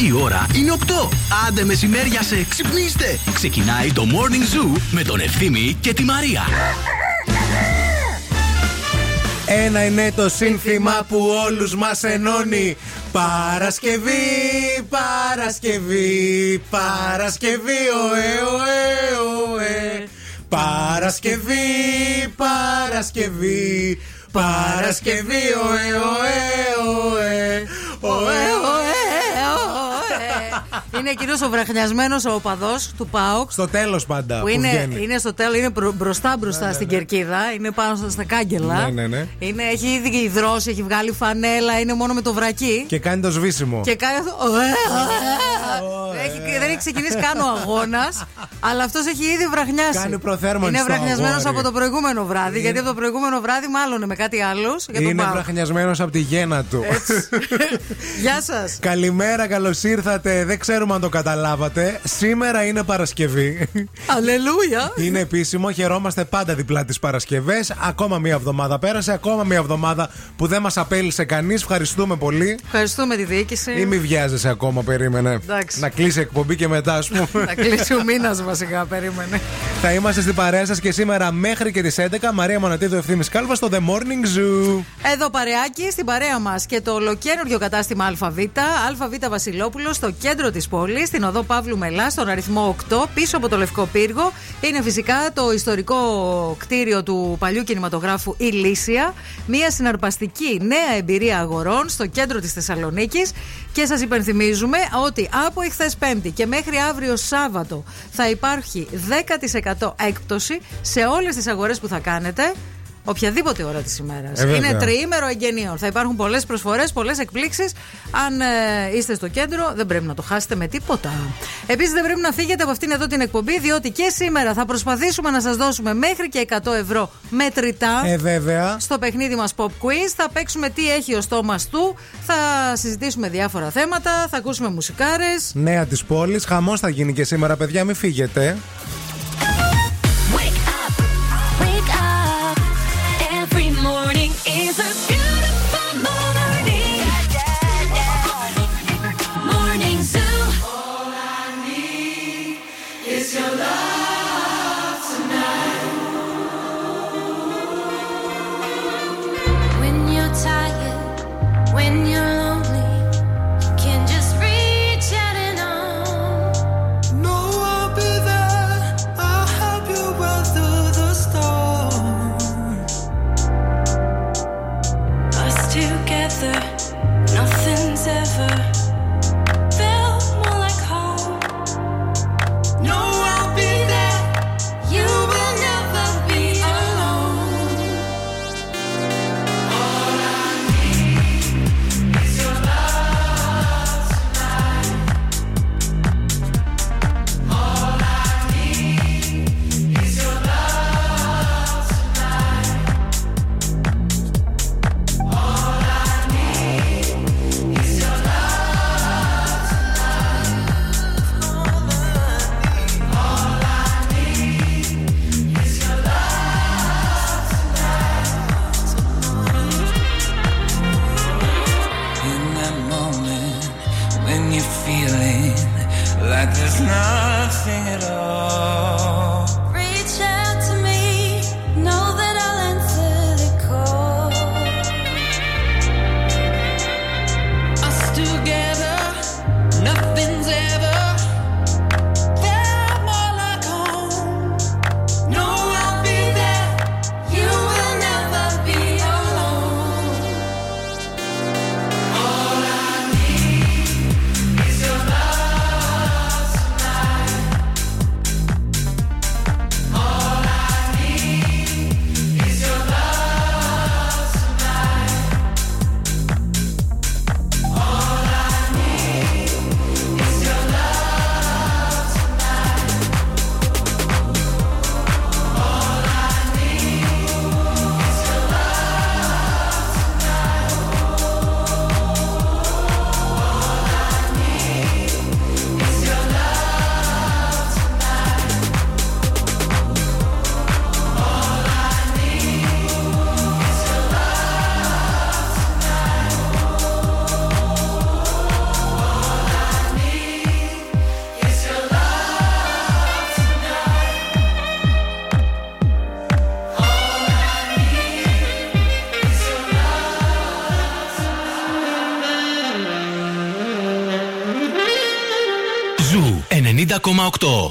Η ώρα είναι 8. Άντε μεσημέρια σε ξυπνήστε. Ξεκινάει το Morning Zoo με τον Ευθύμη και τη Μαρία. Ένα είναι το σύνθημα που όλους μας ενώνει Παρασκευή, Παρασκευή, Παρασκευή, ωε, ωε, ωε Παρασκευή, Παρασκευή, Παρασκευή, ωε, ωε, ωε Ωε, ωε, είναι εκείνο ο βραχνιασμένος ο οπαδός του ΠΑΟΚ. Στο τέλος πάντα. Που, είναι, είναι στο τέλος, είναι μπροστά μπροστά ναι, στην ναι, ναι. κερκίδα. Είναι πάνω στα κάγκελα. Ναι, ναι, ναι. Είναι, έχει ήδη υδρώσει, έχει βγάλει φανέλα, είναι μόνο με το βρακί. Και κάνει το σβήσιμο. Και κάνει αυτό. Έχει, δεν έχει ξεκινήσει καν ο αγώνας, αλλά αυτός έχει ήδη βραχνιάσει. Κάνει προθέρμανση. Είναι βραχνιασμένος από το προηγούμενο βράδυ, γιατί από το προηγούμενο βράδυ μάλλον με κάτι άλλος. Είναι βραχνιασμένος από τη γέννα του. Γεια σας. Καλημέρα, καλώς ήρθατε. Δεν ξέρουμε αν το καταλάβατε. Σήμερα είναι Παρασκευή. Αλληλούια. Είναι επίσημο. Χαιρόμαστε πάντα διπλά τις Παρασκευές. Ακόμα μία εβδομάδα πέρασε. Ακόμα μία εβδομάδα που δεν μας απέλησε κανείς. Ευχαριστούμε πολύ. Ευχαριστούμε τη διοίκηση. Ή μη βιάζεσαι ακόμα, περίμενε. Εντάξει. Να κλείσει εκπομπή και μετά, ας πούμε. Να κλείσει ο μήνας βασικά, περίμενε. Θα είμαστε στην παρέα σας και σήμερα μέχρι και τις 11. Μαρία Μονατίδου Ευθύνη Κάλβα στο The Morning Zoo. Εδώ παρεάκι στην παρέα μας και το ολοκένουργιο κατάστημα ΑΒ. ΑΒ Βασιλόπουλος στο κέντρο της πόλης, στην οδό Παύλου Μελά, στον αριθμό 8, πίσω από το Λευκό Πύργο. Είναι φυσικά το ιστορικό κτίριο του παλιού κινηματογράφου Ηλίσια. Μια συναρπαστική νέα εμπειρία αγορών στο κέντρο της Θεσσαλονίκης. Και σας υπενθυμίζουμε ότι από εχθές Πέμπτη και μέχρι αύριο Σάββατο θα υπάρχει 10% έκπτωση σε όλες τις αγορές που θα κάνετε οποιαδήποτε ώρα της ημέρας. Ε, είναι τριήμερο εγγενείων. Θα υπάρχουν πολλές προσφορές, πολλές εκπλήξεις. Αν ε, είστε στο κέντρο, δεν πρέπει να το χάσετε με τίποτα. Επίσης, δεν πρέπει να φύγετε από αυτήν εδώ την εκπομπή, διότι και σήμερα θα προσπαθήσουμε να σας δώσουμε μέχρι και 100 ευρώ μετρητά. Ε, βέβαια. Στο παιχνίδι μας Pop Quiz. Θα παίξουμε τι έχει ο στόμας του. Θα συζητήσουμε διάφορα θέματα. Θα ακούσουμε μουσικάρες. Νέα της πόλης. Χαμός θα γίνει και σήμερα, παιδιά, μην φύγετε. Jesus.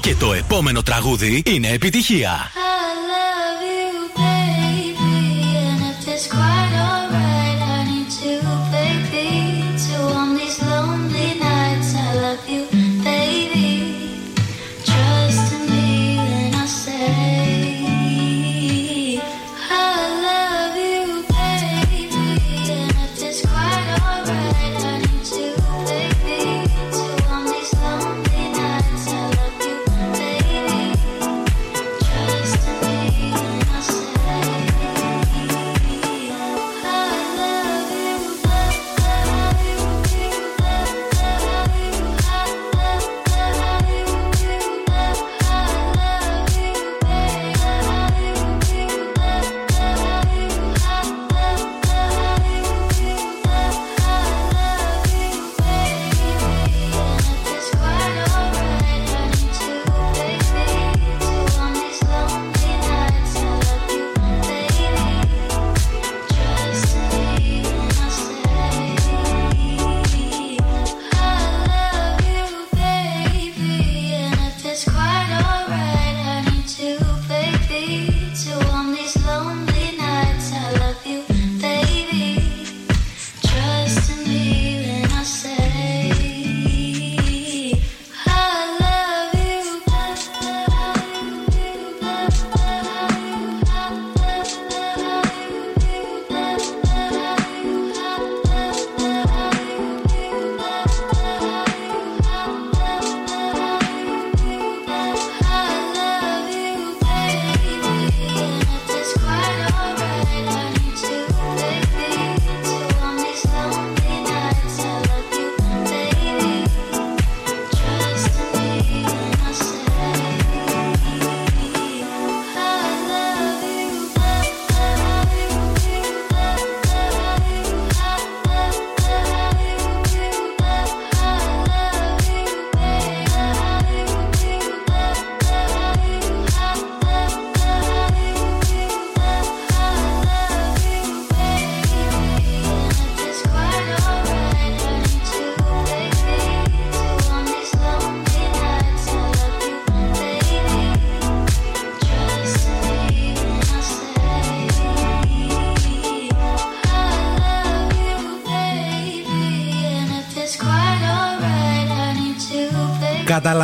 Και το επόμενο τραγούδι είναι επιτυχία.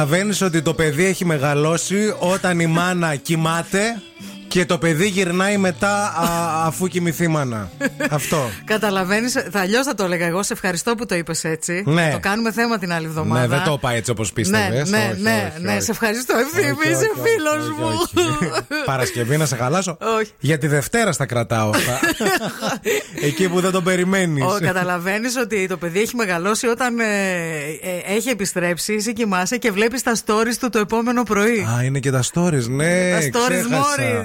Καταλαβαίνεις ότι το παιδί έχει μεγαλώσει όταν η μάνα κοιμάται και το παιδί γυρνάει μετά αφού κοιμηθεί μάνα. Αυτό. Καταλαβαίνεις, αλλιώς θα το έλεγα εγώ. Σε ευχαριστώ που το είπες έτσι. Ναι. Το κάνουμε θέμα την άλλη εβδομάδα. Ναι, δεν το είπα έτσι όπως πίστευες. Ναι, ναι, ναι, ναι, σε ευχαριστώ. Ευθύμη, είσαι φίλος μου. Παρασκευή να σε χαλάσω. Όχι. Για τη Δευτέρα στα κρατάω αυτά. Εκεί που δεν το περιμένεις. Καταλαβαίνεις ότι το παιδί έχει μεγαλώσει όταν ε, ε, έχει επιστρέψει, εσύ κοιμάσαι και βλέπεις τα stories του το επόμενο πρωί. Α, είναι και τα stories, ναι. Τα stories Morris.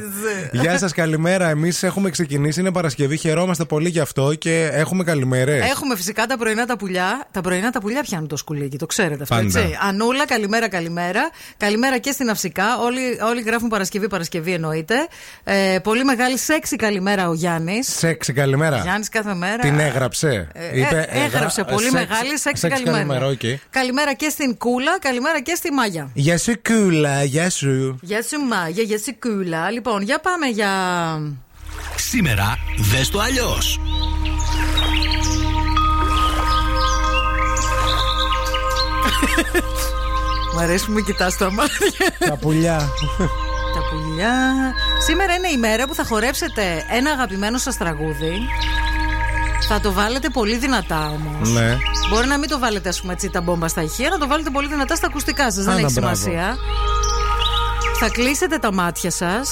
Γεια σας, καλημέρα. Εμείς έχουμε ξεκινήσει, είναι Παρασκευή, χαιρόμαστε πολύ γι' αυτό και έχουμε καλημέρες. Έχουμε φυσικά τα πρωινά τα πουλιά. Τα πρωινά τα πουλιά πιάνουν το σκουλίκι, το ξέρετε αυτό, Πάντα. έτσι. Ανούλα, καλημέρα, καλημέρα. Καλημέρα και στην Αυσικά. Όλοι, όλοι γράφουν Παρασκευή, Παρασκευή εννοείται. Ε, πολύ μεγάλη σεξι καλημέρα ο Γιάννης. Σεξι καλημέρα. Γιάννης κάθε μέρα. Την έγραψε. Ε, ε, έγραψε πολύ μεγάλη σεξι καλημέρα. καλημέρα okay. Καλημέρα και στην Κούλα, καλημέρα και στη Μάγια. Γεια σου, Κούλα, γεια σου. Γεια σου, Μάγια, γεια σου, Κούλα. Λοιπόν, για πάμε για. Σήμερα δες το αλλιώς. Μ' αρέσει που με κοιτάς τα μάτια. Τα πουλιά. Τα πουλιά. Σήμερα είναι η μέρα που θα χορέψετε ένα αγαπημένο σας τραγούδι. Θα το βάλετε πολύ δυνατά όμως. Ναι. Μπορεί να μην το βάλετε, ας πούμε, έτσι τα μπόμπα στα ηχεία, να το βάλετε πολύ δυνατά στα ακουστικά σας. Δεν Άνα, έχει μπράβο. σημασία. Θα κλείσετε τα μάτια σας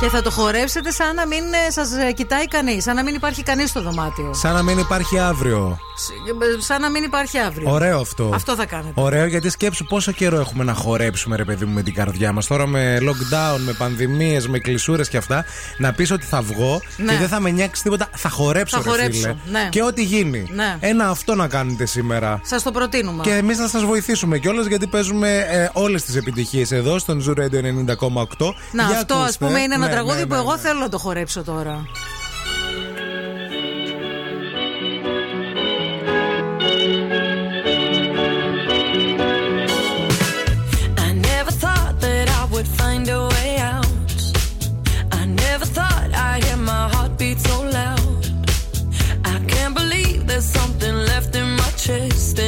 και θα το χορέψετε σαν να μην σας κοιτάει κανείς, σαν να μην υπάρχει κανείς στο δωμάτιο. Σαν να μην υπάρχει αύριο. Σ- Σαν να μην υπάρχει αύριο. Ωραίο αυτό. Αυτό θα κάνετε. Ωραίο γιατί σκέψου πόσο καιρό έχουμε να χορέψουμε, ρε παιδί μου, με την καρδιά μας. Τώρα με lockdown, με πανδημίες, με κλεισούρες και αυτά. Να πεις ότι θα βγω Ναι. και δεν θα με νοιάξει τίποτα. Θα χορέψω, Θα ρε χορέψω, φίλε. ναι. Και ό,τι γίνει. Ναι. Ένα αυτό να κάνετε σήμερα. Σας το προτείνουμε. Και εμείς να σας βοηθήσουμε κιόλας γιατί παίζουμε ε, όλες τις επιτυχίες εδώ στον Zoo Radio 90,8. Να, Για αυτό ας ακούστε. πούμε είναι ένα ναι, τραγούδι ναι, που ναι, εγώ ναι. θέλω να το χορέψω τώρα. something left in my chest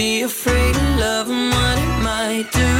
be afraid of love and what it might do.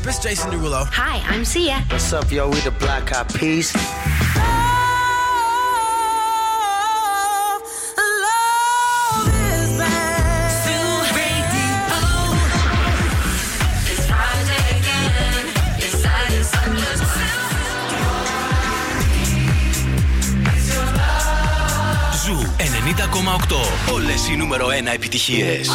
up? It's Jason Derulo. Hi, I'm Sia. What's up, yo? We the Black Eyed Peas. Ζου 8, Όλες οι νούμερο 1 επιτυχίες.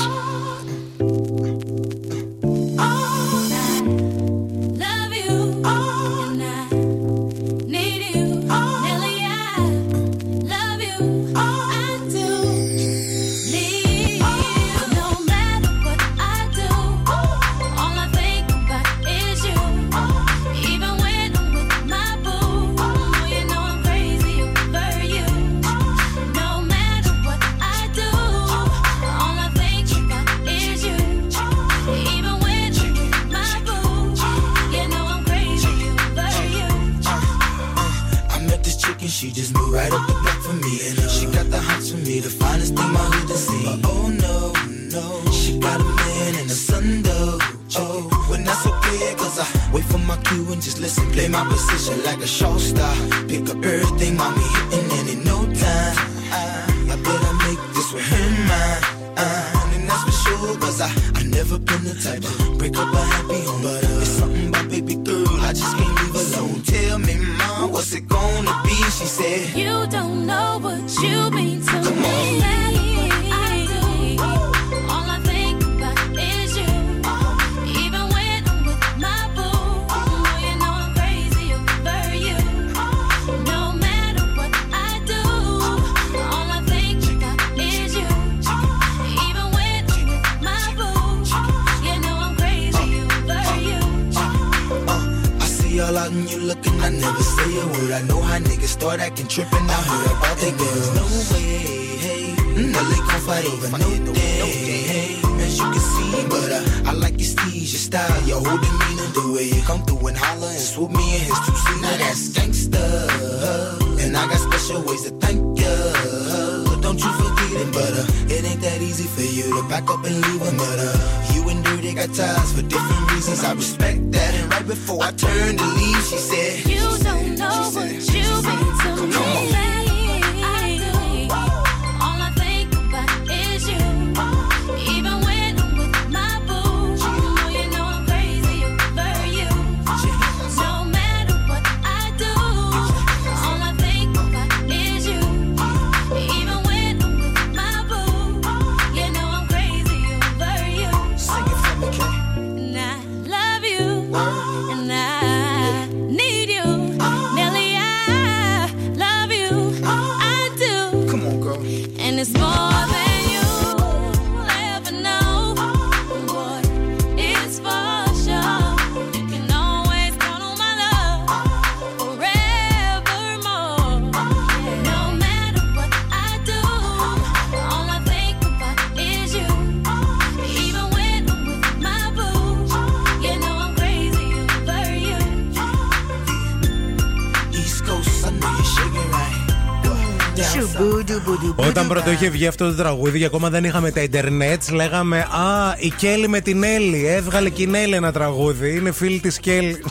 Είχε βγει αυτό το τραγούδι και ακόμα δεν είχαμε τα Ιντερνετ, λέγαμε Α, η Κέλλη με την Έλλη. Έβγαλε και η Έλλη ένα τραγούδι. Είναι φίλη της Κέλλη.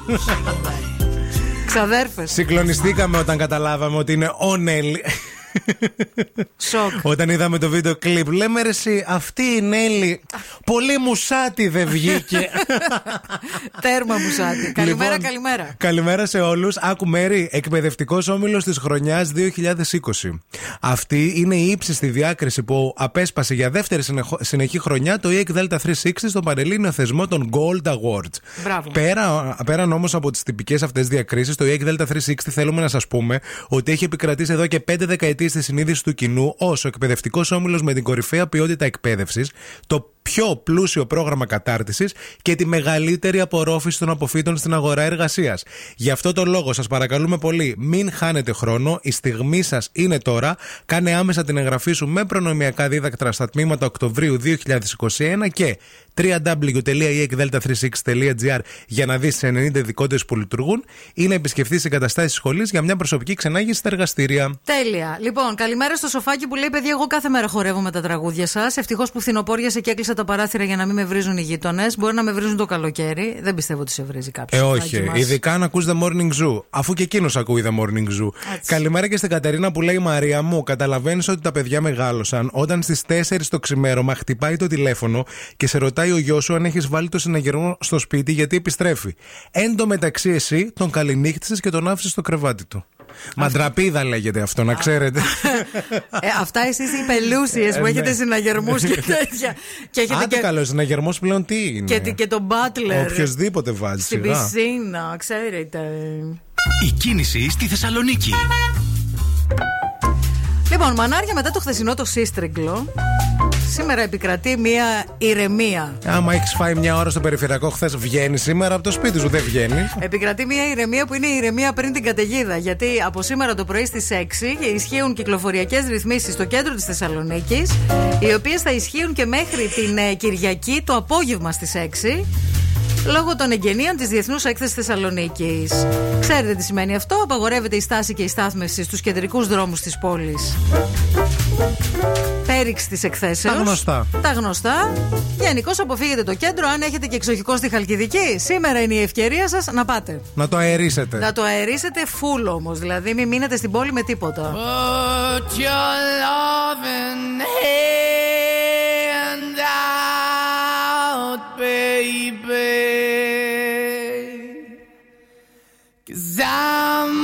Ξαδέρφες. Συγκλονιστήκαμε όταν καταλάβαμε ότι είναι ο Νέλη. Σοκ. Όταν είδαμε το βίντεο κλιπ, λέμε ρε εσύ, αυτή η Νέλη πολύ μουσάτη δεν βγήκε. Τέρμα μου σάτι. Καλημέρα, Λοιπόν, καλημέρα. Καλημέρα σε όλους. Άκου μέρη, εκπαιδευτικός όμιλος της χρονιάς 2020. Αυτή είναι η ύψιστη διάκριση που απέσπασε για δεύτερη συνεχο- συνεχή χρονιά το EEC Delta 360 στον Πανελλήνιο θεσμό των Gold Awards. Μπράβο. Πέρα, πέραν όμως από τις τυπικές αυτές διακρίσεις, το EEC Delta 360 θέλουμε να σας πούμε ότι έχει επικρατήσει εδώ και 5 δεκαετίες στη συνείδηση του κοινού ως ο εκπαιδευτικός όμιλος με την κορυφαία ποιότητα εκπαίδευσης, το πιο πλούσιο πρόγραμμα κατάρτισης και τη μεγαλύτερη απορρόφηση των αποφύτων στην αγορά εργασίας. Γι' αυτό το λόγο σας παρακαλούμε πολύ, μην χάνετε χρόνο. Η στιγμή σας είναι τώρα. Κάνε άμεσα την εγγραφή σου με προνομιακά δίδακτρα στα τμήματα Οκτωβρίου 2021 και www.eekdelta36.gr για να δεις τι 90 ειδικότητες που λειτουργούν ή να επισκεφθείς εγκαταστάσεις σχολής για μια προσωπική ξενάγηση στα εργαστήρια. Τέλεια. Λοιπόν, καλημέρα στο σοφάκι που λέει: Παιδιά, εγώ κάθε μέρα χορεύω με τα τραγούδια σας. Ευτυχώς που φθινοπόριασε και έκλεισα τα παράθυρα για να μην με βρίζουν οι γείτονες. Μπορεί να με βρίζουν το καλοκαίρι. Δεν πιστεύω ότι σε βρίζει κάποιος. Ε, όχι. Ειδικά αν ακούς The Morning Zoo. Αφού και εκείνος ακούει The Morning Zoo. Καλημέρα και στην Κατερίνα που λέει Μαρία μου, καταλαβαίνεις ότι τα παιδιά μεγάλωσαν όταν στις 4 το ξημέρωμα χτυπάει το τηλέφωνο και σε ρωτάει ο γιος σου αν έχεις βάλει το συναγερμό στο σπίτι γιατί επιστρέφει. Εν τω μεταξύ εσύ τον καληνύχτησες και τον άφησες στο κρεβάτι του. Μαντραπίδα λέγεται αυτό, να ξέρετε. Ε, αυτά εσείς οι πελούσιες που Ε, έχετε ναι. συναγερμούς και τέτοια. και έχετε Άντε και, καλό, συναγερμό πλέον τι είναι; και, και τον Butler. Οποιοδήποτε βάζει. Στην σιγά. πισίνα, ξέρετε. Η κίνηση στη Θεσσαλονίκη. Λοιπόν, μανάρια μετά το χθεσινό το σύστριγκλο. Σήμερα επικρατεί μία ηρεμία. Άμα έχεις φάει μια ώρα στο περιφερειακό χθες, βγαίνεις σήμερα από το σπίτι σου, δεν βγαίνει. Επικρατεί μια ηρεμία που είναι η ηρεμία πριν την καταιγίδα. Γιατί από σήμερα το πρωί στις 6 ισχύουν κυκλοφοριακές ρυθμίσεις στο κέντρο της Θεσσαλονίκης, οι οποίες θα ισχύουν και μέχρι την ε, Κυριακή το απόγευμα στις 6. Λόγω των εγγενείων της Διεθνούς Έκθεσης Θεσσαλονίκης. Ξέρετε τι σημαίνει αυτό; Απαγορεύεται η στάση και η στάθμευση στους κεντρικούς δρόμους της πόλης. Πέριξη τη εκθέσεω. Τα γνωστά. Τα γνωστά. Γενικώς αποφύγετε το κέντρο αν έχετε και εξοχικό στη Χαλκιδική. Σήμερα είναι η ευκαιρία σας να πάτε. Να το αερίσετε. Να το αερίσετε full όμως. Δηλαδή, μην μείνετε στην πόλη με τίποτα. Put your loving hand out, baby. Cause I'm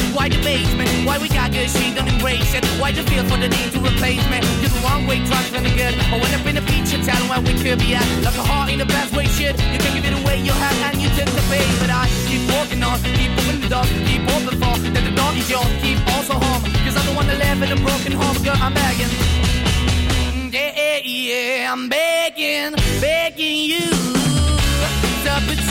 why the basement, why we got good, she don't embrace it. Why the feel for the need to replace me? You're the wrong way, trying to the good. I went up in the feature, telling where we could be at. Like a heart in the best way, shit. You can give it away, you have, and you took the bait. But I keep walking on, keep moving the door, keep open for that the door is yours, keep also home. Cause I'm the one that live in a broken home, girl, I'm begging. Mm, yeah, yeah, yeah, I'm begging, begging you to put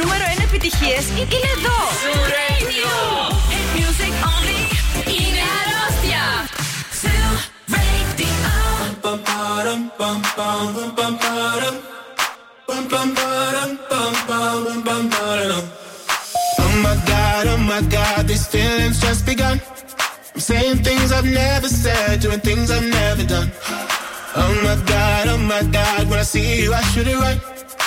νούμερο 1 επιτυχίες είναι εδώ. Hit music only. Είναι αρρώστια. Zoo Radio. Oh my god, oh my god, these feelings just begun. I'm saying things I've never said, doing things I've never done. Oh my god, oh my god, when I see you, I should it right.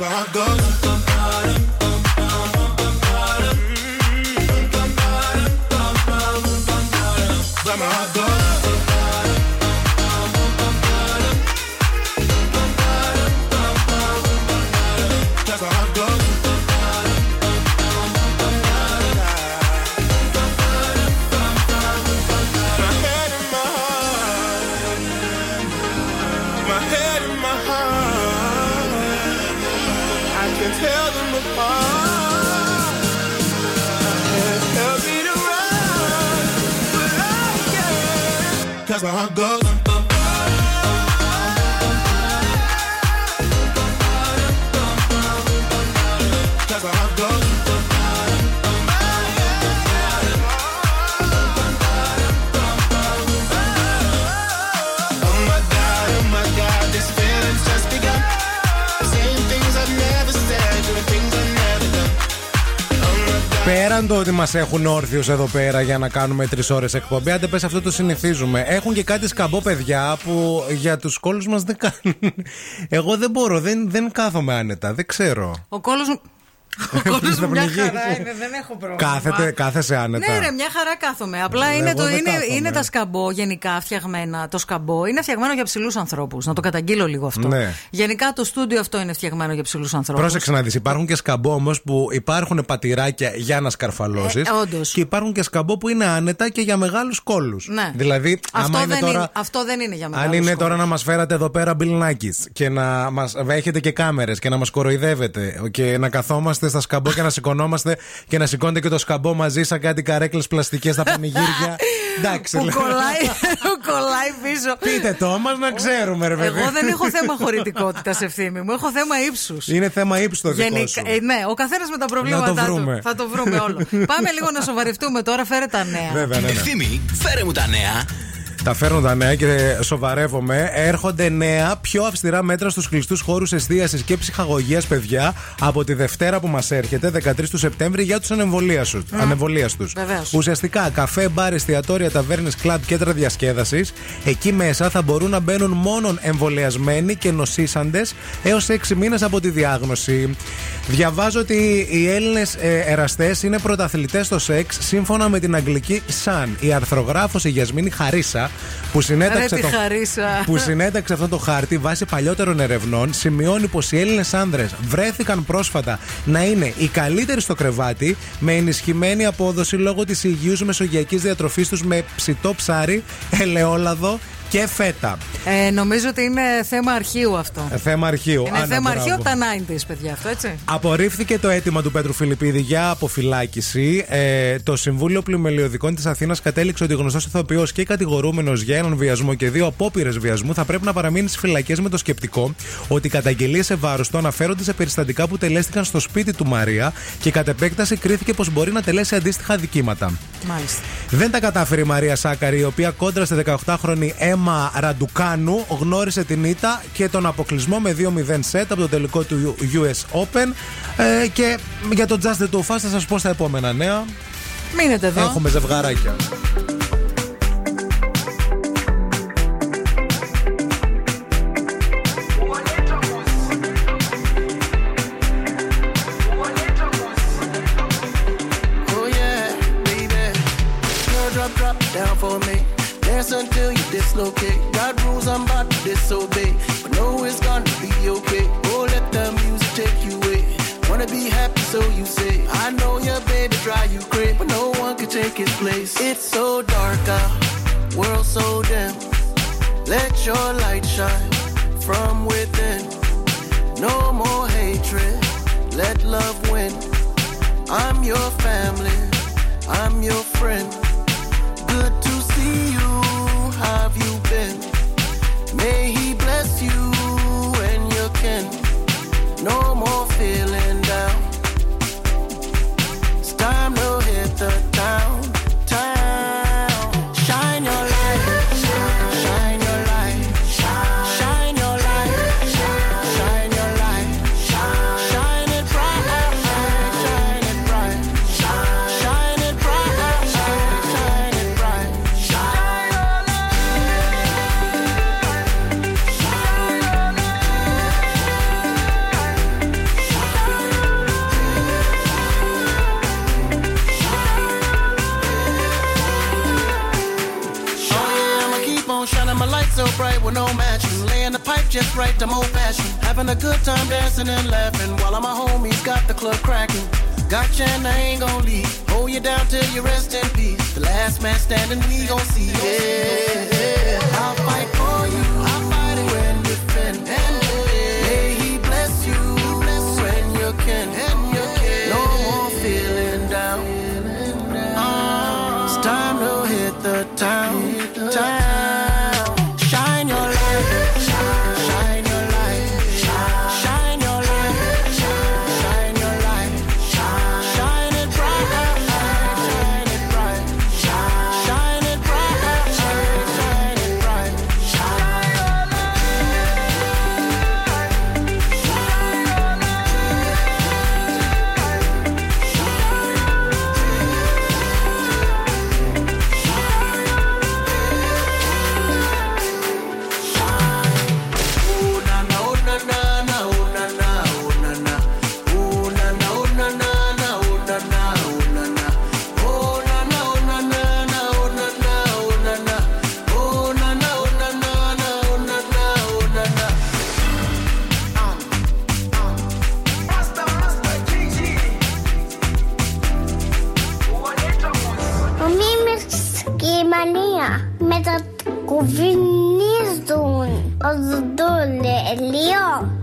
how I go. Πέραν το ότι μας έχουν όρθιους εδώ πέρα για να κάνουμε τρεις ώρες εκπομπή, άντε πες αυτό το συνηθίζουμε. Έχουν και κάτι σκαμπό παιδιά που για τους κόλους μας δεν κάνουν. Εγώ δεν μπορώ, δεν, δεν κάθομαι άνετα, δεν ξέρω. Ο κόλος μου. Ο κόλος Θα μου μια πνιγείς. χαρά είναι, δεν έχω πρόβλημα. Κάθεται, κάθεσαι άνετα. Ναι, ρε, μια χαρά κάθομαι. Απλά είναι, Εγώ το, δεν είναι, κάθομαι. είναι τα σκαμπό γενικά φτιαγμένα. Το σκαμπό είναι φτιαγμένο για ψηλούς ανθρώπους. Να το καταγγείλω λίγο αυτό. Ναι. Γενικά το στούντιο αυτό είναι φτιαγμένο για ψηλούς ανθρώπους. Πρόσεξε να δεις. Υπάρχουν και σκαμπό όμως που υπάρχουν πατηράκια για να σκαρφαλώσεις. Ε, όντως. και υπάρχουν και σκαμπό που είναι άνετα και για μεγάλους κόλου. Ναι. Δηλαδή, αυτό, άμα είναι δεν τώρα. είναι, αυτό δεν είναι για Αν μεγάλους είναι κόλους. τώρα να μας φέρατε εδώ πέρα μπιλνάκι και να μα έχετε και κάμερες και να μας κοροϊδεύετε και να καθόμαστε στα σκαμπό και να σηκωνόμαστε και να σηκώνετε και το σκαμπό μαζί σαν κάτι καρέκλες πλαστικές στα πανηγύρια. Εντάξει, Που λέω. κολλάει, κολλάει πίσω. Πείτε το μας να ξέρουμε, ρε παιδί. Εγώ δεν έχω θέμα χωρητικότητας ευθύμη μου. Έχω θέμα ύψους. Είναι θέμα ύψους το δικό σου. ε, ναι, ο καθένας με τα προβλήματά Να το βρούμε. του. Θα το βρούμε όλο. Πάμε λίγο να σοβαρευτούμε τώρα, φέρε τα νέα. Βέβαια, ναι, ναι. Ευθύμη, φέρε μου τα νέα. Τα φέρνω τα νέα και σοβαρεύομαι. Έρχονται νέα, πιο αυστηρά μέτρα στους κλειστούς χώρους εστίασης και ψυχαγωγίας, παιδιά, από τη Δευτέρα που μας έρχεται, 13 του Σεπτέμβρη, για τους ανεμβολίαστου. Βεβαίως. Ουσιαστικά, καφέ, μπαρ, εστιατόρια, ταβέρνες, κλαμπ, κέντρα διασκέδασης. Εκεί μέσα θα μπορούν να μπαίνουν μόνο εμβολιασμένοι και νοσήσαντες έως 6 μήνες από τη διάγνωση. Διαβάζω ότι οι Έλληνες εραστές είναι πρωταθλητές στο σεξ σύμφωνα με την αγγλική Sun. Η αρθρογράφος η Γιασμίνη Χαρίσα που συνέταξε, Ρε, τη το, Χαρίσα. που συνέταξε αυτό το χάρτη βάσει παλιότερων ερευνών σημειώνει πως οι Έλληνες άνδρες βρέθηκαν πρόσφατα να είναι οι καλύτεροι στο κρεβάτι με ενισχυμένη απόδοση λόγω της υγιούς μεσογειακής διατροφής τους με ψητό ψάρι, ελαιόλαδο και φέτα. Ε, νομίζω ότι είναι θέμα αρχείου αυτό. Ε, Θέμα αρχείου. Είναι Άννα, θέμα μπράβο. αρχείου από τα 90s, παιδιά, αυτό έτσι. Απορρίφθηκε το αίτημα του Πέτρου Φιλιππίδη για αποφυλάκηση. Ε, το Συμβούλιο Πλημελιωδικών της Αθήνας κατέληξε ότι ο γνωστός ηθοποιός και κατηγορούμενος για έναν βιασμό και δύο απόπειρες βιασμού θα πρέπει να παραμείνει στις φυλακές με το σκεπτικό ότι οι καταγγελίες σε βάρος του αναφέρονται σε περιστατικά που τελέστηκαν στο σπίτι του Μαρία και κατ' επέκταση κρίθηκε πως μπορεί να τελέσει αντίστοιχα δικήματα. Μάλιστα. Δεν τα κατάφερε η Μαρία Σάκαρη, η οποία κόντρα στη 18χρονη Έμα Ραντουκάνου γνώρισε την ήττα και τον αποκλεισμό με 2-0 σετ από το τελικό του US Open. Ε, και για το Just the Two Fast θα σας πω στα επόμενα νέα. Μείνετε εδώ. Έχουμε ζευγαράκια. Dance until you dislocate. God rules I'm about to disobey, but know it's gonna be okay. Oh, let the music take you away. Wanna be happy, so you say. I know your baby drive you crazy, but no one can take his place. It's so dark out, world so dim. Let your light shine from within. No more hatred, let love win. I'm your family, I'm your friend. Good to just right, I'm old fashioned. Having a good time dancing and laughing while all my homies got the club cracking. Gotcha and I ain't gon' leave. Hold you down till you rest in peace. The last man standing, we gon' see. Yeah, I'll fight finiston az dolle lion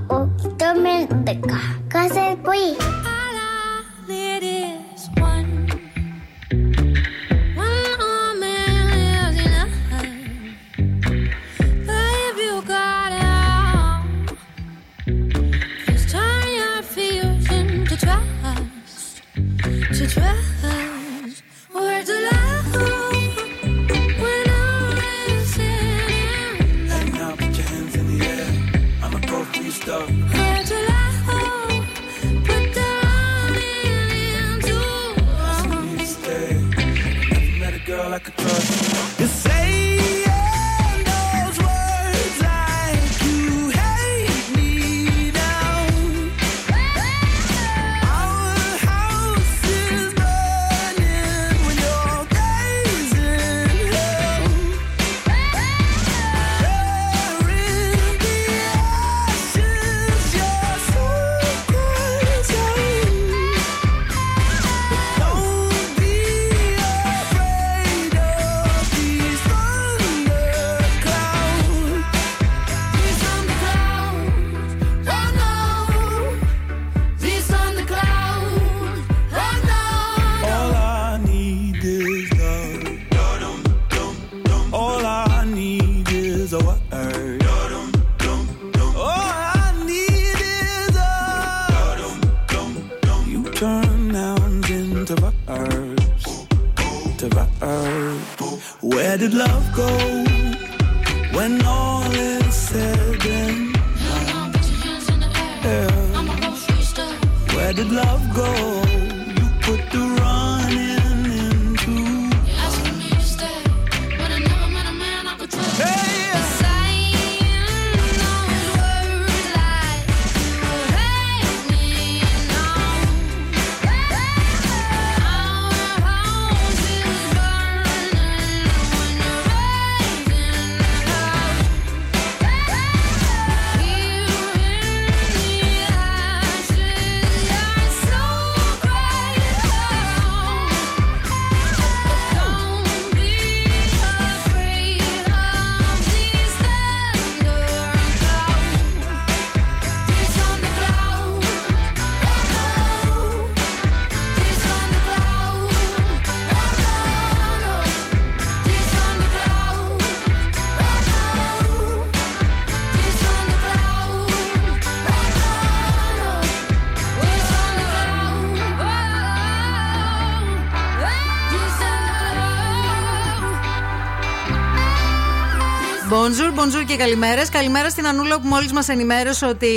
και καλημέρες. Καλημέρα στην Ανούλα που μόλις μας ενημέρωσε ότι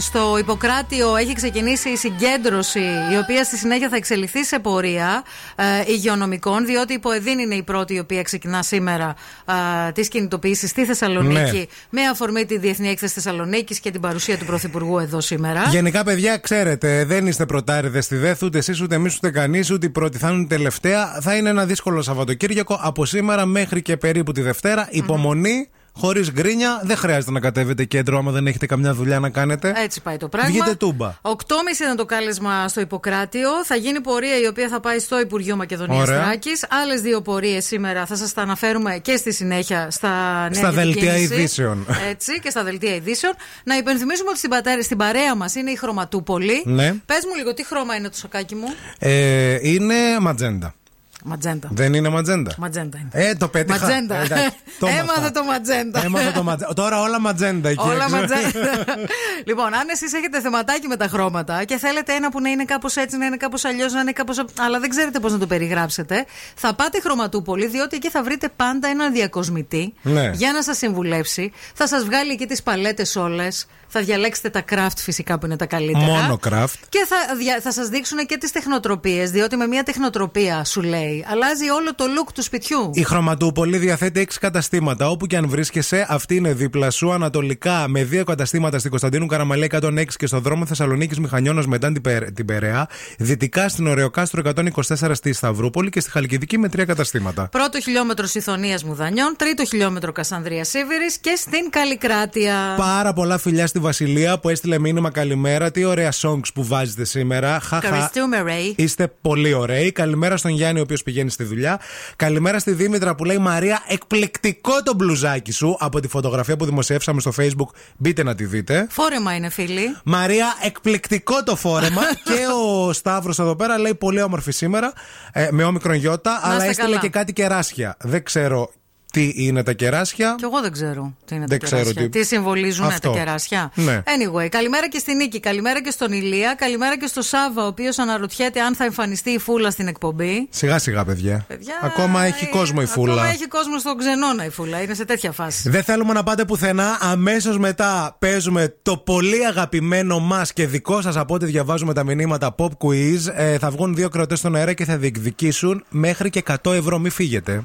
στο Ιπποκράτιο έχει ξεκινήσει η συγκέντρωση, η οποία στη συνέχεια θα εξελιχθεί σε πορεία ε, υγειονομικών, διότι η Ποεδίν είναι η πρώτη η οποία ξεκινά σήμερα ε, τις κινητοποιήσεις στη Θεσσαλονίκη Ναι. με αφορμή τη Διεθνή Έκθεση Θεσσαλονίκης και την παρουσία του Πρωθυπουργού εδώ σήμερα. Γενικά, παιδιά, ξέρετε, δεν είστε πρωτάριδε στη ΔΕΘ, ούτε εσείς, ούτε εμείς, ούτε κανείς, ούτε η πρώτη. Θα είναι η τελευταία. Θα είναι ένα δύσκολο Σαββατοκύριακο από σήμερα μέχρι και περίπου τη Δευτέρα. Υπομονή, χωρίς γκρίνια. Δεν χρειάζεται να κατέβετε κέντρο άμα δεν έχετε καμιά δουλειά να κάνετε. Έτσι πάει το πράγμα. Βγείτε τούμπα. 8.30 ήταν το κάλεσμα στο Ιπποκράτιο. Θα γίνει πορεία η οποία θα πάει στο Υπουργείο Μακεδονίας Ωραία. Τράκη. Άλλες δύο πορείες σήμερα θα σας τα αναφέρουμε και στη συνέχεια στα νέα Στα δελτία διακίνηση. ειδήσεων. Έτσι και στα δελτία ειδήσεων. Να υπενθυμίσουμε ότι στην, πατέρα, στην παρέα μας είναι η Χρωματούπολη. Ναι. Πες μου λίγο τι χρώμα είναι το σακάκι μου; Ε, είναι ματζέντα. Ματζέντα. Δεν είναι ματζέντα. Ματζέντα είναι. Ε, το πέτυχα. Ματζέντα. Ε, εντάξει, το Έμαθε έμαθα. το ματζέντα. Έμαθα το ματζέντα. Τώρα όλα ματζέντα εκεί Όλα έξω. ματζέντα. λοιπόν, αν εσείς έχετε θεματάκι με τα χρώματα και θέλετε ένα που να είναι κάπως έτσι, να είναι κάπως αλλιώς, να είναι κάπως. αλλά δεν ξέρετε πώς να το περιγράψετε, θα πάτε χρωματούπολη, διότι εκεί θα βρείτε πάντα έναν διακοσμητή Ναι. για να σας συμβουλεύσει. Θα σας βγάλει εκεί τις παλέτες όλες. Θα διαλέξετε τα craft φυσικά που είναι τα καλύτερα. Μόνο craft. Και θα, δια- θα σας δείξουν και τις τεχνοτροπίες, διότι με μια τεχνοτροπία σου λέει αλλάζει όλο το look του σπιτιού. Η Χρωματούπολη διαθέτει 6 καταστήματα. Όπου και αν βρίσκεσαι, αυτή είναι δίπλα σου. Ανατολικά με δύο καταστήματα στην Κωνσταντίνου Καραμαλέ 106 και στο δρόμο Θεσσαλονίκης Μηχανιώνας μετά την, Πε- την Περαία. Δυτικά στην Ωρεοκάστρο 124 στη Σταυρούπολη και στη Χαλκιδική με τρία καταστήματα. Πρώτο χιλιόμετρο Ιθωνία Μουδανιών, τρίτο χιλιόμετρο Κασανδρίας Σίβηρη και στην Καλλικράτεια. Πάρα πολλά φιλιά στη Βασιλεία που έστειλε μήνυμα καλημέρα. Τι ωραία songs που βάζετε σήμερα. Χαχα. Ευχαριστούμε, Ray. Είστε πολύ ωραίοι. Καλημέρα στον Γιάννη, ο οποίος πηγαίνει στη δουλειά. Καλημέρα στη Δήμητρα που λέει Μαρία, εκπληκτικό το μπλουζάκι σου από τη φωτογραφία που δημοσιεύσαμε στο Facebook. Μπείτε να τη δείτε. Φόρεμα είναι, φίλοι. Μαρία, εκπληκτικό το φόρεμα. και ο Σταύρος εδώ πέρα λέει πολύ όμορφη σήμερα. Ε, με όμικρον γιώτα, αλλά είστε έστειλε καλά. και κάτι κεράσια. Δεν ξέρω τι είναι τα κεράσια; Κι εγώ δεν ξέρω τι είναι Δεν τα ξέρω κεράσια. τι- Τι συμβολίζουν Αυτό. τα κεράσια; Ναι. Anyway, καλημέρα και στην Νίκη, καλημέρα και στον Ηλία, καλημέρα και στο Σάβα, ο οποίος αναρωτιέται αν θα εμφανιστεί η φούλα στην εκπομπή. Σιγά σιγά, παιδιά. Παιδιά, Ακόμα έχει κόσμο η φούλα. Ακόμα έχει κόσμο στον ξενώνα η φούλα. Είναι σε τέτοια φάση. Δεν θέλουμε να πάτε πουθενά. Αμέσως μετά παίζουμε το πολύ αγαπημένο μας και δικό σας από ό,τι διαβάζουμε τα μηνύματα Pop Quiz. Ε, θα βγουν δύο κρατές στον αέρα και θα διεκδικήσουν μέχρι και 100 ευρώ. Μην φύγετε.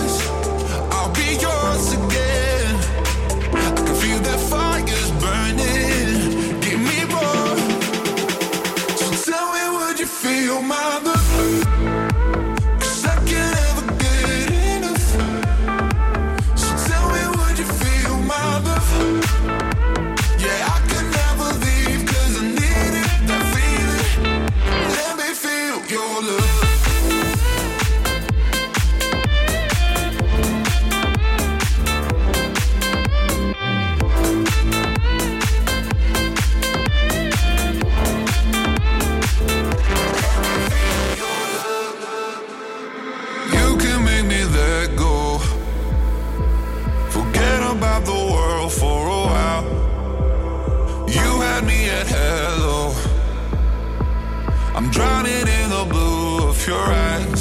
Drowning in the blue of your eyes.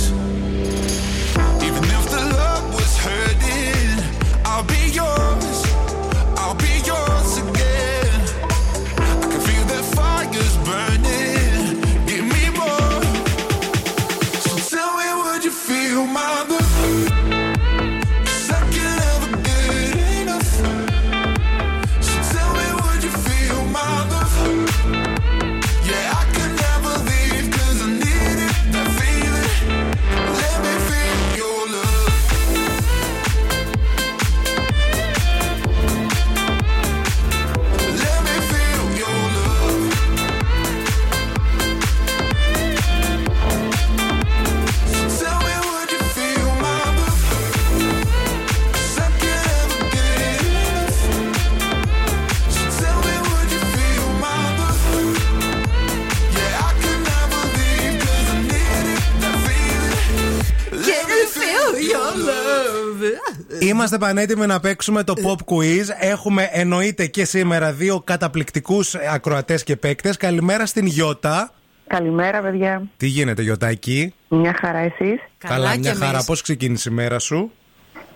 Είμαστε πανέτοιμοι να παίξουμε το pop quiz. Έχουμε εννοείται και σήμερα δύο καταπληκτικούς ακροατές και παίκτες. Καλημέρα στην Γιώτα. Καλημέρα, παιδιά. Τι γίνεται, Γιωτάκη. Μια χαρά εσείς. Καλά, μια χαρά. Πώς ξεκίνησε η μέρα σου;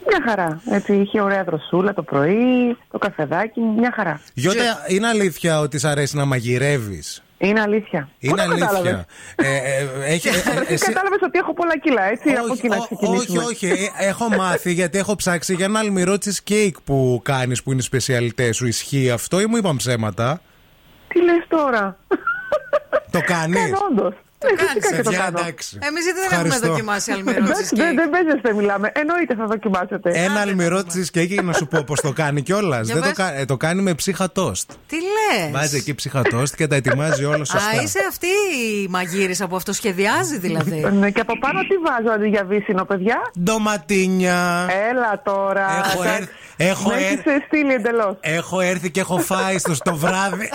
Μια χαρά. Έτσι, είχε ωραία δροσούλα το πρωί, το καφεδάκι, μια χαρά. Γιώτα, είναι αλήθεια ότι σ' αρέσει να μαγειρεύεις; Είναι αλήθεια. Είναι Πού το αλήθεια. κατάλαβες; Ε, ε, έχει- ε, ε, Εσύ κατάλαβες ότι έχω πολλά κιλά, έτσι, από εκεί να όχι, ξεκινήσουμε. όχι. ε, Έχω μάθει γιατί έχω ψάξει για ένα αλμυρό cheesecake που κάνεις που είναι σπεσιαλιτέ σου. Ισχύει αυτό ή μου είπαν ψέματα; Τι λες τώρα; Το κάνεις; Κάνω όντως. Ναι, φυσικά και το κάνω. Εμείς γιατί δεν έχουμε Ευχαριστώ. δοκιμάσει αλμυρό Εντάξει, cheesecake. Δεν δεν παίζεστε, μιλάμε. Εννοείται θα δοκιμάσετε. Ένα αλμυρό cheesecake να σου πω πώς το κάνει κιόλας. Για Δεν το, πες. κα- ε, το κάνει με ψύχα toast. Τι λες. Βάζει εκεί ψύχα toast και τα ετοιμάζει όλα Α, σωστά. είσαι αυτή η μαγείρισα που αυτοσχεδιάζει δηλαδή. Ναι, και από πάνω τι βάζω αντί για βύσινο, παιδιά; Ντοματίνια. Έλα τώρα. Έχω Εντάξει. έρθει- έχω Με έχεις έρθει- στείλει εντελώς. Έχω έρθει και έχω φάει στο, στο βράδυ.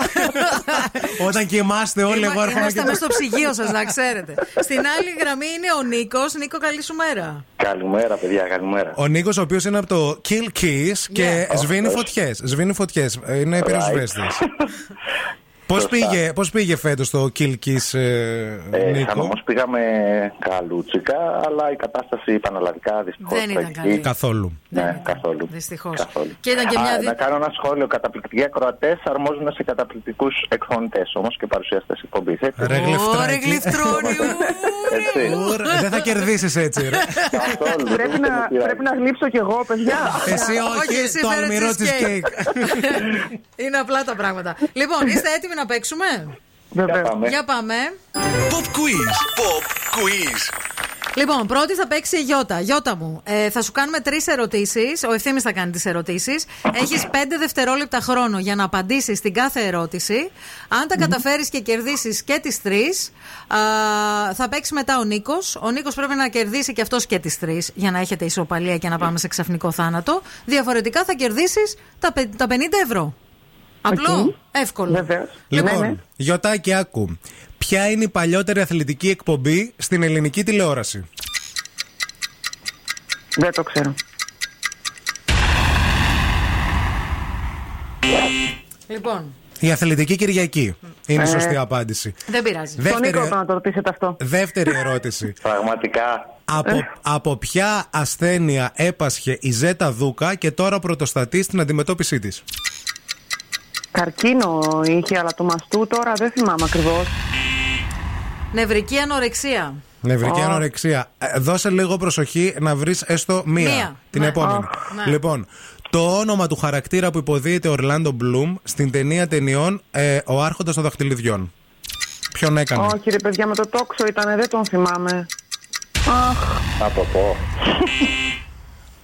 Όταν κοιμάστε όλοι, εγώ Είμα- έρχομαι Είμαστε και. μέσα στο ψυγείο σας, να ξέρετε. Στην άλλη γραμμή είναι ο Νίκος. Νίκο, καλή σου μέρα. Καλημέρα, παιδιά, καλημέρα. Ο Νίκος, ο οποίος είναι από το Kill Kiss και Yeah. σβήνει Αυτός. φωτιές. Σβήνει φωτιές. Είναι πυροσβέστης. Πώς Σωστά. πήγε, πώς πήγε φέτος το Kill Kiss, ε, Ε, Νίκο; Σαν όμως πήγαμε καλούτσικα, αλλά η κατάσταση πανελλαδικά δυστυχώς Δεν ήταν τραγική. καλή. Καθόλου. Ναι, καθόλου. Δυστυχώς. καθόλου. Και ήταν και Α, μια. δι- Να κάνω ένα σχόλιο. Καταπληκτικοί ακροατές αρμόζουν σε καταπληκτικούς εκφωνητές όμως και παρουσιαστές εκπομπής. Ρε γλυφτράκι. Ωρε γλυφτρόνι. ου. Έτσι. Ουρ, Δεν θα κερδίσεις έτσι, ρε. Καθόλου. Πρέπει δεν να, με πειράζει. πρέπει να γλύψω κι εγώ, παιδιά. Εσύ όχι, εσύ το φέρε αλμυρό cheesecake. cheesecake. Είναι απλά τα πράγματα. Λοιπόν, είστε έτοιμοι να παίξουμε; Για Βεβαίως. πάμε. Για πάμε. Pop quiz. Pop quiz. Λοιπόν, πρώτη θα παίξει η Γιώτα. Γιώτα μου, ε, θα σου κάνουμε τρεις ερωτήσεις. Ο ευθύνη θα κάνει τις ερωτήσεις. Έχεις πέντε δευτερόλεπτα χρόνο για να απαντήσεις στην κάθε ερώτηση. Αν τα καταφέρεις και κερδίσεις και τις τρεις, θα παίξει μετά ο Νίκος. Ο Νίκος πρέπει να κερδίσει και αυτός και τις τρεις για να έχετε ισοπαλία και να πάμε σε ξαφνικό θάνατο. Διαφορετικά θα κερδίσεις τα, πε- τα 50 ευρώ. Απλό, εύκολο. Βεβαίως. Λοιπόν, Γιωτάκη, άκου. Ποια είναι η παλιότερη αθλητική εκπομπή στην ελληνική τηλεόραση; Δεν το ξέρω. Λοιπόν, Η αθλητική Κυριακή είναι η Ε. σωστή απάντηση. δεν πειράζει. Τον Δεύτερη, Νίκο να το ρωτήσετε αυτό. δεύτερη ερώτηση. Πραγματικά. από, από ποια ασθένεια έπασχε η Ζέτα Δούκα και τώρα πρωτοστατεί στην αντιμετώπιση της; Καρκίνο είχε, αλλά του μαστού τώρα δεν θυμάμαι ακριβώς. Νευρική ανορεξία. Νευρική Ω. ανορεξία. Ε, δώσε λίγο προσοχή να βρεις έστω μία. Μία. Την Ναι. επόμενη. Ναι. Λοιπόν, το όνομα του χαρακτήρα που υποδίεται ο Ορλάντο Μπλουμ στην ταινία ταινιών ε, Ο Άρχοντας των Δαχτυλιδιών. Ποιον έκανε; Όχι, ρε παιδιά, με το τόξο ήταν, δεν τον θυμάμαι. Αχ, Να το πω.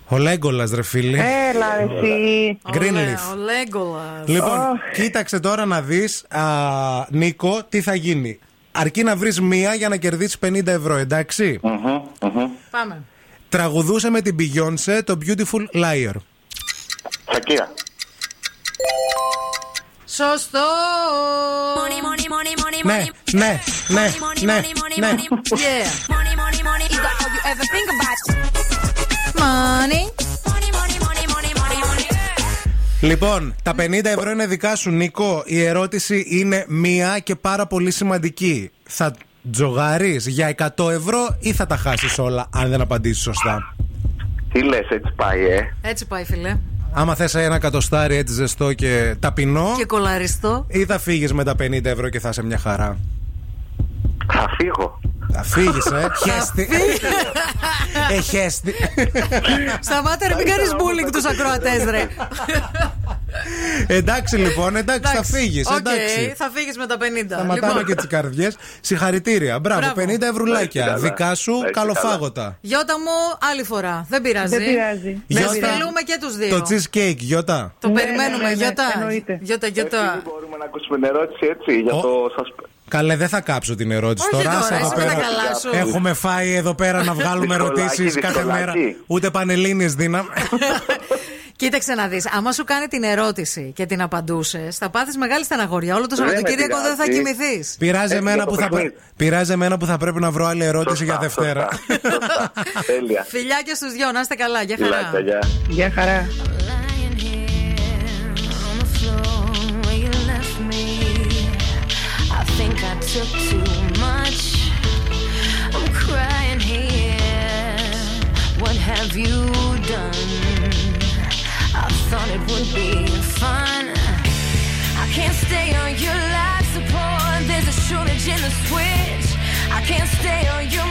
Ο Λέγκολας, ρε φίλε. έλα, εσύ. Greenleaf. Ο Λέγκολας. Λοιπόν, κοίταξε τώρα να δεις, Νίκο, τι θα γίνει. Αρκεί να βρεις μία για να κερδίσεις 50 ευρώ, εντάξει; Μμμ, μμμ. Πάμε. Τραγουδούσε με την Beyoncé το Beautiful Liar. Σακύρα. Σωστό. Money, money, money, money, Ναι, money. ναι, ναι, Money, ναι, money, money, ναι. money, money. Yeah. Money, money, money. Is that all you ever think about? Money. Money, money, money, money, money, money. Λοιπόν, τα 50 ευρώ είναι δικά σου, Νίκο. Η ερώτηση είναι μία και πάρα πολύ σημαντική. Θα τζογάρεις για 100 ευρώ ή θα τα χάσεις όλα, αν δεν απαντήσεις σωστά; Τι λες, έτσι πάει, ε; Έτσι πάει, φιλέ. Άμα θες ένα κατοστάρι έτσι ζεστό και ταπεινό, Και κολαριστό. ή θα φύγεις με τα 50 ευρώ και θα είσαι μια χαρά; Θα φύγω. Θα φύγεις, ε. Χέστη. ε, χέστη. Σταμάτα, ρε, μην κάνεις bullying τους ακροατές, ρε. εντάξει λοιπόν, εντάξει, θα φύγεις. Οκ, εντάξει. θα φύγεις με τα 50. Σταματάμε Λοιπόν, και τις καρδιές. Συγχαρητήρια. Μπράβο, Μπράβο. 50 ευρουλάκια. Να είστε καλά. Δικά σου, Να είστε καλοφάγωτα. Γιώτα μου, άλλη φορά. Δεν πειράζει. Δεν πειράζει. Να Γιώτα. στείλουμε και τους δύο. Το cheesecake, Γιώτα. Το Ναι, περιμένουμε, ναι, ναι, Γιώτα. εννοείται. Γιώτα, Εσύ Γιώτα. μπορούμε να ακούσουμε την ερώτηση έτσι για Ο- το σας... Καλέ, δεν θα κάψω την ερώτηση Όχι τώρα. τώρα, άσε εδώ εσύ με τα πέρα. καλά σου. Έχουμε φάει εδώ πέρα να βγάλουμε Δυσκολάκι, ερωτήσεις κάθε δυσκολάκι. μέρα. Ούτε πανελίνε δίναμε. Κοίταξε να δεις. Άμα σου κάνει την ερώτηση και την απαντούσες, θα πάθεις μεγάλη στεναχωριά. Όλο το Δεν με Σαββατοκύριακο δεν θα πειράζει. κοιμηθείς. Πειράζει Έτσι εμένα, για το που θα, παιχνίδι. πρέ- πειράζει εμένα που θα πρέπει να βρω άλλη ερώτηση για Σωστά, Δευτέρα. σωστά, σωστά. Τέλεια. Φιλιά και στους δυο, να είστε καλά. Γεια Φιλάκια, χαρά. γεια. Γεια χαρά. You done? I thought it would be fun. I can't stay on your life support. There's a shortage in the switch. I can't stay on your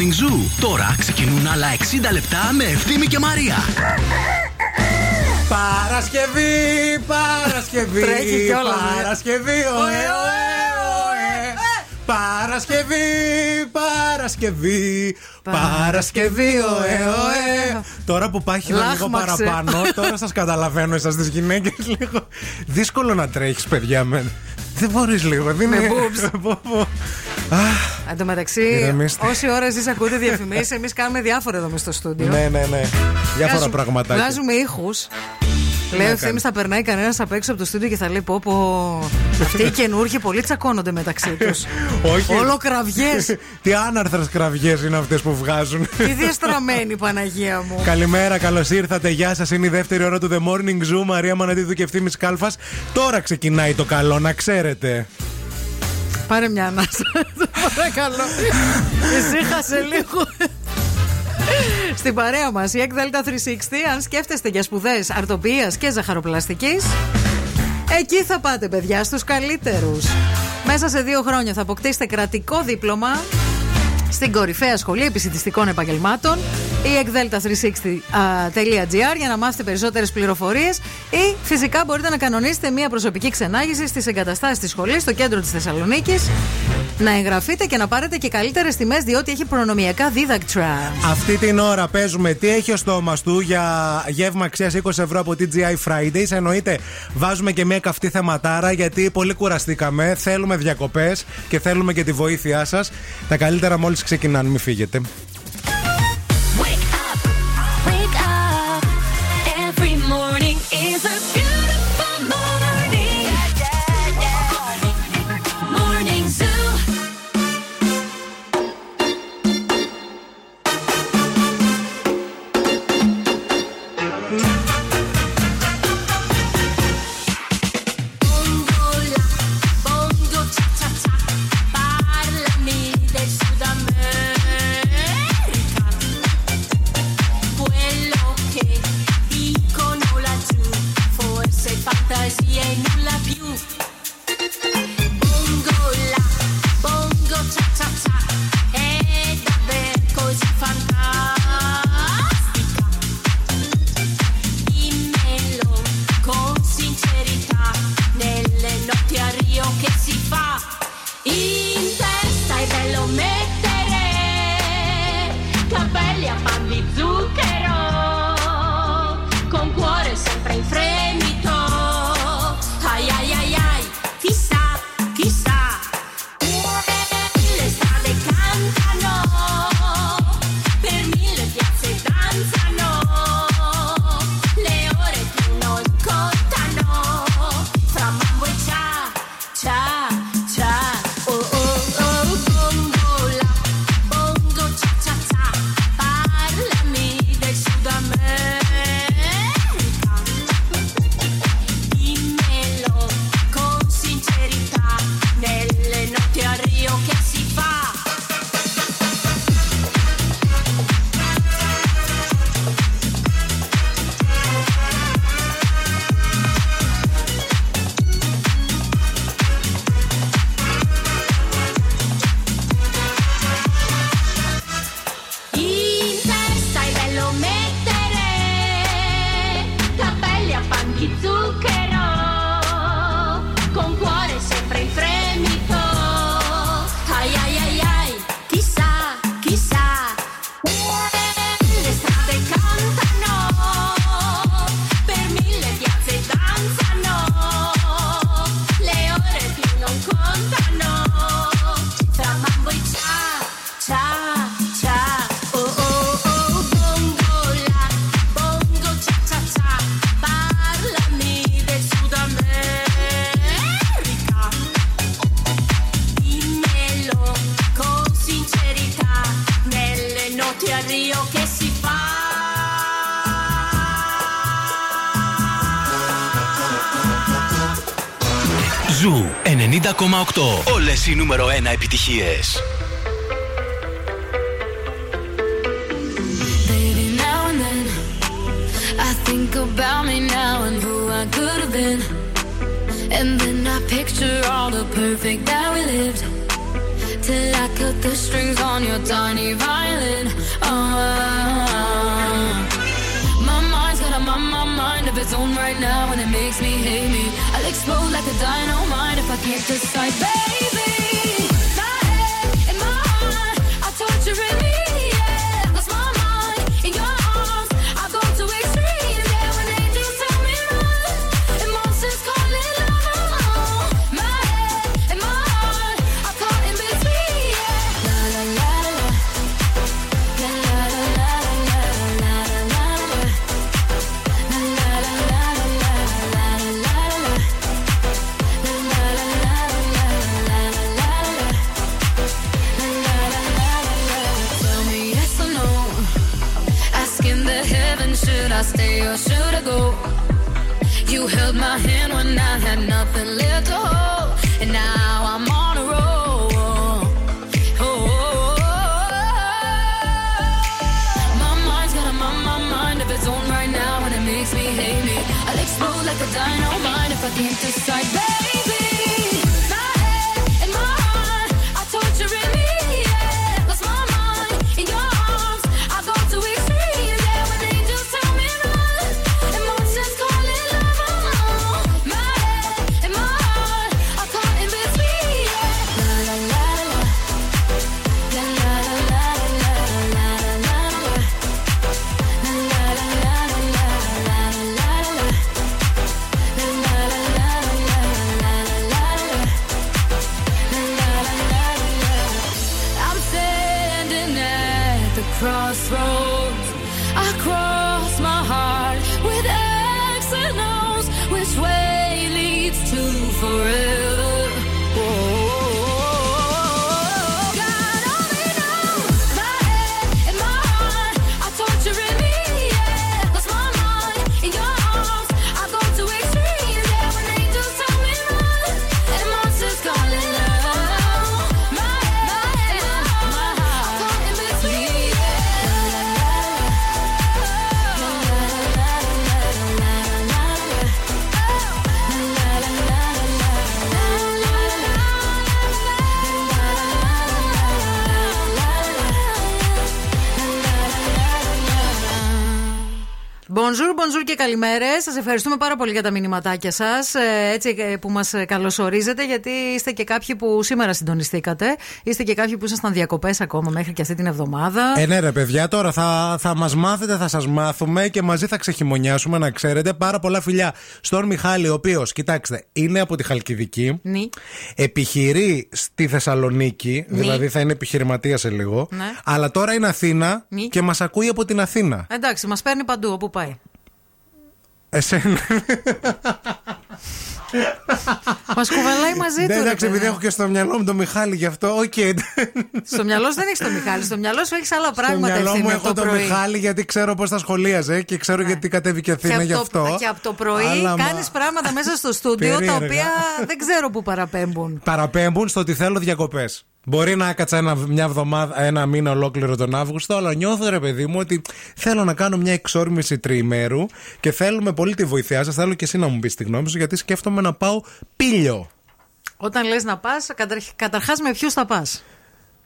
Morning Zoo. Τώρα ξεκινούν άλλα 60 λεπτά με Ευθύμη και Μαρία. Παρασκευή, Παρασκευή. Τρέχεις κιόλας, ε. Παρασκευή, ωε, ωε, ωε. Παρασκευή, Παρασκευή, Παρασκευή, ωε, ωε. Τώρα που πάει λίγο Λάχμαξε. παραπάνω, τώρα σας καταλαβαίνω εσάς τις γυναίκες λίγο. Δύσκολο να τρέχεις, παιδιά. Με... Δεν μπορείς λίγο, δεν Με είναι. boobs. Πω, πω. Εν τω μεταξύ, Ηρεμήστε. όση ώρα εσείς ακούτε διαφημίσεις, εμείς κάνουμε διάφορα εδώ μες στο στούντιο. Ναι, ναι, ναι. Διάφορα Βγάζουμε- πραγματάκια. Βγάζουμε ήχους. Λέει ο Ευθύμης θα περνάει κανένας απ' έξω από το στούντιο και θα λέει: Πω, πω. Αυτοί οι καινούργοι πολύ τσακώνονται μεταξύ τους. Όχι. Όλο κραυγές. Τι άναρθρες κραυγές είναι αυτές που βγάζουν. Τι διαστραμμένη Παναγία μου. Καλημέρα, καλώς ήρθατε. Γεια σας. Είναι η δεύτερη ώρα του The Morning Zoo. Μαρία Μανατίδου και ευθύνη Κάλφας. Τώρα ξεκινάει το καλό, να ξέρετε. Πάρε μια ανάσα. Παρακαλώ. Ησύχασε λίγο. Στην παρέα μας, η ΕΚΔΕΛΤΑ 360, αν σκέφτεστε για σπουδές αρτοποιία και ζαχαροπλαστικής, εκεί θα πάτε, παιδιά, στους καλύτερους. Μέσα σε δύο χρόνια θα αποκτήσετε κρατικό δίπλωμα στην κορυφαία σχολή επισητιστικών επαγγελμάτων ή ekdelta360.gr για να μάθετε περισσότερες πληροφορίες ή φυσικά μπορείτε να κανονίσετε μια προσωπική ξενάγηση στις εγκαταστάσεις της σχολής στο κέντρο της Θεσσαλονίκης. Να εγγραφείτε και να πάρετε και καλύτερες τιμές διότι έχει προνομιακά δίδακτρα. Αυτή την ώρα παίζουμε τι έχει ο στόμα του για γεύμα αξίας 20 ευρώ από TGI Fridays. Εννοείται, βάζουμε και μια καυτή θεματάρα γιατί πολύ κουραστήκαμε. Θέλουμε διακοπές και θέλουμε και τη βοήθειά σας. Τα καλύτερα μόλις ξεκινάνε, μην φύγετε. Wake up. Every morning is a 90,8. Όλες οι νούμερο 1 επιτυχίες. Baby, now and then I think about me now and who I could have been. And then I picture all the perfect that we lived. Till I cut the strings on your tiny violin. Uh, my mind's got a my, my mind of its own right now, and it makes me hate me. I'll explode like a dynamite if I can't decide, Bonjour, bonjour και καλημέρες. Σας ευχαριστούμε πάρα πολύ για τα μηνυματάκια σας. Έτσι ε, που μας καλωσορίζετε, γιατί είστε και κάποιοι που σήμερα συντονιστήκατε. Είστε και κάποιοι που ήσασταν διακοπές ακόμα μέχρι και αυτή την εβδομάδα. Ε, ναι, ρε παιδιά, τώρα θα, θα μας μάθετε, θα σας μάθουμε και μαζί θα ξεχειμονιάσουμε, να ξέρετε. Πάρα πολλά φιλιά στον Μιχάλη, ο οποίος, κοιτάξτε, είναι από τη Χαλκιδική. Ναι. Επιχειρεί στη Θεσσαλονίκη, Ναι. δηλαδή θα είναι επιχειρηματία σε λίγο. Ναι. Αλλά τώρα είναι Αθήνα Ναι. και μας ακούει από την Αθήνα. Εντάξει, μας παίρνει παντού όπου πάει. Εσένα. Μας κουβαλάει μαζί του. Ναι, ρε εντάξει, παιδί. επειδή έχω και στο μυαλό μου τον Μιχάλη γι' αυτό. Οκ. Στο μυαλό σου δεν έχεις το Μιχάλη. Στο μυαλό σου έχεις άλλα Στο πράγματα μυαλό μου ευθύνη έχω από το τον πρωί. Μιχάλη γιατί ξέρω πώς τα σχολίαζε και ξέρω γιατί κατέβηκε Και Αθήνα από, γι' το, αυτό. και από το πρωί Αλλά, μα- κάνεις πράγματα μέσα στο στούντιο τα Περίεργα. οποία δεν ξέρω πού παραπέμπουν. Παραπέμπουν στο ότι θέλω διακοπές. Μπορεί να έκατσα ένα, μια εβδομάδα, ένα μήνα ολόκληρο τον Αύγουστο, αλλά νιώθω ρε παιδί μου ότι θέλω να κάνω μια εξόρμηση τριημέρου και θέλουμε πολύ τη βοήθειά σας. Θέλω και εσύ να μου πεις τη γνώμη σου, γιατί σκέφτομαι να πάω πήλιο. Όταν λες να πας, καταρχάς με ποιους θα πας;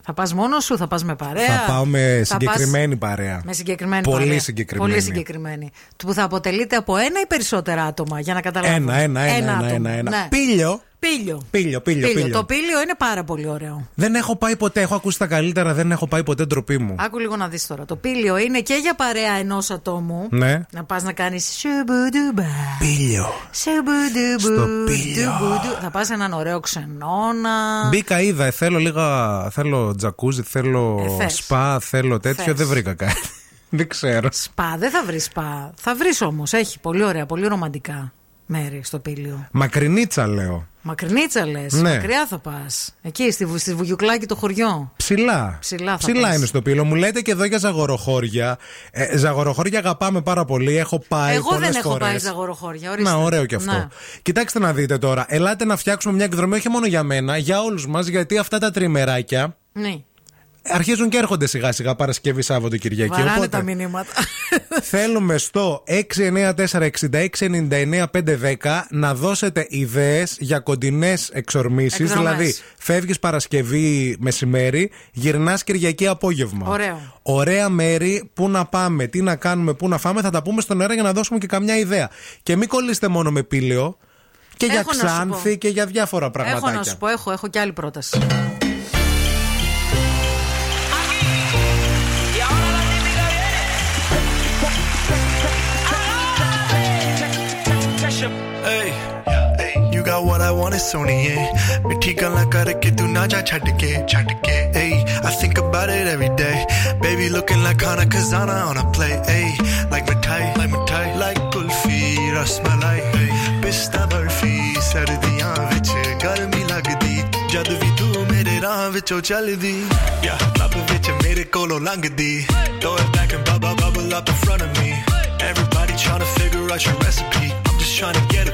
Θα πας μόνος σου, θα πας με παρέα; Θα πάω με θα συγκεκριμένη πας παρέα. Με συγκεκριμένη Πολύ παρέα. συγκεκριμένη. Πολύ συγκεκριμένη. Που θα αποτελείται από ένα ή περισσότερα άτομα, για να καταλάβουμε. Ένα, ένα, ένα, ένα, άτομο. ένα, ένα. Ναι. Πήλιο. Πήλιο. Πήλιο, πήλιο, πήλιο. Το πήλιο είναι πάρα πολύ ωραίο. Δεν έχω πάει ποτέ. Έχω ακούσει τα καλύτερα, δεν έχω πάει ποτέ ντροπή μου. Άκου λίγο να δεις τώρα. Το πήλιο είναι και για παρέα ενός ατόμου. Ναι. Να πας να κάνεις σουμπουντουμπα. Πήλιο. Σουμπουντουμπου, Στο πήλιο. ντουμπουντου. Θα πας σε έναν ωραίο ξενώνα. Μπήκα, είδα. Θέλω λίγα. Θέλω τζακούζι, θέλω Ε, θες. σπα, θέλω τέτοιο. Θες. Δεν βρήκα κάτι. δεν ξέρω. Σπα, δεν θα βρεις σπα. Θα βρεις όμως. Έχει πολύ ωραία, πολύ ρομαντικά μέρη στο πήλιο. Μακρινίτσα λέω. Μακρινίτσα λες. Ναι. Μακριά θα πας. Εκεί, στη, Βου- στη Βουγιουκλάκη το χωριό. Ψηλά. Ψηλά θα πας. είναι στο πύλο. Μου λέτε και εδώ για ζαγοροχώρια. Ε, ζαγοροχώρια αγαπάμε πάρα πολύ. Έχω πάει Εγώ πολλές δεν έχω φορές. πάει ζαγοροχώρια. Ορίστε. Να, ωραίο και αυτό. Ναι. Κοιτάξτε να δείτε τώρα. Ελάτε να φτιάξουμε μια εκδρομή όχι μόνο για μένα, για όλους μας, γιατί αυτά τα τριμεράκια Ναι. Αρχίζουν και έρχονται σιγά σιγά Παρασκευή Σάββατο Κυριακή. Βαράνε Οπότε τα μηνύματα. θέλουμε στο 694-6699-510 να δώσετε ιδέες για κοντινές εξορμήσεις. Εκδρομές. Δηλαδή, φεύγεις Παρασκευή μεσημέρι, γυρνάς Κυριακή απόγευμα. Ωραίο. Ωραία μέρη, πού να πάμε, τι να κάνουμε, πού να φάμε, θα τα πούμε στον αέρα για να δώσουμε και καμιά ιδέα. Και μην κολλήσετε μόνο με πήλαιο. Και για Έχω να σου ξάνθη πω. και για διάφορα πραγματάκια. έχω να σου πω, έχω, έχω και άλλη πρόταση. what I want is Sony, yeah. Bitchy gala karake do na ja chatake, chatake, ayy. I think about it every day. Baby looking like Hana Kazana on a play, ayy. Like my tie, like my tie, like Kulfi, rust my life, ayy. Pista burfi, sardiya vich, garmi lagdi. Jadvi tu mere raha vicho chaldi. Yeah, club vich mere kolo langdi. Throw it back and bubble, bubble up in front of me. Everybody trying to figure out your recipe. I'm just trying to get it.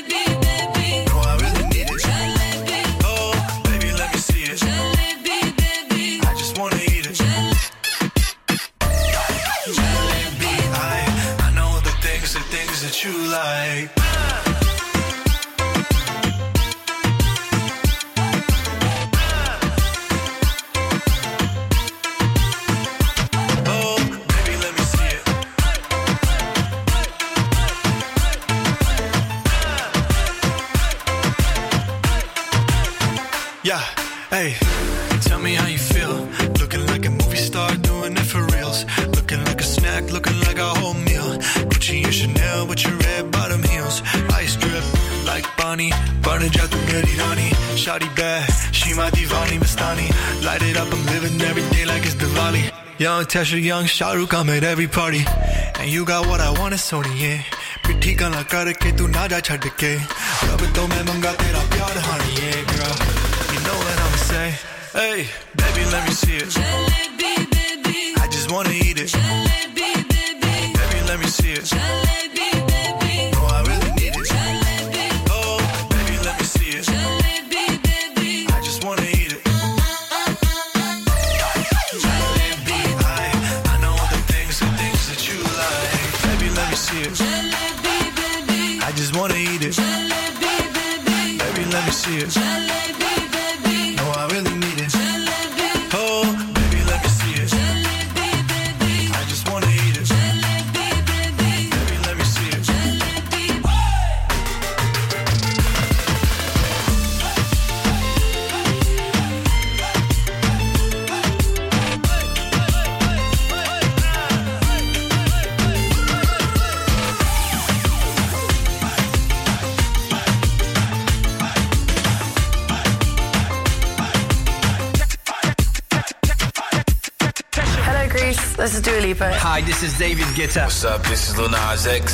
like. on a jet to Tehran Shawty bad, she my divani mastani. Light it up, I'm living every day like it's Diwali. Young Tesha, young Shahrukh, I'm at every party. And you got what I want, it's Sony, yeah. ਪਿੱਠੀ ਗਾਲਾਂ ਕਰਕੇ ਤੂੰ ਨਾ ਜਾ ਛੱਡ ਕੇ ਰੱਬ ਤੋਂ ਮੈਂ ਮੰਗਾ ਤੇਰਾ ਪਿਆਰ ਹਾਣੀਏ girl. You know what I'm say, hey baby let me see it. Jalebi baby. I just wanna eat it. Jalebi baby. Baby let me see it. Jalebi. See Jealous. This is Dua Lipa. Hi, this is David Guetta. What's up? This is Lil Nas X.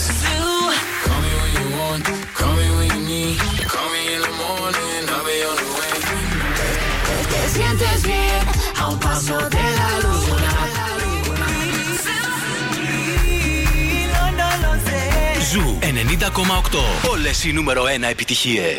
Call me when you want, call me when you need. Call me in the morning, I'll be on the way. Te sientes bien a un paso de la luna. No, no lo sé. Ζου 90,8. Όλε οι νούμερο 1 επιτυχίε.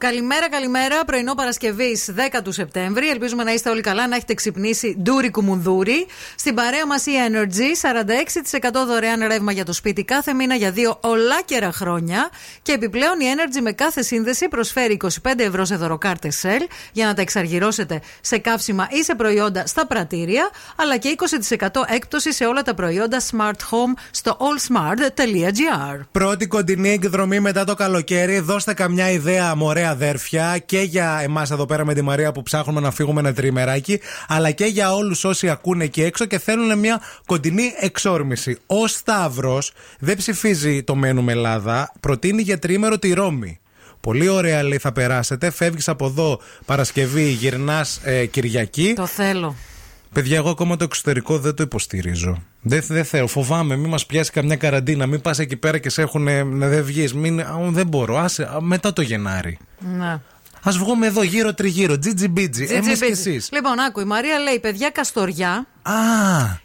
Καλημέρα, καλημέρα. Πρωινό Παρασκευής 10 του Σεπτέμβρη. Ελπίζουμε να είστε όλοι καλά, να έχετε ξυπνήσει ντούρι κουμουνδούρι. Στην παρέα μας η Energy, 46% δωρεάν ρεύμα για το σπίτι κάθε μήνα για δύο ολάκερα χρόνια. Και επιπλέον η Energy με κάθε σύνδεση προσφέρει 25 ευρώ σε δωροκάρτε Shell για να τα εξαργυρώσετε σε καύσιμα ή σε προϊόντα στα πρατήρια, αλλά και 20% έκπτωση σε όλα τα προϊόντα Smart Home στο allsmart.gr. Πρώτη κοντινή εκδρομή μετά το καλοκαίρι. Δώστε καμιά ιδέα, μωρέα αδέρφια, και για εμάς εδώ πέρα με τη Μαρία που ψάχνουμε να φύγουμε ένα τριμεράκι, αλλά και για όλους όσοι ακούνε εκεί έξω και θέλουν μια κοντινή εξόρμηση. Ο Σταύρος δεν ψηφίζει το μένουμε Ελλάδα, προτείνει για τρίμερο τη Ρώμη. Πολύ ωραία λέει θα περάσετε. Φεύγεις από εδώ Παρασκευή, γυρνάς Κυριακή. Το θέλω. Παιδιά, εγώ ακόμα το εξωτερικό δεν το υποστηρίζω. Δεν, δεν θέλω. Φοβάμαι, μην μας πιάσει καμιά καραντίνα. Μην πας εκεί πέρα και σε έχουν να δεν βγεις. Μην... α, Δεν μπορώ. Άσε, α, μετά το Γενάρη. Ναι. Α βγούμε εδώ γύρω τριγύρω. Τζιτζι μπίτζι. Εμείς και Τζιτζι-μπιτζι. εσείς. Λοιπόν, άκου, η Μαρία λέει: Παιδιά, Καστοριά. Α,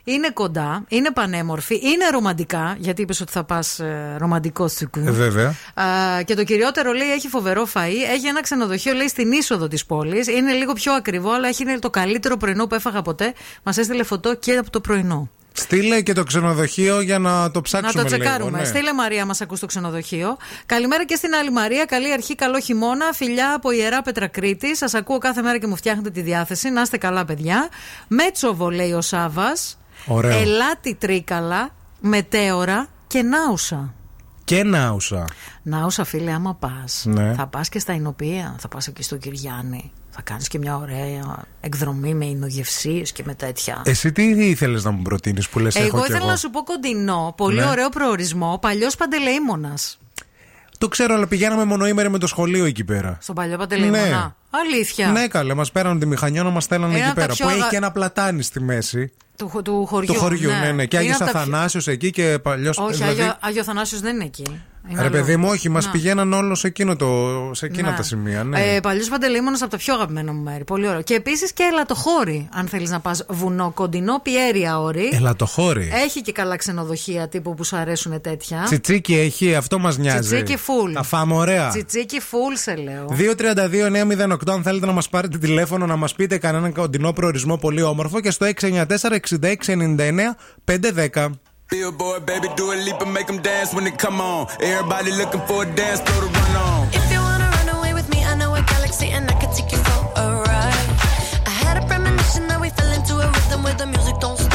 Είναι κοντά, είναι πανέμορφη, είναι ρομαντικά, γιατί είπες ότι θα πας ρομαντικό τσουκού. ε, βέβαια. Α, και το κυριότερο λέει έχει φοβερό φαΐ. Έχει ένα ξενοδοχείο λέει στην είσοδο της πόλης. Είναι λίγο πιο ακριβό, αλλά έχει είναι το καλύτερο πρωινό που έφαγα ποτέ. Μας έστειλε φωτό και από το πρωινό. Στείλε και το ξενοδοχείο για να το ψάξουμε Να το τσεκάρουμε. λίγο. ναι. Στείλε Μαρία, μας ακούς στο ξενοδοχείο. Καλημέρα και στην άλλη Μαρία. Καλή αρχή, καλό χειμώνα. Φιλιά από ιερά Πετρακρίτη. Σας ακούω κάθε μέρα και μου φτιάχνετε τη διάθεση. Να είστε καλά, παιδιά. Μέτσοβο, λέει ο Σάβας. Ωραίο. Ελάτη Τρίκαλα, Μετέωρα και Νάουσα. Και Νάουσα. Νάουσα, φίλε, άμα πας, Ναι. θα πας και στα Ινοπία, θα πας εκεί στο Κυριάννη. Θα κάνεις και μια ωραία εκδρομή με εινογευσίες και με τέτοια. Εσύ τι ήθελες να μου προτείνεις που λες, έχω Εγώ κι ήθελα εγώ; να σου πω κοντινό, πολύ Ναι. ωραίο προορισμό, παλιός Παντελεήμονας. Το ξέρω, αλλά πηγαίναμε μονοήμερη με το σχολείο εκεί πέρα. Στον παλιό Παντελεήμονα; Ναι. Αλήθεια. Ναι, καλέ, μας πέραν τη μηχανιό να μας στέλνανε Είναι εκεί από τα πέρα. πιο Που αγα- έχει και ένα πλατάνι στη μέση. Του, χω- του χωριού. Του χωριού, ναι, ναι. Και Είναι Άγιος από τα πιο- Αθανάσιος εκεί και παλιός. Όχι, Άγιο, Άγιος Θανάσιος δεν είναι εκεί. Είναι Ρε αλλού. παιδί μου, όχι, μας Να. πηγαίναν όλος σε, εκείνο το, σε εκείνα Ναι. τα σημεία. Ναι. Ε, Παλιό Παντελεήμονας από τα πιο αγαπημένα μου μέρη. Πολύ ωραίο. Και επίσης και ελατοχώρη, αν θέλεις να πας βουνό κοντινό, πιέρια όρη. Ελατοχώρη. Έχει και καλά ξενοδοχεία τύπου που σου αρέσουν τέτοια. Τσιτσίκι έχει, αυτό μας νοιάζει. Τσιτσίκι full. Τα φάμε ωραία. Τσιτσίκι full σε λέω. 232-908 αν θέλετε να μας πάρετε τηλέφωνο να μας πείτε κανέναν κοντινό προορισμό πολύ όμορφο και στο 694-6699-510. Billboard, baby, do a leap and make them dance when they come on. Everybody looking for a dance, throw the run on. If you wanna run away with me, I know a galaxy and I can take you for a ride. I had a premonition that we fell into a rhythm where the music don't stop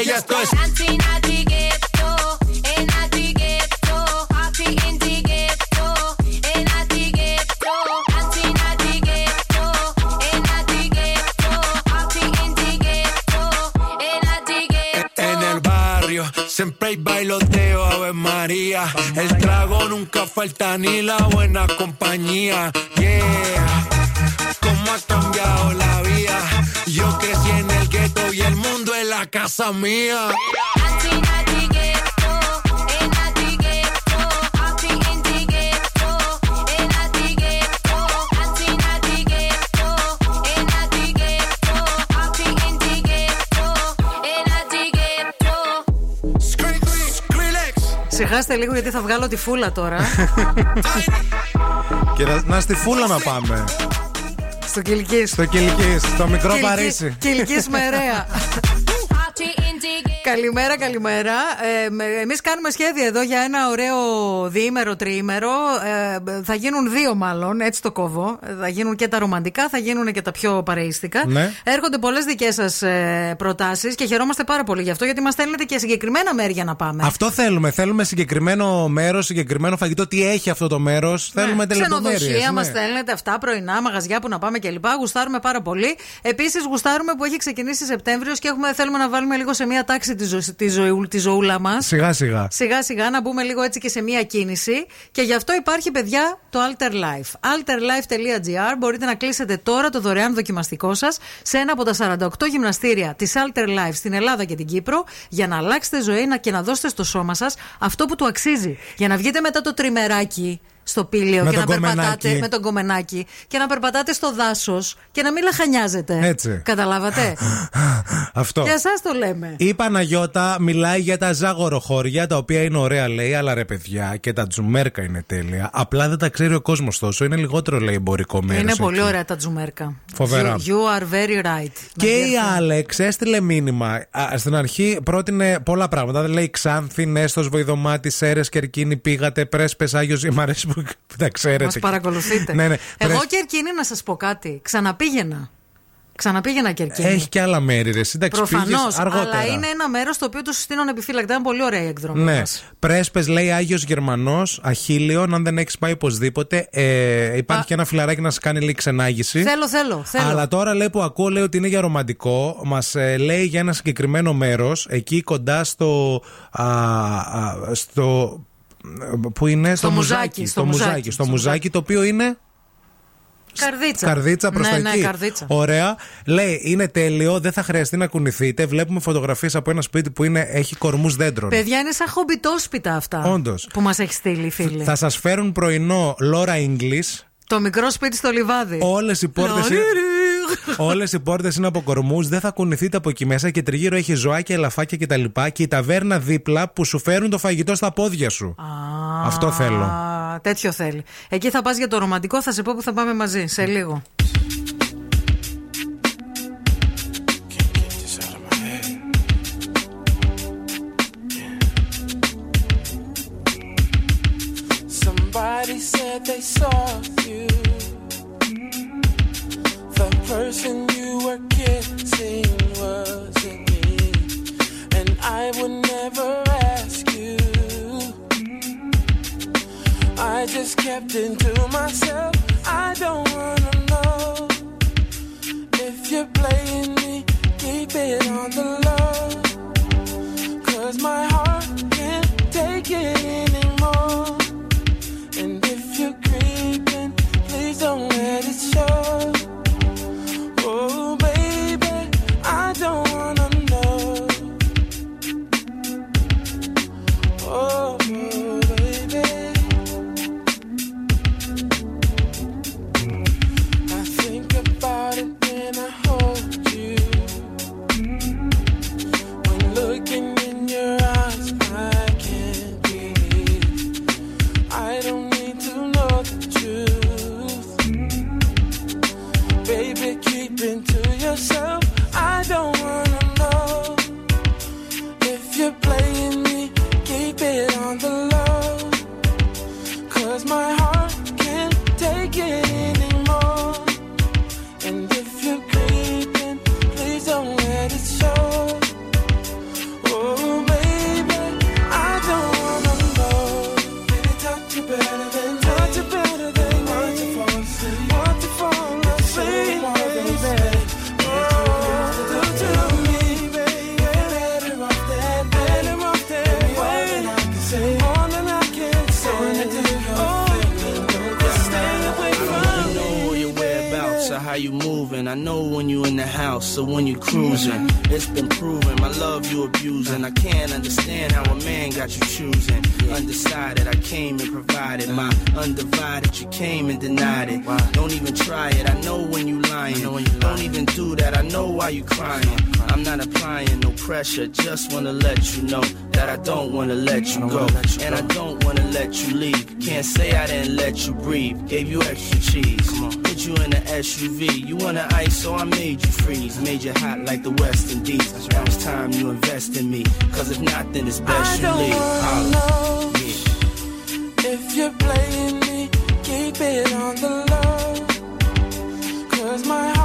ella esto es. Siempre hay bailoteo, Ave María. El trago nunca falta ni la buena compañía. La casa mía. Σιγάστε λίγο γιατί θα βγάλω τη φούλα τώρα. Και να, να στη φούλα να πάμε. Στο Κιλκής. Στο Κιλκής, στο μικρό Κιλκής- Παρίσι. Κιλκής Μερέα. Καλημέρα, καλημέρα. Ε, Εμείς κάνουμε σχέδια εδώ για ένα ωραίο διήμερο, τριήμερο. Ε, θα γίνουν δύο μάλλον, έτσι το κόβω. Ε, Θα γίνουν και τα ρομαντικά, θα γίνουν και τα πιο παρεΐστικα. Ναι. Έρχονται πολλές δικές σας ε, προτάσεις και χαιρόμαστε πάρα πολύ γι' αυτό, γιατί μας στέλνετε και συγκεκριμένα μέρη για να πάμε. Αυτό θέλουμε. Θέλουμε συγκεκριμένο μέρος, συγκεκριμένο φαγητό. Τι έχει αυτό το μέρος; Θέλουμε τελεπτομέρειε. Ξενοδοχεία μας στέλνετε αυτά, πρωινά, μαγαζιά που να πάμε κλπ. Γουστάρουμε πάρα πολύ. Επίσης, γουστάρουμε που έχει ξεκινήσει Σεπτέμβριος και έχουμε, θέλουμε να βάλουμε λίγο σε μία τάξη τη, ζω, τη, ζωη- τη ζωούλα μας. Σιγά σιγά. Σιγά σιγά να μπούμε λίγο έτσι και σε μία κίνηση. Και γι' αυτό υπάρχει, παιδιά, το Alter Life. alterlife.gr μπορείτε να κλείσετε τώρα το δωρεάν δοκιμαστικό σας σε ένα από τα 48 γυμναστήρια της Alter Life στην Ελλάδα και την Κύπρο για να αλλάξετε ζωή να- και να δώσετε στο σώμα σας αυτό που του αξίζει. Για να βγείτε μετά το τριμεράκι στο πύλιο Με και τον να περπατάτε κομμενάκι. με τον κομμενάκι και να περπατάτε στο δάσος και να μην λαχανιάζετε. Έτσι. Καταλάβατε; Αυτό. Για εσά το λέμε. Η Παναγιώτα μιλάει για τα ζάγοροχώρια, τα οποία είναι ωραία, λέει, αλλά ρε παιδιά, και τα τζουμέρκα είναι τέλεια. Απλά δεν τα ξέρει ο κόσμος τόσο. Είναι λιγότερο, λέει, εμπορικό μέρος. Είναι πολύ ωραία τα τζουμέρκα. Φοβερά. You, you are very right. Και η Άλεξ έστειλε μήνυμα. Α, στην αρχή πρότεινε πολλά πράγματα. Λέει Ξάνθη, Νέστος, Βοηδομάτη, Σέρες, Κερκίνη, πήγατε, Πρέσπες, Άγιος. Μ' αρέσει που τα ξέρετε. Μας παρακολουθείτε. ναι, ναι. Εγώ Πρέσ- Κερκίνη να σας πω κάτι. Ξαναπήγαινα. Ξαναπήγαινα Κερκίνη. Έχει και άλλα μέρη, ρε. Σύνταξη Προφανώς. αργότερα. Αλλά είναι ένα μέρος το οποίο του συστήνω ανεπιφύλακτα. Ήταν πολύ ωραία η εκδρομή. Ναι. μας. Πρέσπες λέει Άγιος Γερμανός, Αχίλιον. Αν δεν έχεις πάει οπωσδήποτε, ε, υπάρχει και ένα φιλαράκι να σε κάνει λίγη ξενάγηση. Θέλω, θέλω. θέλω. Αλλά τώρα λέει που ακούω λέει ότι είναι για ρομαντικό. Μας λέει για ένα συγκεκριμένο μέρος, εκεί κοντά στο. Α, α, στο που είναι στο, Μουζάκι, μουζάκι. στο Στο Μουζάκι, μουζάκι. Στο στο μουζάκι, το οποίο είναι. Καρδίτσα. Καρδίτσα προς ναι, τα ναι, εκεί. καρδίτσα. Ωραία. Λέει, είναι τέλειο, δεν θα χρειαστεί να κουνηθείτε. Βλέπουμε φωτογραφίες από ένα σπίτι που είναι, έχει κορμούς δέντρων. Παιδιά, είναι σαν χομπιτόσπιτα αυτά. Όντως. Που μας έχει στείλει η φίλη. Θα σας φέρουν πρωινό Laura English. Το μικρό σπίτι στο λιβάδι. Όλες οι πόρτες. Λαρίρι. Όλες οι πόρτες είναι από κορμούς, δεν θα κουνηθείτε από εκεί μέσα και τριγύρω έχει ζωάκια, ελαφάκια κτλ. Και, και η ταβέρνα δίπλα που σου φέρουν το φαγητό στα πόδια σου. Αυτό θέλω. Α, τέτοιο θέλει. Εκεί θα πας για το ρομαντικό, θα σε πω που θα πάμε μαζί σε λίγο. Somebody said they saw you. The person you were kissing wasn't me. And I would never ask you. I just kept it to myself. I don't wanna know if you're playing me. Keep it on the low. Cause my heart I know when you in the house or when you cruising. It's been proven my love you abusing. I can't understand how a man got you choosing. Undecided, I came and provided my undivided. You came and denied it. Don't even try it. I know when you lying. Don't even do that. I know why you crying. I'm not applying no pressure. Just wanna let you know that I don't wanna let you go. And I don't wanna let you leave. Can't say I didn't let you breathe. Gave you extra cheese. Put you in an SUV. You wanna ice, so I made you freeze. Made you hot like the West Indies. Now it's time you invest in me. Cause if not, then it's I best you don't leave. Holla. Uh, know if you're playing me. Keep it on the low. Cause my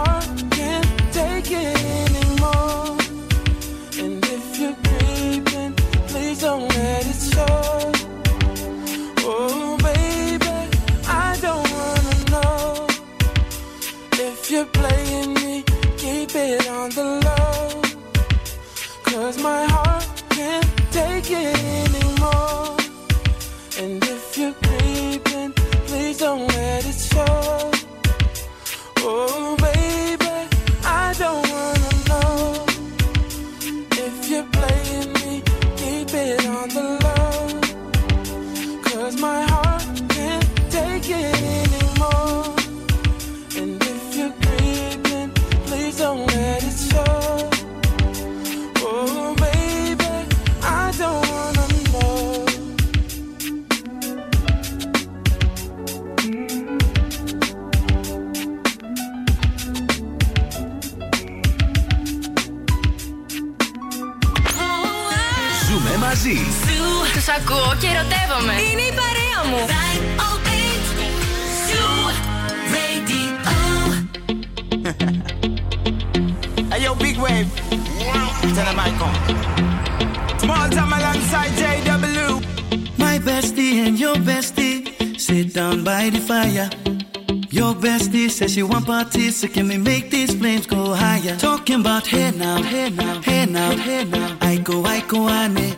so can we make these flames go higher? Talking about hey now, hey now, hey now, hey now. I go, I go, ane.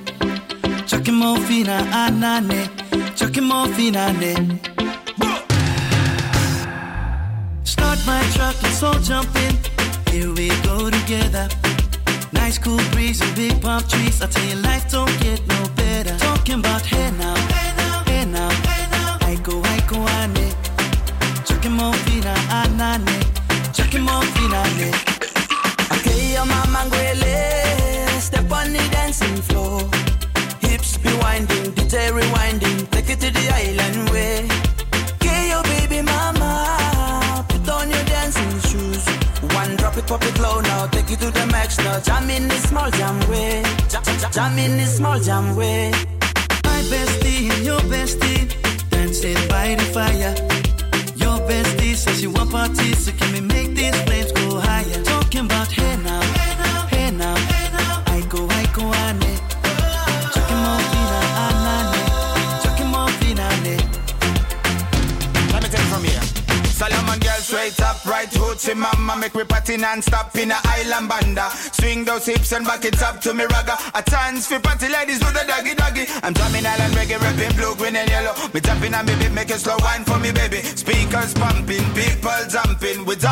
Chucking more fina, ah, ah, anane. Chucking more fina, ane. Ah, Start my truck, let's all jump in. Here we go together. Nice cool breeze and big palm trees. I tell you,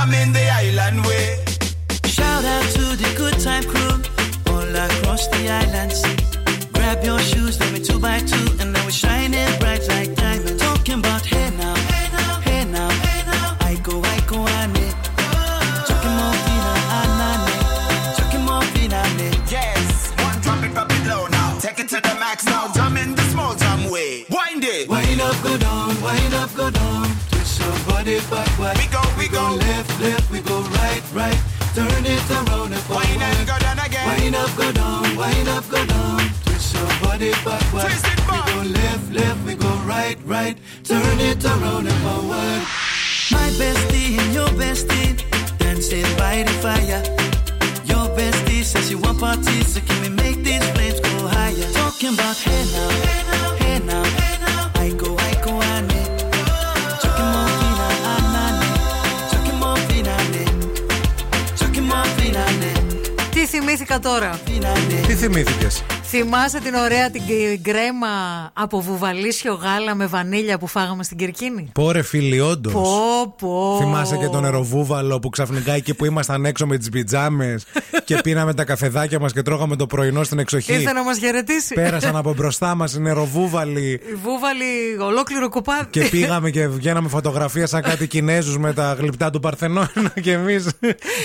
I'm in the την ωραία την γκρέμα από βουβαλίσιο γάλα με βανίλια που φάγαμε στην Κυρκίνη; Πόρε φίλοι, όντως. Πω, πω. Θυμάσαι και τον νεροβούβαλο που ξαφνικά εκεί που ήμασταν έξω με τις πιτζάμες και πίναμε τα καφεδάκια μας και τρώγαμε το πρωινό στην εξοχή. Ήρθε να μας χαιρετήσει. Πέρασαν από μπροστά μας οι νεροβούβαλοι Η Βούβαλη, ολόκληρο κοπάδι. και πήγαμε και βγαίναμε φωτογραφία σαν κάτι Κινέζους με τα γλυπτά του Παρθενώνα και εμείς.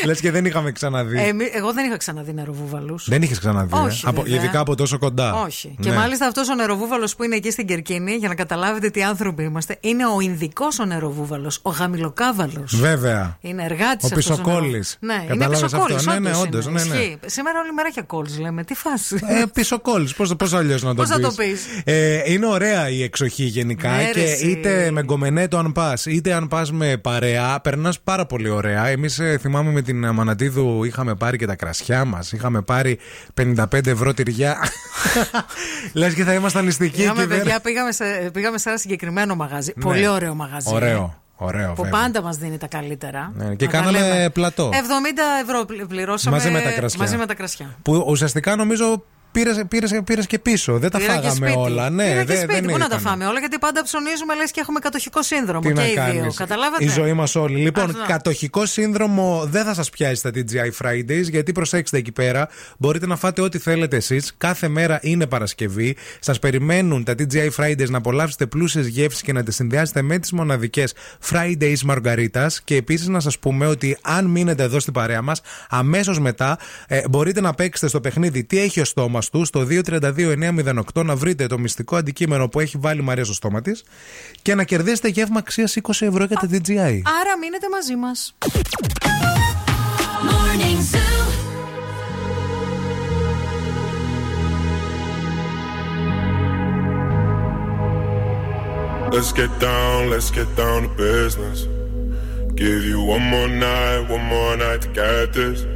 Λες και δεν είχαμε ξαναδεί. Εμεί- εγώ δεν είχα ξαναδεί νεροβούβαλους. Δεν είχες ξαναδεί. ε; Όχι, από, βέβαια. ειδικά από τόσο κοντά. Όχι. Και Ναι. μάλιστα αυτός ο νεροβούβαλος που είναι εκεί στην Κερκίνη, για να καταλάβετε τι άνθρωποι είμαστε, είναι ο Ινδικός ο νεροβούβαλος, ο γαμιλοκάβαλος. Βέβαια. Είναι εργάτης Ο πισοκόλλης. Ναι, είναι Κατάλαβες πισοκόλλη. αυτό. Ναι, ναι, όντως, ναι, ναι. Σήμερα όλη μέρα έχει κόλλη, λέμε. Τι φάση. Ε, πίσω κόλλη. Πώς πώς αλλιώς να το Πώς θα πεις; το πεις; Ε, είναι ωραία η εξοχή γενικά Ναι, ρε, και εσύ. είτε με γκομενέτο αν πας, είτε αν πας με παρέα, περνάς πάρα πολύ ωραία. Εμείς θυμάμαι με την Αμανατίδου είχαμε πάρει και τα κρασιά μας. Είχαμε πάρει 55 ευρώ τυριά. Λες και θα ήμασταν νηστικοί Πήγαμε, εκεί πέρα. παιδιά, πήγαμε σε, πήγαμε σε ένα συγκεκριμένο μαγαζί. Ναι. Πολύ ωραίο μαγαζί. Ωραίο. Ωραίο, Που βέβαια. πάντα μας δίνει τα καλύτερα. Ναι, και Να τα κάναμε λέμε. πλατό. 70 ευρώ πλη- πληρώσαμε. Μαζί με τα κρασιά. Μαζί με τα κρασιά. Που ουσιαστικά νομίζω πήρες πήρες, πήρες και πίσω. Δεν τα Πήρα και φάγαμε σπίτι. όλα. Ναι, Πήρα και δεν- σπίτι. δεν Πού να τα ήτανε. φάμε όλα, γιατί πάντα ψωνίζουμε λες και έχουμε κατοχικό σύνδρομο. Τι και να οι δύο. κάνεις. Καταλάβατε; Η ζωή μας όλοι. Λοιπόν, Αυτό. κατοχικό σύνδρομο δεν θα σας πιάσει στα TGI Fridays, γιατί προσέξτε εκεί πέρα. Μπορείτε να φάτε ό,τι θέλετε εσείς. Κάθε μέρα είναι Παρασκευή. Σας περιμένουν τα TGI Fridays να απολαύσετε πλούσιες γεύσεις και να τις συνδυάσετε με τις μοναδικές Fridays Margaritas. Και επίσης να σας πούμε ότι αν μείνετε εδώ στην παρέα μας, αμέσως μετά ε, μπορείτε να παίξετε στο παιχνίδι Τι έχει ο στόμας του στο 232-908 να βρείτε το μυστικό αντικείμενο που έχει βάλει η Μαρία στο στόμα της και να κερδίσετε γεύμα αξίας 20 ευρώ για τα DJI. Άρα μείνετε μαζί μας. Morning Zoo. Let's get down, let's get down to business. Give you one more night, one more night to get this.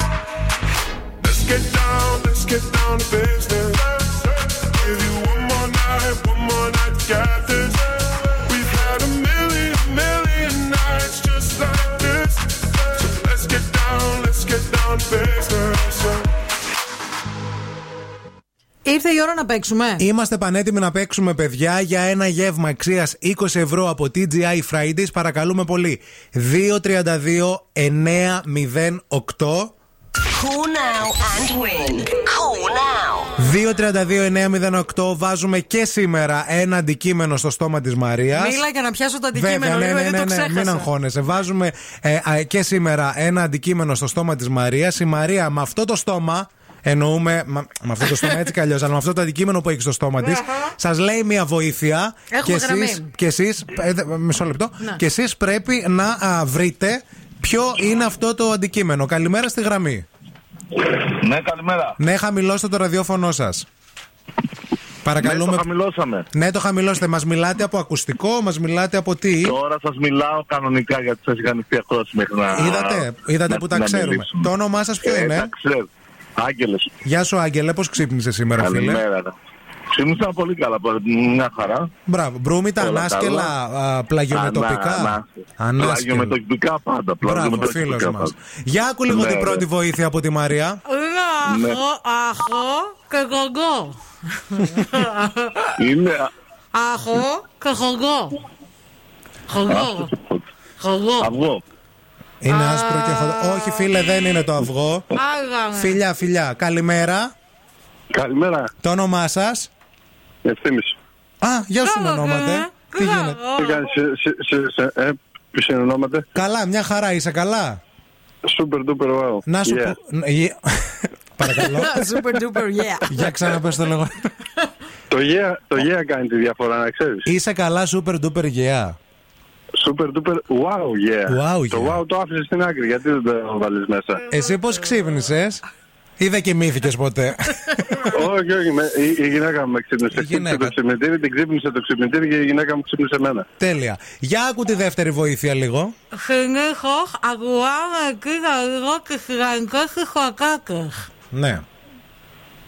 Let's get down, let's get down to business. Give you one more night, one more night to get this. We've had a million, million nights just like this. So let's get down, let's get down to business. Ήρθε η ώρα να παίξουμε. Είμαστε πανέτοιμοι να παίξουμε, παιδιά, για ένα γεύμα αξία 20 ευρώ από TGI Fridays. Παρακαλούμε πολύ. 232-908. Call now and win. Call now. 232-908 βάζουμε και σήμερα ένα αντικείμενο στο στόμα της Μαρίας Μίλα για να πιάσω το αντικείμενο. Βέβαια, ναι, λίγο, ναι, γιατί ναι, το ναι, ξέχασα. μην αγχώνεσαι. Βάζουμε ε, α, και σήμερα ένα αντικείμενο στο στόμα της Μαρίας Η Μαρία με αυτό το στόμα Εννοούμε, μα- με αυτό το στόμα έτσι κι αλλιώς, αλλά με αυτό το αντικείμενο που έχει στο στόμα της, σας λέει μια βοήθεια. Έχουμε και γραμμή. εσείς, και εσείς, ε, δε- μισό λεπτό, Ναι. και εσείς πρέπει να α, βρείτε ποιο είναι αυτό το αντικείμενο; Καλημέρα στη γραμμή. Ναι, καλημέρα. Ναι, χαμηλώστε το ραδιόφωνο σας. Παρακαλούμε. Ναι, το χαμηλώσαμε. Ναι, το χαμηλώστε. Μας μιλάτε από ακουστικό, μας μιλάτε από τι; Τώρα σας μιλάω κανονικά γιατί σας είχα ανοιχτεί ακρόαση μέχρι να. Είδατε, είδατε να- που τα να ξέρουμε. μιλήσουμε. Το όνομά σας ποιο Ε, είναι; τα ξέρω. Άγγελος. Γεια σου, Άγγελε, πώς ξύπνησες σήμερα, φίλε; Καλημέρα. Ξύπνησα πολύ καλά, μια χαρά. Μπράβο, Μπρούμητα, Όλα ανάσκελα, καλά. α, πλαγιομετωπικά. Ανα- ανα- Ανάσκελα. Πλαγιομετωπικά πάντα. Μπράβο, πλαγιομετωπικά φίλος μας. πάντα. Για άκου λίγο Ναι, την ναι. πρώτη βοήθεια από τη Μαρία. Ναι. Άχο, άχο και γογκό. Είναι. α- Άχο και γογκό. Γογκό. Γογκό. Αυγό. Είναι άσπρο και χοντρό. Όχι, φίλε, δεν είναι το αυγό. Άγαμε. Φιλιά, φιλιά. Καλημέρα. Καλημέρα. Το όνομά σας; Ευθύμης. Α, γεια σου, ονόματε. Τι γίνεται; Τι κάνεις, σε- σε- σε- σε- ε, ποιος είναι ονόματι; Καλά, μια χαρά, είσαι καλά. Super duper wow. Να σου Yeah. πω. Ν- γε- Παρακαλώ. Super duper, yeah. Για ξαναπες το λέγω. Το yeah, το yeah κάνει τη διαφορά, να ξέρεις. Είσαι καλά, super duper yeah. Super duper wow, yeah. Wow, Το wow το άφησες στην άκρη, γιατί δεν το βάλεις μέσα; Εσύ πώς ξύπνησες; Ή δεν κοιμήθηκες ποτέ. όχι, όχι, με, η, η γυναίκα μου με ξύπνησε. Ξύπνησε το ξυπνητήρι, την ξύπνησε το ξυπνητήρι και η γυναίκα μου ξύπνησε εμένα. Τέλεια. Για άκου τη δεύτερη βοήθεια λίγο. Συνήθω ακούγαμε εκεί για λίγο και τηγανιτές τυχοκάκες. Ναι.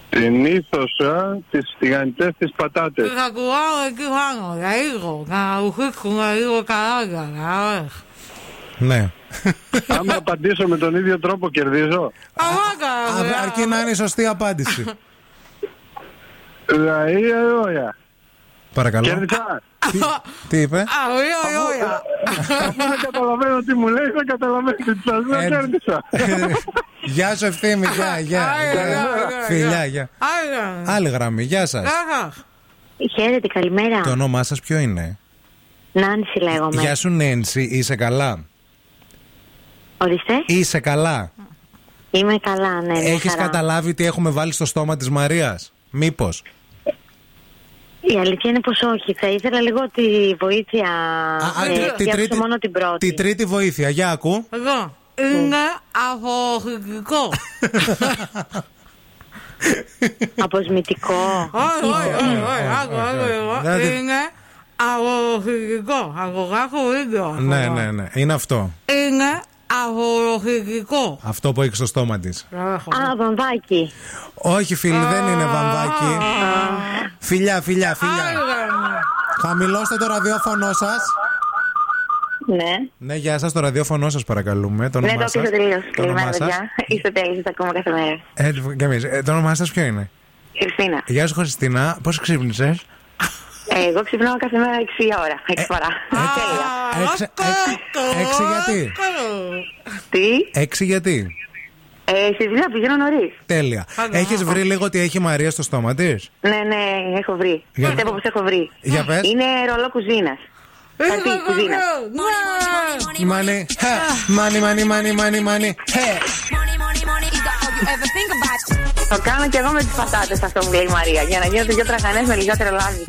Την ήθωσα τις τηγανιτές τις πατάτες. Τις ακούγαμε εκεί πάνω, για λίγο, να ουφίξουμε λίγο καράγια, να ωραίες. Ναι. Άμα απαντήσω με τον ίδιο τρόπο κερδίζω. Α, Αρκεί να είναι η σωστή απάντηση. Δηλαδή, ωραία. Παρακαλώ. Κέρδισα. Τι είπε; Α, ωραία, ωραία. Αφού δεν καταλαβαίνω τι μου λέει, δεν καταλαβαίνω τι σας λέω, Ε, κέρδισα. Γεια σου ευθύμη, γεια, γεια. Άγια, Γεια. άγια, Φιλιά, άγια. γεια. Άγια. Άλλη γραμμή, γεια σας. Γεια σας. Χαίρετε, καλημέρα. Το όνομά σας ποιο είναι; Νάνση λέγομαι. Γεια σου Νένση, είσαι καλά; Ορίστε. Είσαι καλά. Είμαι καλά, ναι. μια Έχεις χαρά. καταλάβει τι έχουμε βάλει στο στόμα της Μαρίας. Μήπως. Η αλήθεια είναι πως όχι. Θα ήθελα λίγο τη βοήθεια. Α, ε, τη- τη διάβασα τρίτη- μόνο την πρώτη. Τη τρίτη βοήθεια, για ακού. Εγώ. Είναι αποχωρητικό. Αποσμητικό. Όχι, όχι, όχι, όχι. Άκου, άκου εγώ. Δηλαδή- Είναι αποχωρητικό. Αγωγάκο ίδιο. Ναι, ναι, ναι. Είναι αυτό. Είναι αποχωρητικό. Αυτό που έχει στο στόμα της. Α, βαμβάκι. Όχι, φίλοι, δεν είναι βαμβάκι. Φιλιά, φιλιά, φιλιά. Χαμηλώστε το ραδιόφωνο σας. Ναι. Ναι, γεια σας, το ραδιόφωνο σας παρακαλούμε. Το Ναι, όνομά το σας. άφησα τελείως. Το Καλημέρα, όνομά σας. παιδιά. Είστε τέλειοι, σα ακούμε κάθε μέρα. Ε, και εμείς. Ε, το όνομά σας ποιο είναι; Χριστίνα. Γεια σου, Χριστίνα. Πώς ξύπνησες; Ε, εγώ ξυπνάω κάθε μέρα 6 ώρα. 6 φορά. Τέλεια. Έξι, έξι γιατί; Τι; Έξι γιατί; Ε, στη δουλειά πηγαίνω νωρίς. Τέλεια. Έχεις βρει λίγο τι έχει η Μαρία στο στόμα της; Ναι, ναι, έχω βρει. Για- Πιστεύω πως έχω βρει. Για πες. Είναι ρολό κουζίνας. Κάτι κουζίνα. Μάνι, μάνι, μάνι, μάνι, μάνι, μάνι. Το κάνω και εγώ με τις πατάτες αυτό που λέει η Μαρία. Για να γίνονται δύο τραγανέ με λιγότερο λάδι.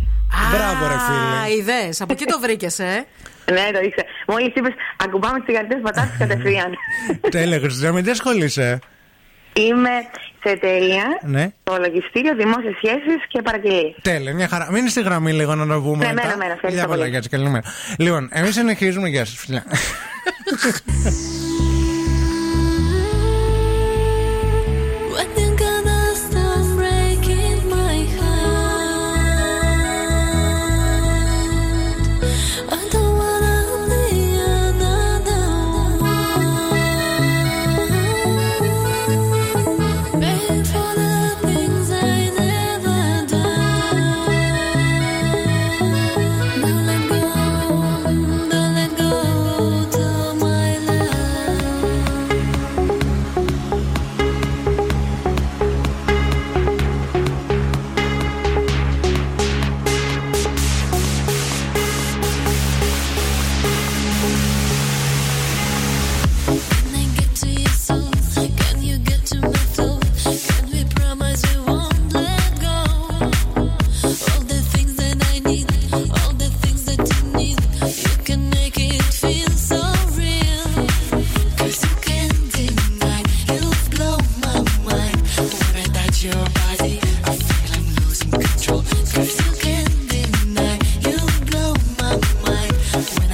Μπράβο, ρε φίλε. Α, ιδέες. Από εκεί το βρήκες, ε; Ναι, το ήξερα. Μόλις είπες, ακουμπάμε τις γαρτέ πατάτες κατευθείαν. Τέλεια, Χριστίνα, με τι ασχολείσαι. Είμαι σε εταιρεία, Ναι. το λογιστήριο, δημόσιες σχέσεις και παραγγελίες. Τέλεια, μια χαρά. Μείνει στη γραμμή λίγο να το πούμε. Ναι, μετά. μένα, μένα, ευχαριστώ Γεια πολλά, πολύ. γεια σας, καλημέρα. Λοιπόν, εμείς συνεχίζουμε. Γεια σας, φιλιά. When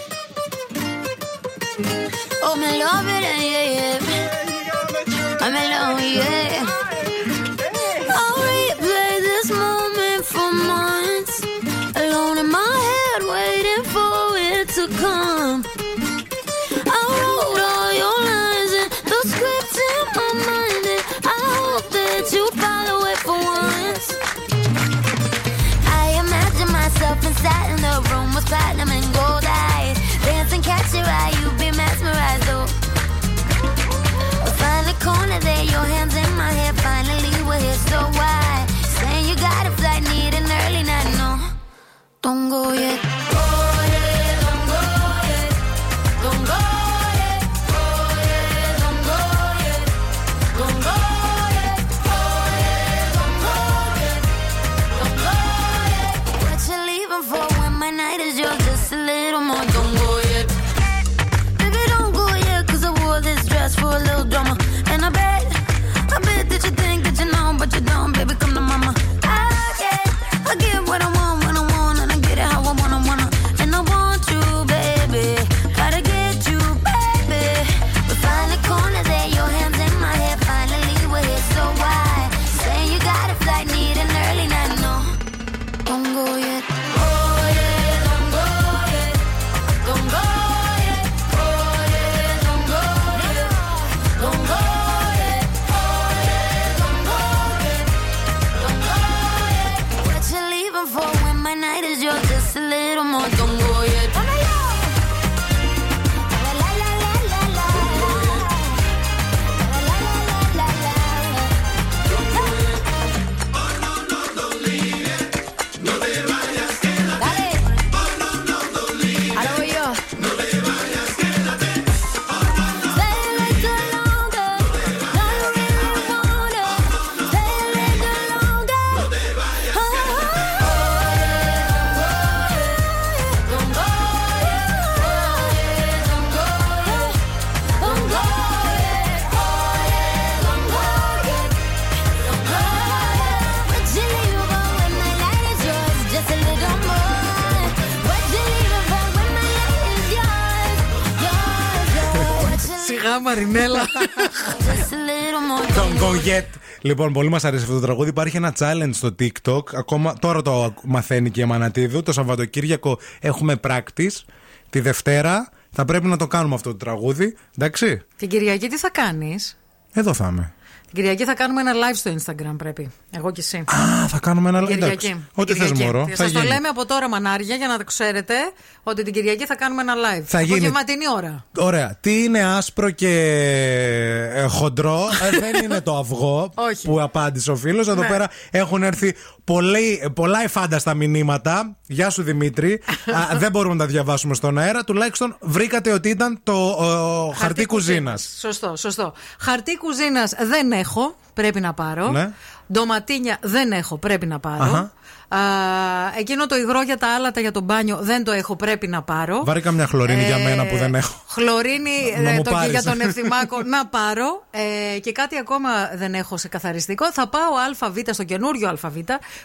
Λοιπόν, πολύ μας αρέσει αυτό το τραγούδι. Υπάρχει ένα challenge στο TikTok. Ακόμα τώρα το μαθαίνει και η Αμανατίδου. Το Σαββατοκύριακο έχουμε practice. Τη Δευτέρα θα πρέπει να το κάνουμε αυτό το τραγούδι. Εντάξει. Την Κυριακή τι θα κάνεις; Εδώ θα είμαι. Την Κυριακή θα κάνουμε ένα live στο Instagram, πρέπει. Εγώ και εσύ. Α, θα κάνουμε ένα Την live. Κυριακή. Εντάξει. Την Ό,τι θες, Κυριακή. Μωρό. Σας Θα το γίνει. λέμε από τώρα, μανάρια, για να το ξέρετε ότι την Κυριακή θα κάνουμε ένα live. Θα γίνει. Απογευματινή ώρα. Ωραία. Τι είναι άσπρο και ε, χοντρό, ε, δεν είναι το αυγό Όχι. που απάντησε ο φίλος. Εδώ Ναι. πέρα έχουν έρθει πολλοί, πολλά εφάνταστα μηνύματα. Γεια σου Δημήτρη. Α, δεν μπορούμε να τα διαβάσουμε στον αέρα. Τουλάχιστον βρήκατε ότι ήταν το ο, χαρτί κουζίνας. Σωστό, σωστό. Χαρτί κουζίνας δεν έχω, πρέπει να πάρω. Ναι. Ντοματίνια δεν έχω, πρέπει να πάρω. Αχα. Α, εκείνο το υγρό για τα άλατα για το μπάνιο δεν το έχω, πρέπει να πάρω. Βάρη καμιά χλωρίνη για Ε, μένα που δεν έχω. Χλωρίνη Να ε, μου το, και πάρεις. για τον Ευθυμάκο να πάρω. Ε, και κάτι ακόμα δεν έχω σε καθαριστικό. Θα πάω ΑΒ στο καινούριο ΑΒ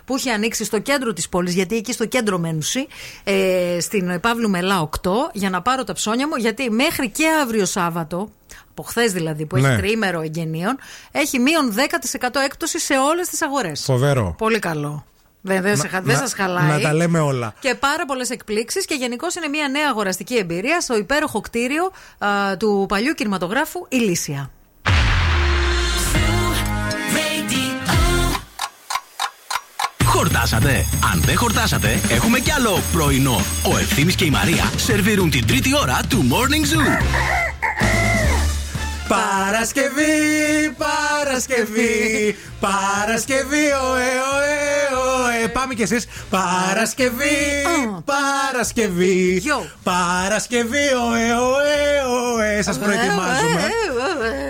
που έχει ανοίξει στο κέντρο της πόλης, γιατί εκεί στο κέντρο μένουση, ε, στην Παύλου Μελά 8, για να πάρω τα ψώνια μου. Γιατί μέχρι και αύριο Σάββατο, από χθες δηλαδή που Ναι. έχει τριήμερο εγγενείων, έχει μείον 10% έκπτωση σε όλες τις αγορές. Φοβερό. Πολύ καλό. Δεν, δεν, σε χα- δεν να- σας χαλάει. να τα λέμε όλα. Και πάρα πολλές εκπλήξεις και γενικώς είναι μια νέα αγοραστική εμπειρία στο υπέροχο κτίριο α, του παλιού κινηματογράφου Ηλίσια. Χορτάσατε. Αν δεν χορτάσατε, έχουμε κι άλλο πρωινό. Ο Ευθύμης και η Μαρία σερβίρουν την τρίτη ώρα του Morning Zoo. Παρασκευή, Παρασκευή, Παρασκευή, ωε, ωε, ωε. Πάμε κι εσείς. Παρασκευή, Παρασκευή, Παρασκευή, ωε, ωε, ωε. Σας προετοιμάζουμε.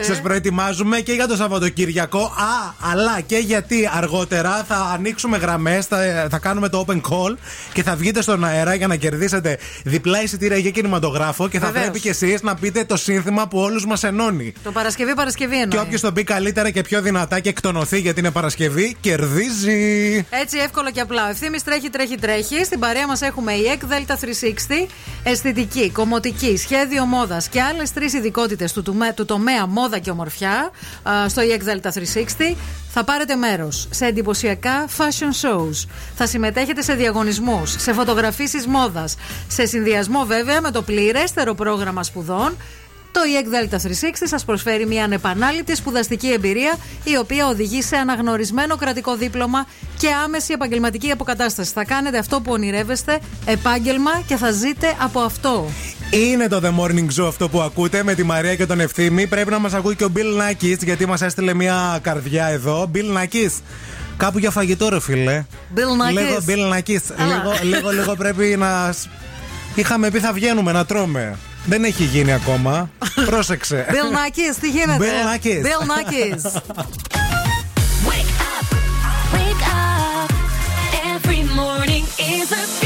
Σας προετοιμάζουμε και για το Σαββατοκύριακο. Α, αλλά και γιατί αργότερα θα ανοίξουμε γραμμές, θα, θα κάνουμε το open call και θα βγείτε στον αέρα για να κερδίσετε διπλά εισιτήρια για κινηματογράφο και θα Βεβαίως. πρέπει κι εσείς να πείτε το σύνθημα που όλους μας ενώνει. Το Παρασκευή, Παρασκευή Και εννοεί. όποιος τον πει καλύτερα και πιο δυνατά και εκτονωθεί γιατί είναι Παρασκευή, κερδίζει. Έτσι εύκολο και απλά. Ο ευθύνη τρέχει, τρέχει, τρέχει. Στην παρέα μας έχουμε η EC Delta 360, αισθητική, κομμωτική, σχέδιο μόδας και άλλες τρεις ειδικότητες του, τομε- του τομέα μόδα και ομορφιά α, στο EC Delta 360. Θα πάρετε μέρος σε εντυπωσιακά fashion shows. Θα συμμετέχετε σε διαγωνισμούς, σε φωτογραφίσεις μόδας. Σε συνδυασμό βέβαια με το πληρέστερο πρόγραμμα σπουδών το EEC Delta 360 σας προσφέρει μια ανεπανάληπτη σπουδαστική εμπειρία η οποία οδηγεί σε αναγνωρισμένο κρατικό δίπλωμα και άμεση επαγγελματική αποκατάσταση. Θα κάνετε αυτό που ονειρεύεστε, επάγγελμα και θα ζείτε από αυτό. Είναι το The Morning Zoo αυτό που ακούτε με τη Μαρία και τον Ευθύμη. Πρέπει να μας ακούει και ο Bill Nackis γιατί μας έστειλε μια καρδιά εδώ. Bill Nackis. Κάπου για φαγητό, ρε φίλε. Bill Nackis. Λίγο Bill Nackis. Έλα. Λίγο, λίγο, λίγο πρέπει να. σ- Είχαμε πει θα βγαίνουμε να τρώμε. Δεν έχει γίνει ακόμα. Πρόσεξε. Bill Nackis, τι γίνεται. Bill Nackis. Bill Nackis. Wake up. Every morning is a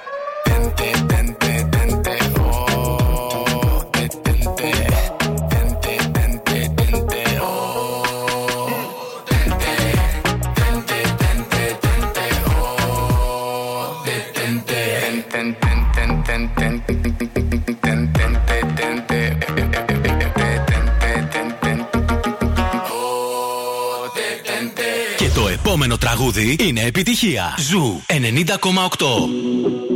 τραγούδι είναι επιτυχία. Ζου 90,8.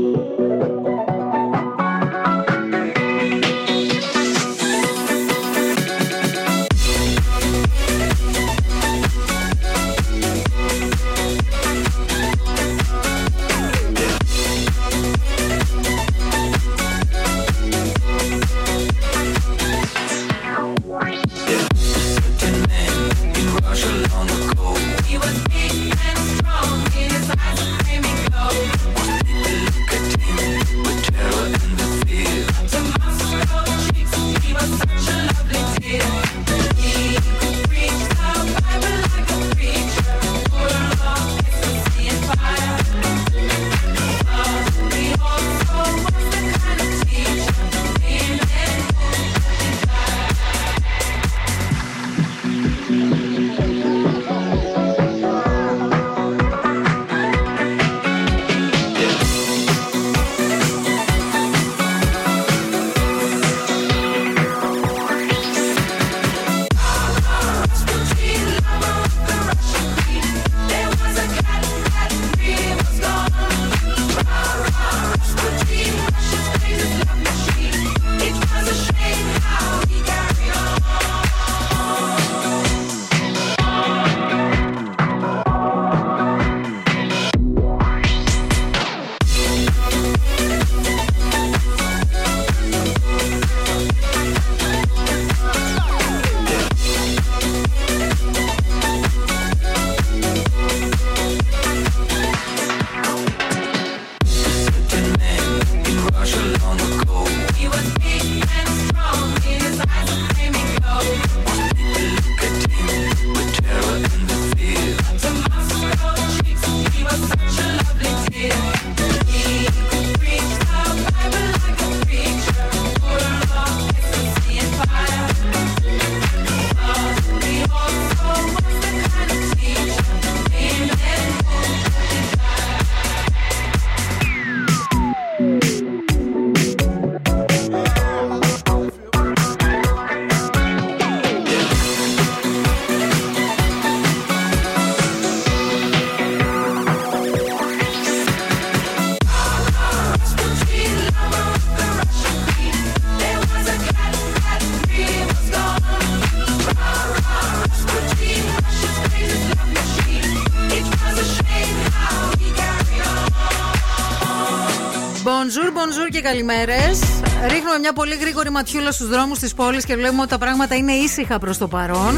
Καλημέρες. Ρίχνουμε μια πολύ γρήγορη ματιούλα στους δρόμους της πόλης και βλέπουμε ότι τα πράγματα είναι ήσυχα προς το παρόν.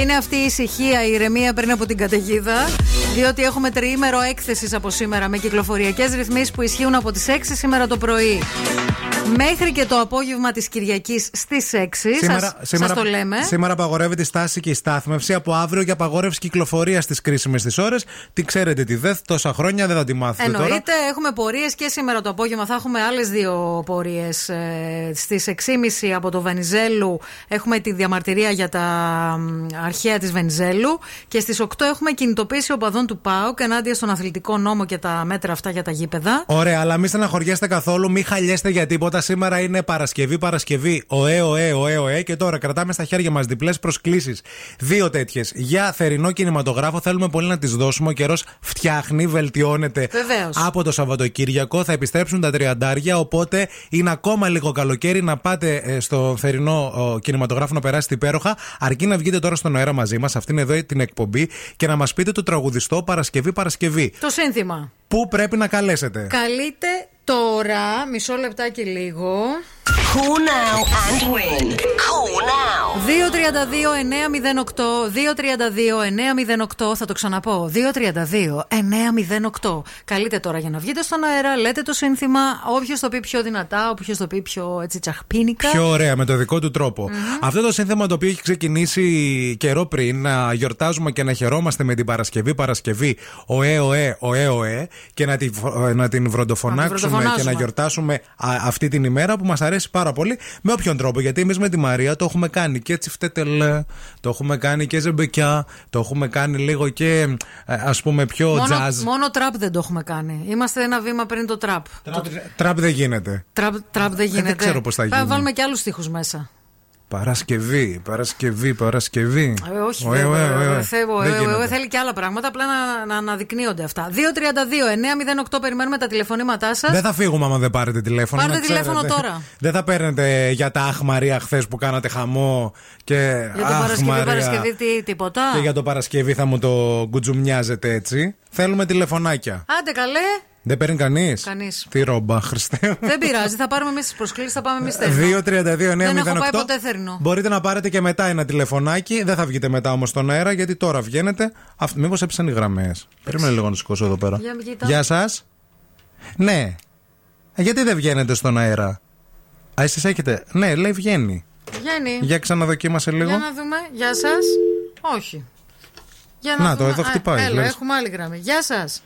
Είναι αυτή η ησυχία, η ηρεμία πριν από την καταιγίδα. Διότι έχουμε τριήμερο έκθεσης από σήμερα με κυκλοφοριακές ρυθμίσεις που ισχύουν από τις 6 σήμερα το πρωί. Μέχρι και το απόγευμα της Κυριακής στις 6. Σας, σας το λέμε. σήμερα απαγορεύεται η στάση και η στάθμευση. Από αύριο για απαγόρευση κυκλοφορίας στις κρίσιμες τι ώρες. Τι ξέρετε τι δε, τόσα χρόνια δεν θα τη μάθετε τώρα. Εννοείται, έχουμε πορείες και σήμερα το απόγευμα θα έχουμε άλλες δύο πορείες. Ε, Στις 6.30 από το Βενιζέλου έχουμε τη διαμαρτυρία για τα μ, αρχαία της Βενιζέλου. Και στις 8 έχουμε κινητοποίηση οπαδών του ΠΑΟΚ ενάντια στον αθλητικό νόμο και τα μέτρα αυτά για τα γήπεδα. Ωραία, αλλά μην στεναχωριέστε καθόλου, μην χαλιέστε για τίποτα. Σήμερα είναι Παρασκευή, Παρασκευή. Ωε, ωε, ωε, ωε. Και τώρα κρατάμε στα χέρια μας διπλές προσκλήσεις. Δύο τέτοιες. Για θερινό κινηματογράφο θέλουμε πολύ να τις δώσουμε. Ο καιρός φτιάχνει, βελτιώνεται Βεβαίως. από το Σαββατοκύριακο. Θα επιστρέψουν τα τριαντάρια. Οπότε είναι ακόμα λίγο καλοκαίρι να πάτε ε, στο θερινό ο, κινηματογράφο να περάσετε υπέροχα. Αρκεί να βγείτε τώρα στον αέρα μαζί μας, αυτήν εδώ την εκπομπή και να μας πείτε το τραγουδιστό Παρασκευή, Παρασκευή. Το σύνθημα. Πού πρέπει να καλέσετε; Καλείτε τώρα, μισό λεπτάκι λίγο. Cool now and win. Cool now. 232-908. 232-908. Θα το ξαναπώ. 232-908. Καλείτε τώρα για να βγείτε στον αέρα. Λέτε το σύνθημα. Όποιος το πει πιο δυνατά, όποιος το πει πιο έτσι τσαχπίνικα. Πιο ωραία, με το δικό του τροπο Αυτό το σύνθεμα το οποίο έχει ξεκινήσει καιρό πριν να γιορτάζουμε και να χαιρόμαστε με την Παρασκευή, Παρασκευή, ωε, ωε, ωε, ωε, και να την, φο- να την βροντοφωνάξουμε και βροντοφωνάζουμε. να γιορτάσουμε α, αυτή την ημέρα που μας αρέσει πάρα πολύ. Με όποιον τρόπο, γιατί εμείς με τη Μαρία το έχουμε κάνει και τσιφτέτελε, το έχουμε κάνει και ζεμπεκιά, το έχουμε κάνει λίγο και ας πούμε πιο Μόνο, jazz. μόνο τραπ δεν το έχουμε κάνει. Είμαστε ένα βήμα πριν το τραπ. Το Τραπ δεν γίνεται. τραπ, τραπ δεν γίνεται. Ε, ξέρω πώς θα γίνει. βάλουμε και άλλους στίχους μέσα. Παρασκευή, Παρασκευή, Παρασκευή. Ε, όχι, Ωε, δεν- ωε, ωε, ωε. δεν θέλω, Δεν ε, ε, γίνεται. ε, θέλει και άλλα πράγματα, απλά να, να αναδεικνύονται αυτά. 232-908 περιμένουμε τα τηλεφωνήματά σας. Δεν θα φύγουμε άμα δεν πάρετε τηλέφωνο. Πάρτε να ξέρετε. τηλέφωνο τώρα. Δεν θα παίρνετε για τα Αχ Μαρία χθες που κάνατε χαμό και. Για το «Αχ, Παρασκευή, Μαρία». Παρασκευή, τι, τίποτα. Και για το Παρασκευή θα μου το γκουτζουμιάζετε έτσι. Θέλουμε τηλεφωνάκια. Άντε καλέ. Δεν παίρνει κανείς. Κανείς. Τι ρόμπα, Χριστέ. Δεν πειράζει, θα πάρουμε εμείς τις προσκλήσεις, θα πάμε εμείς 2-32-908. Δεν έχω πάει ποτέ θερινό. Μπορείτε να πάρετε και μετά ένα τηλεφωνάκι. Δεν θα βγείτε μετά όμως στον αέρα γιατί τώρα βγαίνετε. Μήπως έπεσαν οι γραμμές. Περίμενε λίγο να σηκώσω εδώ πέρα. Για κοίτα. Γεια σας. Ναι. Ε, Γιατί δεν βγαίνετε στον αέρα; Α, εσείς έχετε. Ναι, λέει βγαίνει. Βγαίνει. Για ξαναδοκίμασε λίγο. Για να δούμε. Γεια σας. Όχι. Για Να, το, δούμε. εδώ Α, χτυπάει, Έλα, λες. έχουμε άλλη γραμμή. Γεια σας.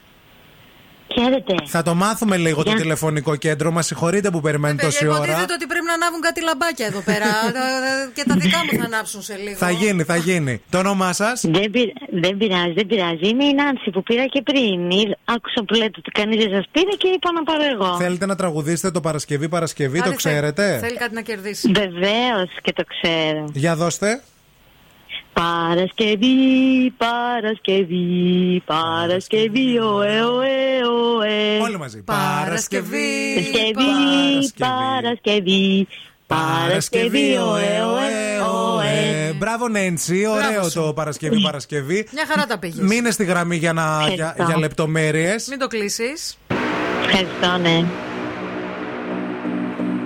Χαίρετε. Θα το μάθουμε λίγο το Γεια. τηλεφωνικό κέντρο. Μα συγχωρείτε που περιμένει τόση ώρα. Υποτίθεται ότι πρέπει να ανάβουν κάτι λαμπάκια εδώ πέρα. και τα δικά μου θα ανάψουν σε λίγο. Θα γίνει, θα γίνει. Το όνομά σας; Δεν, πει- δεν πειράζει, δεν πειράζει. Είμαι η Νάνση που πήρα και πριν. Ήρ- Άκουσα που λέτε ότι κανείς δεν σας πήρε και είπα να πάρω εγώ. Θέλετε να τραγουδήσετε το Παρασκευή, Παρασκευή, Άντε, το ξέρετε; Θέλει κάτι να κερδίσει. Βεβαίως και το ξέρω. Για δώστε. Παρασκευή, Παρασκευή, Παρασκευή, ωε, ωε, ωε. Όλοι μαζί. Παρασκευή, Παρασκευή, Παρασκευή, Παρασκευή, ωε, ωε, ωε. Μπράβο, Νέντσι. Ωραίο το Παρασκευή, Παρασκευή. Μια χαρά τα πήγες. Μείνε στη γραμμή για, να, για, Ευχαριστώ. για λεπτομέρειες. Μην το κλείσεις. Ευχαριστώ, ναι.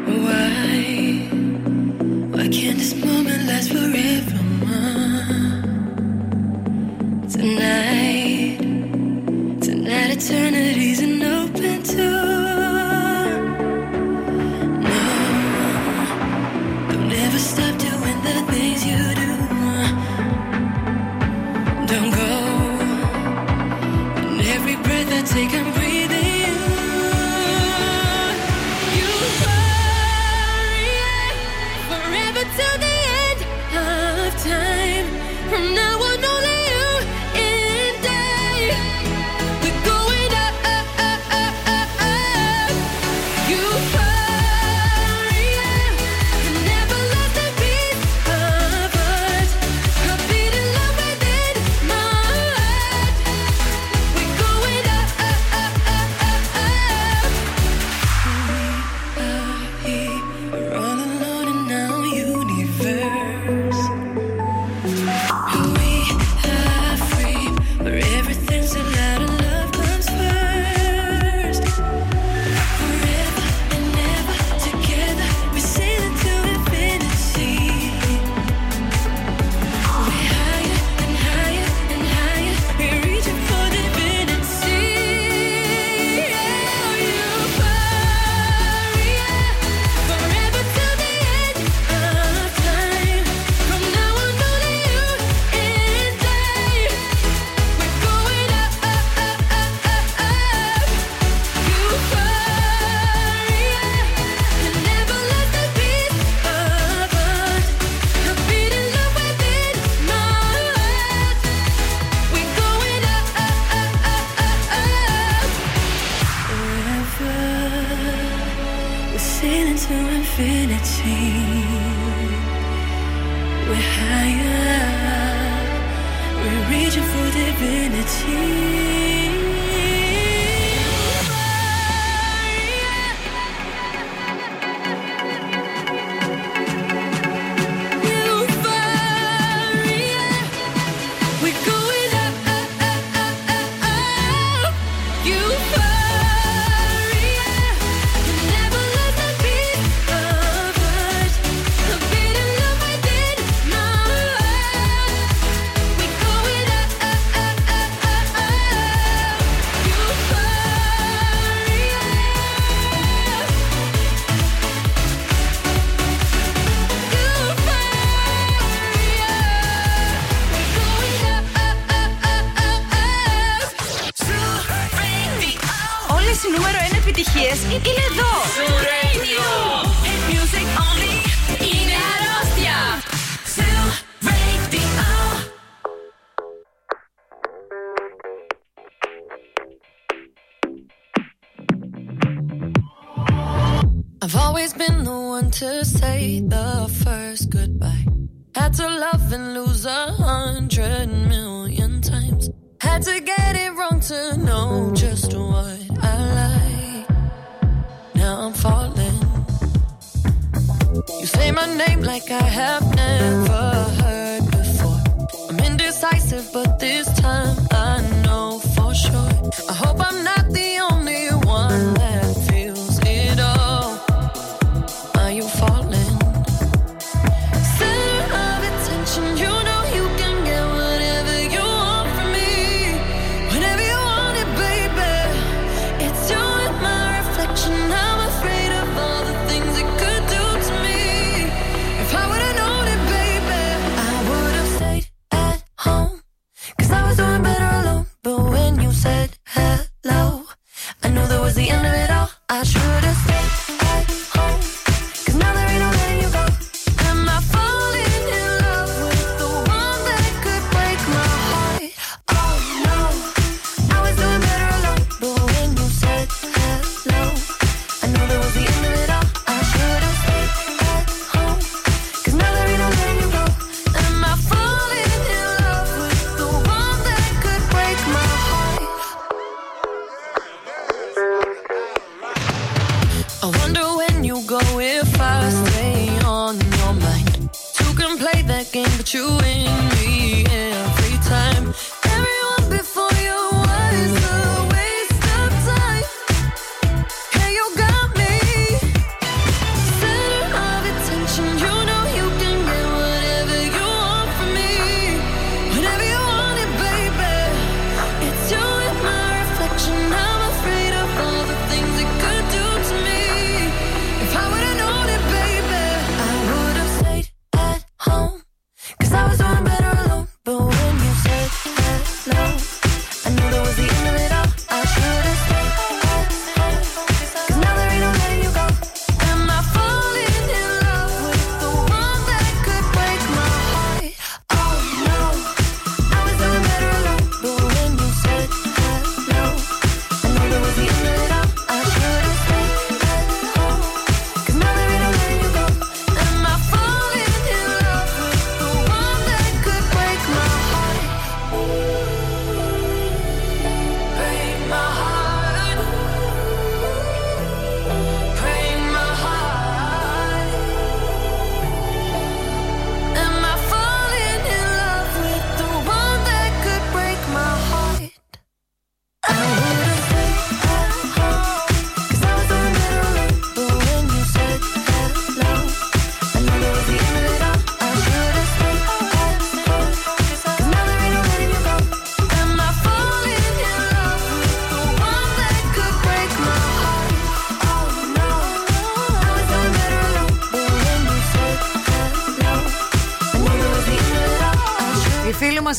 Why? Why can't this moment last Tonight, tonight eternity's an open door. No, don't ever stop doing the things you do. Don't go. And every breath I take, I'm breathing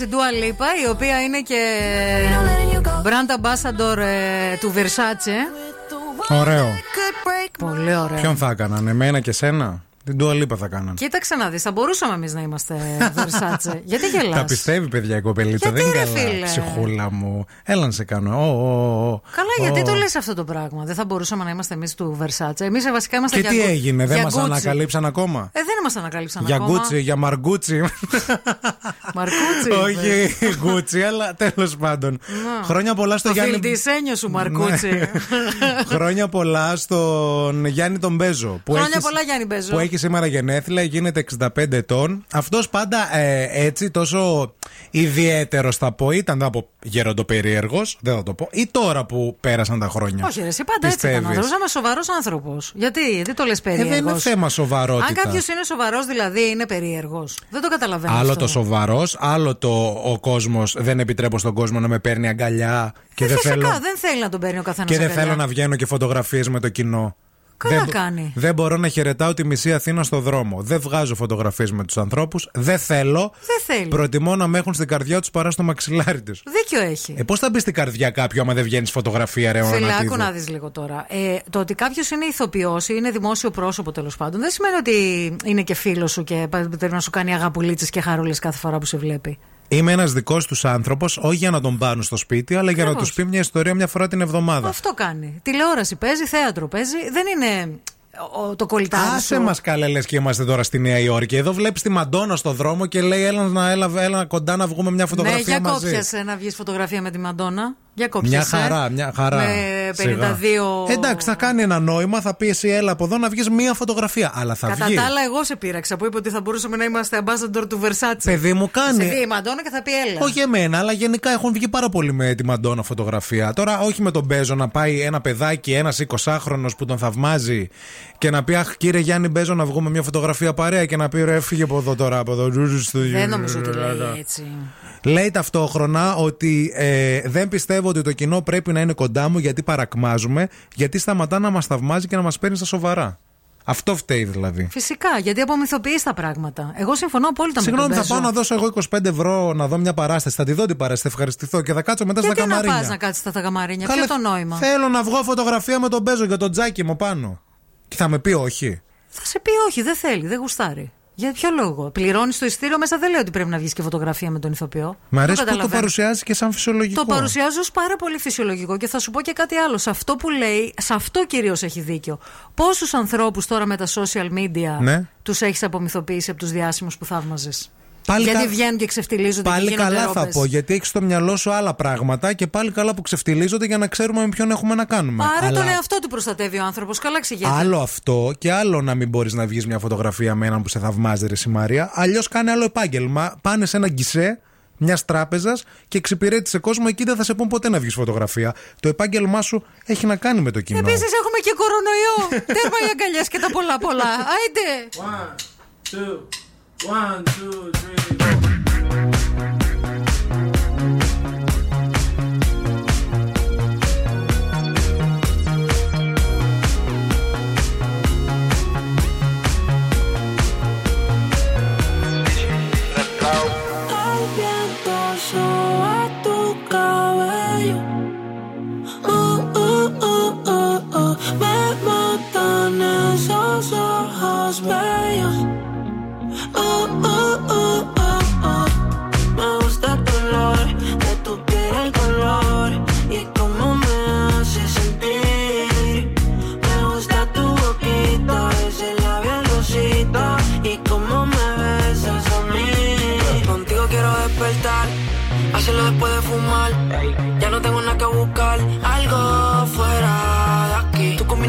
μας η Dua οποία είναι και brand ambassador ε, του βερσάτσε Ωραίο. Πολύ ωραίο. Ποιον θα έκαναν, εμένα και σένα; Την τουαλίπα θα κάνανε. Κοίταξε να δεις, θα μπορούσαμε εμείς να είμαστε Versace. Γιατί γελάς; Τα πιστεύει, παιδιά, η κοπελίτσα. Γιατί, Δεν είναι ρε, καλά. φίλε; Ψυχούλα μου. Έλα να σε κάνω. Ω, ω, ω. Καλά, γιατί Ω. το λες αυτό το πράγμα; Δεν θα μπορούσαμε να είμαστε εμείς του Versace. Εμείς βασικά είμαστε Και για τι Gu- έγινε, δεν για μας Gucci. ανακαλύψαν ακόμα; Ε, δεν μας ανακαλύψαν Για ακόμα. γκούτσι, για μαργκούτσι. Μαρκούτσι. Όχι γκούτσι, αλλά τέλος πάντων. Να. Χρόνια πολλά στο Το Γιάννη. φιλτισένιο σου, Μαρκούτσι. Ναι. Χρόνια πολλά στον Γιάννη τον Μπέζο. Που Χρόνια έχει- πολλά, Γιάννη Μπέζο. Που έχεις σήμερα γενέθλια, γίνεται 65 ετών. Αυτός πάντα ε, έτσι, τόσο ιδιαίτερος θα πω. Ήταν θα πω γεροντοπερίεργος, δεν θα το πω. Ή τώρα που πέρασαν τα χρόνια. Όχι, ρε, εσύ πάντα έτσι ήταν. Πιστεύεις; άνθρωπος. Είμαι σοβαρός άνθρωπος. Γιατί, γιατί το λες Ε, περίεργο. δεν είναι θέμα σοβαρότητας. Αν κάποιος είναι σοβαρός, δηλαδή είναι περίεργος. Δεν το καταλαβαίνω. Άλλο αυτό. το σοβαρός, άλλο το ο κόσμος. Δεν επιτρέπω στον κόσμο να με παίρνει αγκαλιά και Ε, δεν φυσικά, θέλω. δεν θέλει να τον παίρνει ο καθένας. Και δεν θέλω να βγαίνω και φωτογραφίες με το κοινό. Καλά δεν, κάνει. Δεν μπορώ να χαιρετάω τη μισή Αθήνα στο δρόμο. Δεν βγάζω φωτογραφίες με τους ανθρώπους. Δεν θέλω. Δεν θέλει. Προτιμώ να με έχουν στην καρδιά τους παρά στο μαξιλάρι τους. Δίκιο έχει. Ε, πώς θα μπει στην καρδιά κάποιου άμα δεν βγαίνεις φωτογραφία, ρε Φίλε, Ωνατίδου; άκου να δεις λίγο τώρα. Ε, το ότι κάποιος είναι ηθοποιός ή είναι δημόσιο πρόσωπο τέλος πάντων δεν σημαίνει ότι είναι και φίλος σου και πρέπει να σου κάνει αγαπουλίτσες και χαρούλες κάθε φορά που σε βλέπει. Είμαι ένας δικός τους άνθρωπος, όχι για να τον πάρουν στο σπίτι, αλλά για να Ακριβώς. τους πει μια ιστορία μια φορά την εβδομάδα. Αυτό κάνει. Τηλεόραση παίζει, θέατρο παίζει. Δεν είναι ο, το κολλητάρι Άσε σου. μας καλέ, λες και είμαστε τώρα στη Νέα Υόρκη. Εδώ βλέπεις τη Μαντόνα στο δρόμο και λέει: Έλα, να, έλα, έλα κοντά να βγούμε μια Ναι, φωτογραφία για μαζί. κόπιασε να βγεις φωτογραφία με τη Μαντόνα. Για κόπιασε. Μια χαρά, μια χαρά. Με 52. Σιγά. Εντάξει, θα κάνει ένα νόημα, θα πεις εσύ έλα από εδώ να βγεις μία φωτογραφία. Αλλά θα Κατά βγει. τα άλλα, εγώ σε πείραξα που είπε ότι θα μπορούσαμε να είμαστε ambassador του Versace. Παιδί μου, κάνει. Σε δει η Μαντόνα και θα πει έλα. Όχι εμένα, αλλά γενικά έχουν βγει πάρα πολύ με τη Μαντόνα φωτογραφία. Τώρα, όχι με τον Μπέζο να πάει ένα παιδάκι, ένας 20χρονο που τον θαυμάζει και να πει Αχ, κύριε Γιάννη Μπέζο, να βγούμε μια φωτογραφία παρέα και να πει Ρε, φύγε από εδώ τώρα, από εδώ. Δεν νομίζω ότι λέει έτσι. Λέει ταυτόχρονα ότι ε, δεν πιστεύω ότι το κοινό πρέπει να είναι κοντά μου γιατί παρακμάζουμε, γιατί σταματά να μας θαυμάζει και να μας παίρνει στα σοβαρά. Αυτό φταίει δηλαδή. Φυσικά, γιατί απομυθοποιείς τα πράγματα. Εγώ συμφωνώ απόλυτα Συγγνώμη, με θα τον πάω Μπέζο. να δώσω εγώ 25 ευρώ να δω μια παράσταση. Θα τη δω την παράσταση, θα ευχαριστηθώ και θα κάτσω μετά Γιατί στα να καμαρίνια. πα να κάτσεις στα καμαρίνια, Καλέ, ποιο το νόημα; Θέλω να βγω φωτογραφία με τον Μπέζο για τον τζάκι μου πάνω. Και θα με πει όχι. Θα σε πει όχι, δεν θέλει, δεν γουστάρει. Για ποιο λόγο; Πληρώνεις το ειστήριο μέσα, δεν λέει ότι πρέπει να βγεις και φωτογραφία με τον ηθοποιό. Μ' αρέσει Το που το καταλαβαίνω. παρουσιάζει και σαν φυσιολογικό. Το παρουσιάζω ως πάρα πολύ φυσιολογικό και θα σου πω και κάτι άλλο. Σε αυτό που λέει, σε αυτό κυρίως έχει δίκιο. Πόσους ανθρώπους τώρα με τα social media Ναι. τους έχεις απομυθοποιήσει από τους διάσημους που θαύμαζες; Πάλι Γιατί κα- βγαίνουν και ξεφτιλίζονται Πάλι και γίνονται καλά θα ρόμπες. πω, γιατί έχεις στο μυαλό σου άλλα πράγματα και πάλι καλά που ξεφτιλίζονται για να ξέρουμε με ποιον έχουμε να κάνουμε. Άρα Αλλά τον εαυτό του προστατεύει ο άνθρωπος. Καλά ξηγέται. Άλλο αυτό και άλλο να μην μπορείς να βγεις μια φωτογραφία με έναν που σε θαυμάζει, Ρε Σιμάρια. Αλλιώς κάνει άλλο επάγγελμα. Πάνε σε ένα γκισέ μιας τράπεζας και εξυπηρέτησε κόσμο. Εκεί δεν θα σε πούν ποτέ να βγεις φωτογραφία. Το επάγγελμά σου έχει να κάνει με το κοινό. Επίσης έχουμε και κορονοϊό. Τέρμα οι αγκαλιές και τα πολλά πολλά. Άιντε. two, one, two, three, go. El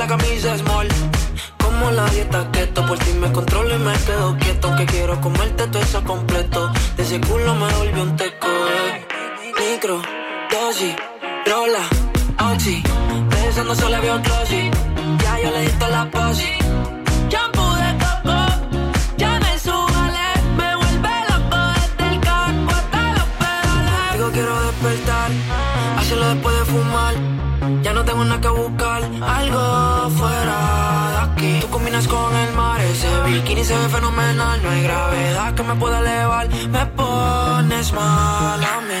la camisa es small. Como la dieta keto, por ti me controlo y me quedo quieto. Que quiero comerte todo eso completo. De ese culo me volvió un teco. Eh. Micro, dosis, rola, oxi. Besando solo veo glossy. Ya yo le di toda la posi. Shampoo de coco, ya me subale. Me vuelve loco desde el carro hasta los pedales. Digo quiero despertar, hacerlo después de fumar tengo nada que buscar algo fuera de aquí. Tú combinas con el mar, ese bikini se ve fenomenal. No hay gravedad que me pueda elevar, me pones mal a mí.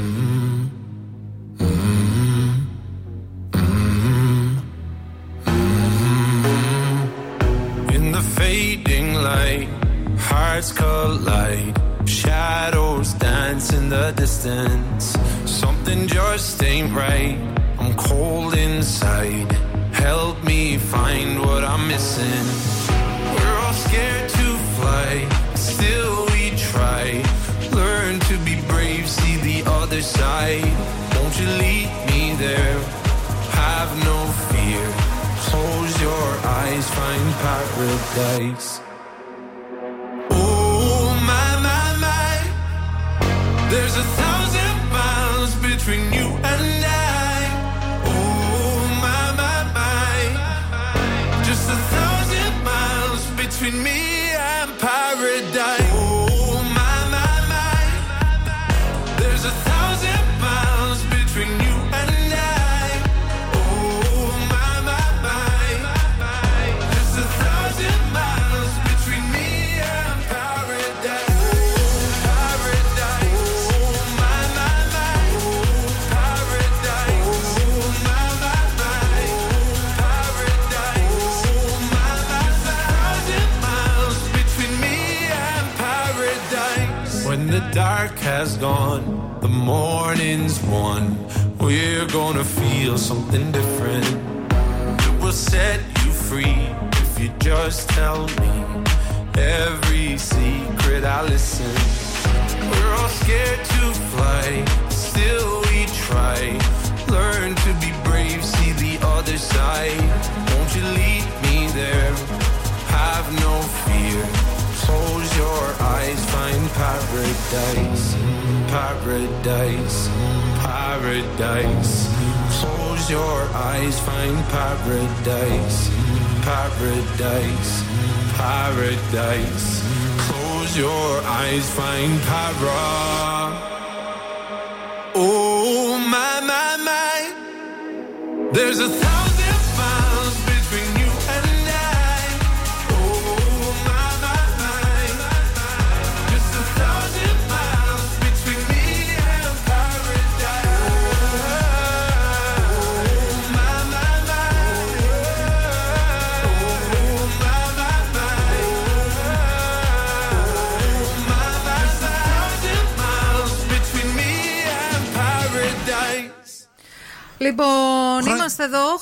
place. find pyro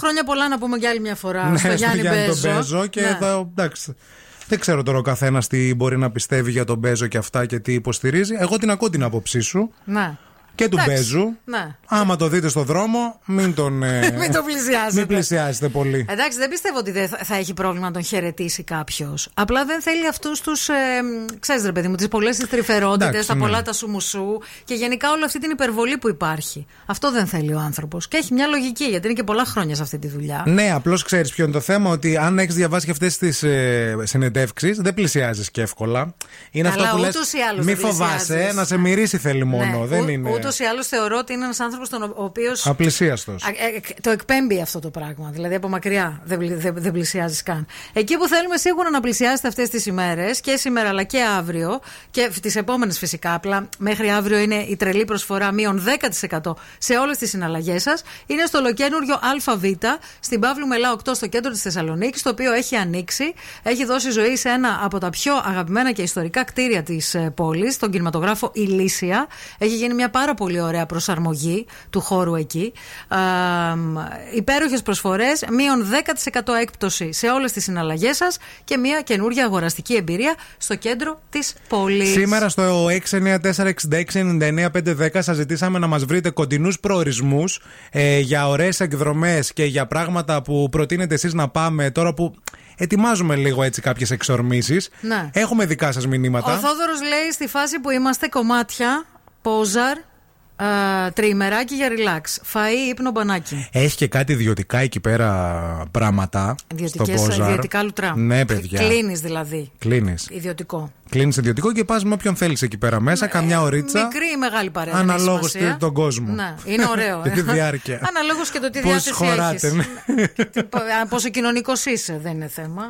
χρόνια πολλά να πούμε για άλλη μια φορά ναι, στο Γιάννη, Μπέζο. Και ναι. Δεν ξέρω τώρα ο καθένας τι μπορεί να πιστεύει για τον Μπέζο και αυτά και τι υποστηρίζει. Εγώ την ακούω την άποψή σου. Ναι και του Εντάξει. Μπέζου. Ναι. Άμα το δείτε στο δρόμο, μην τον. ε, Μην τον πλησιάσετε. Μην πλησιάσετε πολύ. Εντάξει, δεν πιστεύω ότι δεν θα, θα έχει πρόβλημα να τον χαιρετήσει κάποιος. Απλά δεν θέλει αυτούς τους. Ε, ξέρεις, ρε παιδί μου, τις πολλές τρυφερότητες, Εντάξει, τα ναι. πολλά τα σουμουσού και γενικά όλη αυτή την υπερβολή που υπάρχει. Αυτό δεν θέλει ο άνθρωπος. Και έχει μια λογική, γιατί είναι και πολλά χρόνια σε αυτή τη δουλειά. Ναι, απλώς ξέρεις ποιο είναι το θέμα, ότι αν έχεις διαβάσει και αυτές τις ε, συνεντεύξεις, δεν πλησιάζεις και εύκολα. Είναι Καλά, αυτό που λες, ούτως ή άλλως Μη δεν φοβάσαι, πλησιάζεις. να σε μυρίσει θέλει μόνο. δεν ού- είναι. Ούτως ή άλλως θεωρώ ότι είναι ένας άνθρωπος τον ο- ο οποίος. Απλησίαστος. το εκπέμπει αυτό το πράγμα. Δηλαδή από μακριά δεν, πλη- δεν, δεν πλησιάζει καν. Εκεί που θέλουμε σίγουρα να πλησιάσετε αυτές τις ημέρες και σήμερα αλλά και αύριο και τις επόμενες φυσικά. Απλά μέχρι αύριο είναι η τρελή προσφορά μείον 10% σε όλες τις συναλλαγές σας. Είναι στο ολοκένουργιο ΑΒ στην Παύλου Μελά 8 στο κέντρο της Θεσσαλονίκης, το οποίο έχει ανοίξει. Έχει δώσει ζωή σε ένα από τα πιο αγαπημένα και ιστορικά κτίρια της πόλης, τον κινηματογράφο Ηλίσια. Έχει γίνει μια πάρα πολύ ωραία προσαρμογή του χώρου εκεί. Υπέροχες προσφορές, μείον 10% έκπτωση σε όλες τις συναλλαγές σας και μια καινούργια αγοραστική εμπειρία στο κέντρο της πόλης. Σήμερα στο 694-6699-510 σας ζητήσαμε να μας βρείτε κοντινούς προορισμούς ε, για ωραίες εκδρομές και για πράγματα που προτείνετε εσείς να πάμε τώρα που ετοιμάζουμε λίγο έτσι κάποιες εξορμήσεις. Ναι. Έχουμε δικά σας μηνύματα. Ο Θόδωρος λέει στη φάση που είμαστε κομμάτια, πόζαρ, ε, τριημεράκι για relax. Φαΐ, ύπνο, μπανάκι. Έχει και κάτι ιδιωτικά εκεί πέρα πράγματα. Ιδιωτικές, στο Πόζαρ. ιδιωτικά λουτρά. Ναι, παιδιά. Κλείνεις δηλαδή. Κλείνεις. Ιδιωτικό. Κλείνεις ιδιωτικό και πας με όποιον θέλεις εκεί πέρα μέσα, καμιά ωρίτσα. Μικρή ή μεγάλη παρέα. δεν έχει Αναλόγως σημασία. τον κόσμο. Ναι, είναι ωραίο. Και τη διάρκεια. Αναλόγως και το τι Πώς διάθεση χωράτε, έχεις. ναι. Α, Πόσο κοινωνικός είσαι, δεν είναι θέμα.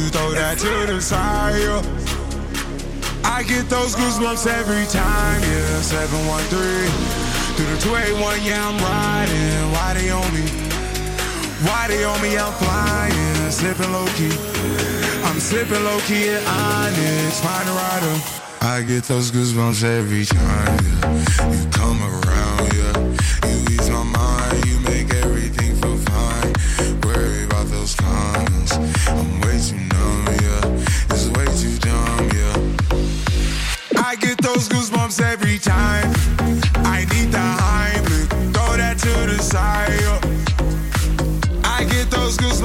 throw that to the side. yeah. I get those goosebumps every time, yeah. 713 through the 281, yeah, I'm riding. Why they on me? Why they on me? I'm flying, slipping low key. I'm slipping low key at Onyx, find a rider. I get those goosebumps every time, yeah. You come around,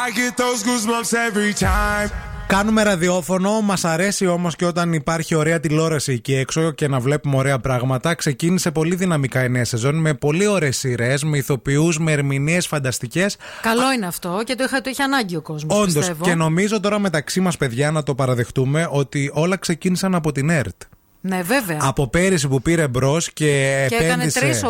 Yeah. I get those goosebumps every time. Κάνουμε ραδιόφωνο, μας αρέσει όμως και όταν υπάρχει ωραία τηλεόραση εκεί έξω και να βλέπουμε ωραία πράγματα. Ξεκίνησε πολύ δυναμικά η νέα σεζόν με πολύ ωραίες σειρές, με ηθοποιούς, με ερμηνείες φανταστικές. Καλό είναι αυτό και το, είχα, το είχε ανάγκη ο κόσμος. Όντως, και νομίζω τώρα μεταξύ μας, παιδιά, να το παραδεχτούμε ότι όλα ξεκίνησαν από την ΕΡΤ. Ναι, βέβαια. Από πέρυσι που πήρε μπρος και, και έκανε επένδυσε. τρεις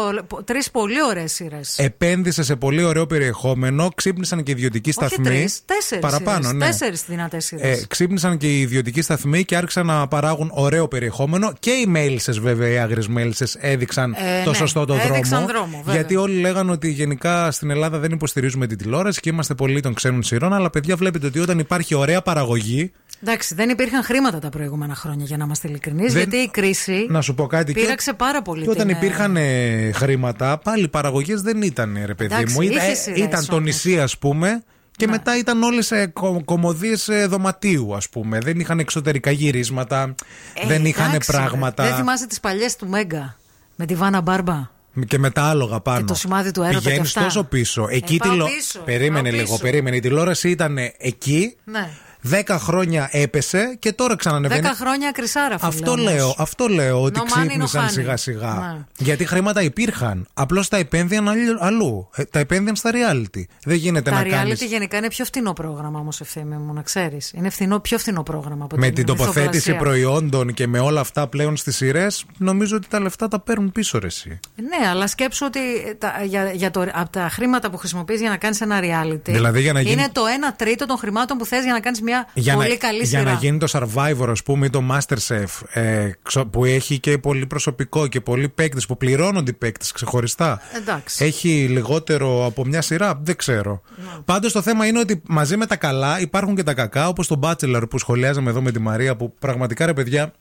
τρεις πολύ ωραίες σειρές. Επένδυσε σε πολύ ωραίο περιεχόμενο, ξύπνησαν και οι ιδιωτικοί σταθμοί. τρεις, τέσσερις. Παραπάνω, ναι. Τέσσερις δυνατές σειρές. Ε, ξύπνησαν και οι ιδιωτικοί σταθμοί και άρχισαν να παράγουν ωραίο περιεχόμενο. Και οι μέλισσες, βέβαια, οι άγριες μέλισσες έδειξαν Ε, το ναι, σωστό το έδειξαν δρόμο. δρόμο, βέβαια. γιατί όλοι λέγανε ότι γενικά στην Ελλάδα δεν υποστηρίζουμε την τηλεόραση και είμαστε πολύ των ξένων σειρών. Αλλά παιδιά, βλέπετε ότι όταν υπάρχει ωραία παραγωγή. Εντάξει, δεν υπήρχαν χρήματα τα προηγούμενα χρόνια για να είμαστε ειλικρινείς, Δεν- γιατί η κρίση Να σου πω κάτι. και- πήραξε πάρα πολύ. Και όταν την, ε, υπήρχαν ε, χρήματα, πάλι οι παραγωγές δεν ήταν, ρε παιδί Εντάξει, μου. Ήταν, είχε ε, σειρές ήταν το όμως. νησί, ας πούμε. Και Ναι. μετά ήταν όλες κο, κομμωδίες δωματίου, ας πούμε. Δεν είχαν εξωτερικά γυρίσματα, Ε, δεν είχαν εντάξει, πράγματα. Δεν θυμάσαι τις παλιές του Μέγκα με τη Βάνα Μπάρμπα; Και με τα άλογα πάνω. Και το σημάδι του έρωτα και Πηγαίνεις αυτά. τόσο πίσω. Εκεί πάω τηλεο- πίσω, Περίμενε πάω λίγο, πίσω. περίμενε. Η τηλεόραση ήταν εκεί. Ναι. Δέκα χρόνια έπεσε και τώρα ξανανεβαίνει. Δέκα χρόνια κρυσάρα, φίλε. Αυτό όμως. λέω, αυτό λέω ότι No money, no ξύπνησαν honey. σιγά σιγά. Ναι. Γιατί χρήματα υπήρχαν. Απλώς τα επένδυαν αλλού- αλλού. Ε, Τα επένδυαν στα reality. Δεν γίνεται Τα να reality κάνει. γενικά είναι πιο φθηνό πρόγραμμα όμως, ευθύνη μου, να ξέρεις. Είναι φθηνό, πιο φθηνό πρόγραμμα από Με την τοποθέτηση ηθοπλασία. προϊόντων και με όλα αυτά πλέον στις σειρές, νομίζω ότι τα λεφτά τα παίρνουν πίσω ρε εσύ. Ναι, αλλά σκέψου ότι τα, για, για το, από τα χρήματα που χρησιμοποιείς για να κάνεις ένα reality. Δηλαδή για να γίνει- Είναι το 1 τρίτο των χρημάτων που θες για να κάνεις μια Για πολύ να, καλή για σειρά. να γίνει το Survivor, ας πούμε, ή το Masterchef, ε, ξο- που έχει και πολύ προσωπικό και πολλοί παίκτες που πληρώνονται οι παίκτες ξεχωριστά. Εντάξει. Έχει λιγότερο από μια σειρά, δεν ξέρω. Ναι. Πάντως το θέμα είναι ότι μαζί με τα καλά υπάρχουν και τα κακά, όπως το Bachelor που σχολιάζαμε εδώ με τη Μαρία, που πραγματικά ρε παιδιά,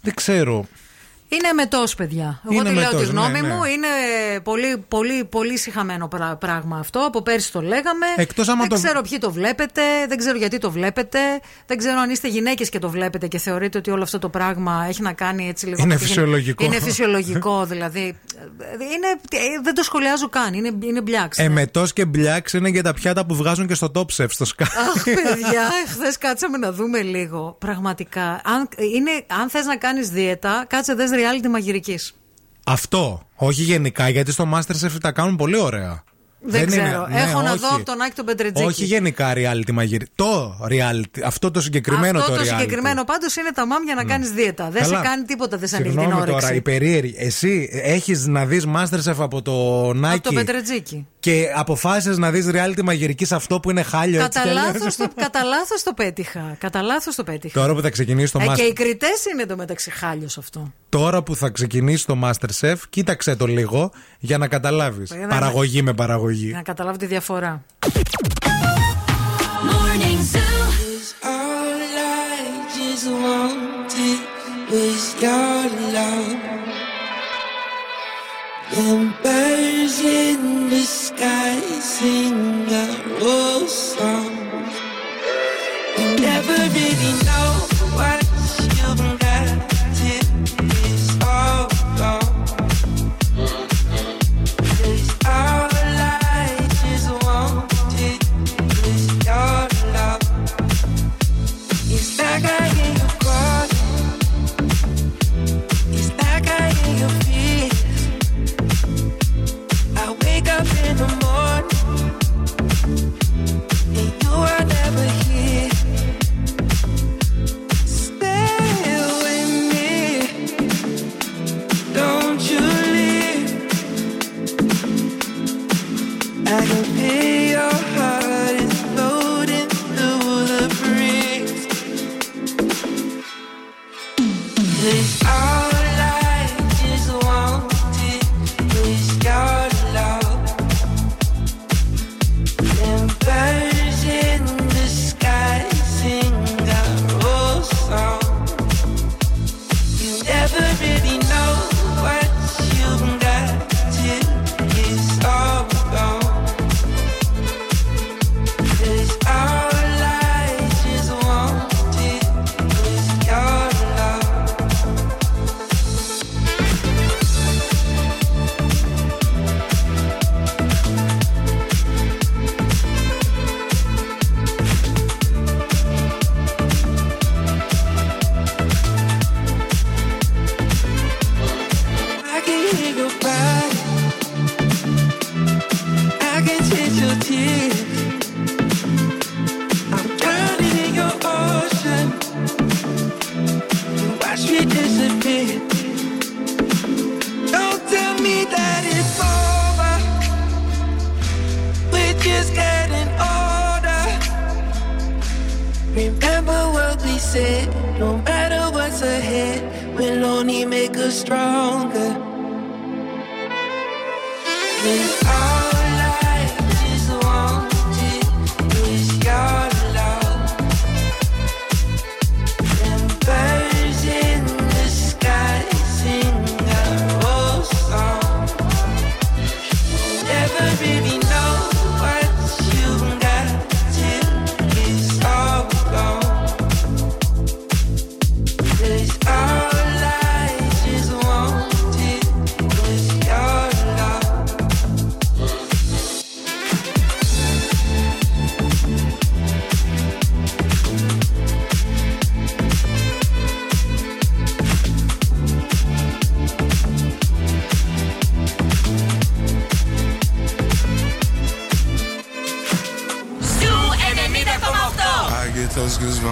δεν ξέρω. Είναι μετός, παιδιά. Εγώ Είναι τη λέω μετός, τη γνώμη ναι, ναι. μου. Είναι πολύ, πολύ, πολύ συχαμένο πρά- πράγμα αυτό. Από πέρσι το λέγαμε. Εκτός άμα δεν το- ξέρω ποιοι το βλέπετε, δεν ξέρω γιατί το βλέπετε. Δεν ξέρω αν είστε γυναίκες και το βλέπετε και θεωρείτε ότι όλο αυτό το πράγμα έχει να κάνει έτσι λίγο. Είναι με τη γυ- φυσιολογικό. Είναι φυσιολογικό, δηλαδή. Είναι, ε, δεν το σχολιάζω καν. Είναι, είναι μπλιάξ. Εμετό και μπλιάξ είναι για τα πιάτα που βγάζουν και στο Top Chef στο Sky. Αχ, παιδιά, χθε κάτσαμε να δούμε λίγο. Πραγματικά. Αν, είναι, αν θες να κάνεις δίαιτα, κάτσε δες reality μαγειρικής. Αυτό. Όχι γενικά, γιατί στο Masterchef τα κάνουν πολύ ωραία. Δεν, ξέρω. ναι, Έχω να όχι. δω από τον Άκη τον Πετρετζίκη. Όχι γενικά reality μαγειρι. Το reality. Αυτό το συγκεκριμένο Αυτό το, το, reality. Ναι. συγκεκριμένο πάντως είναι τα μάμια να κάνεις δίαιτα. Δεν Καλά. σε κάνει τίποτα, δεν σε ανοίγει την Συγγνώμη όρεξη. τώρα, η περίεργη. Εσύ έχεις να δεις Masterchef από το από Nike τον Πετρετζίκη. και αποφάσισες να δεις reality μαγειρική σε αυτό που είναι χάλιο έτσι. Κατά κι αλλιώς; λάθος το, κατά λάθος το πέτυχα. Κατά λάθος το πέτυχα. Τώρα που θα ξεκινήσει το Ε, και οι Masterchef. κριτές είναι το μεταξύ χάλιος αυτό. Τώρα που θα ξεκινήσει το Masterchef, κοίταξε το λίγο για να καταλάβεις. Για να- Παραγωγή με παραγωγή. Για να καταλάβω τη διαφορά. Morning Zoo. All I just wanted was your love. And birds in the sky sing a rose song. You never really know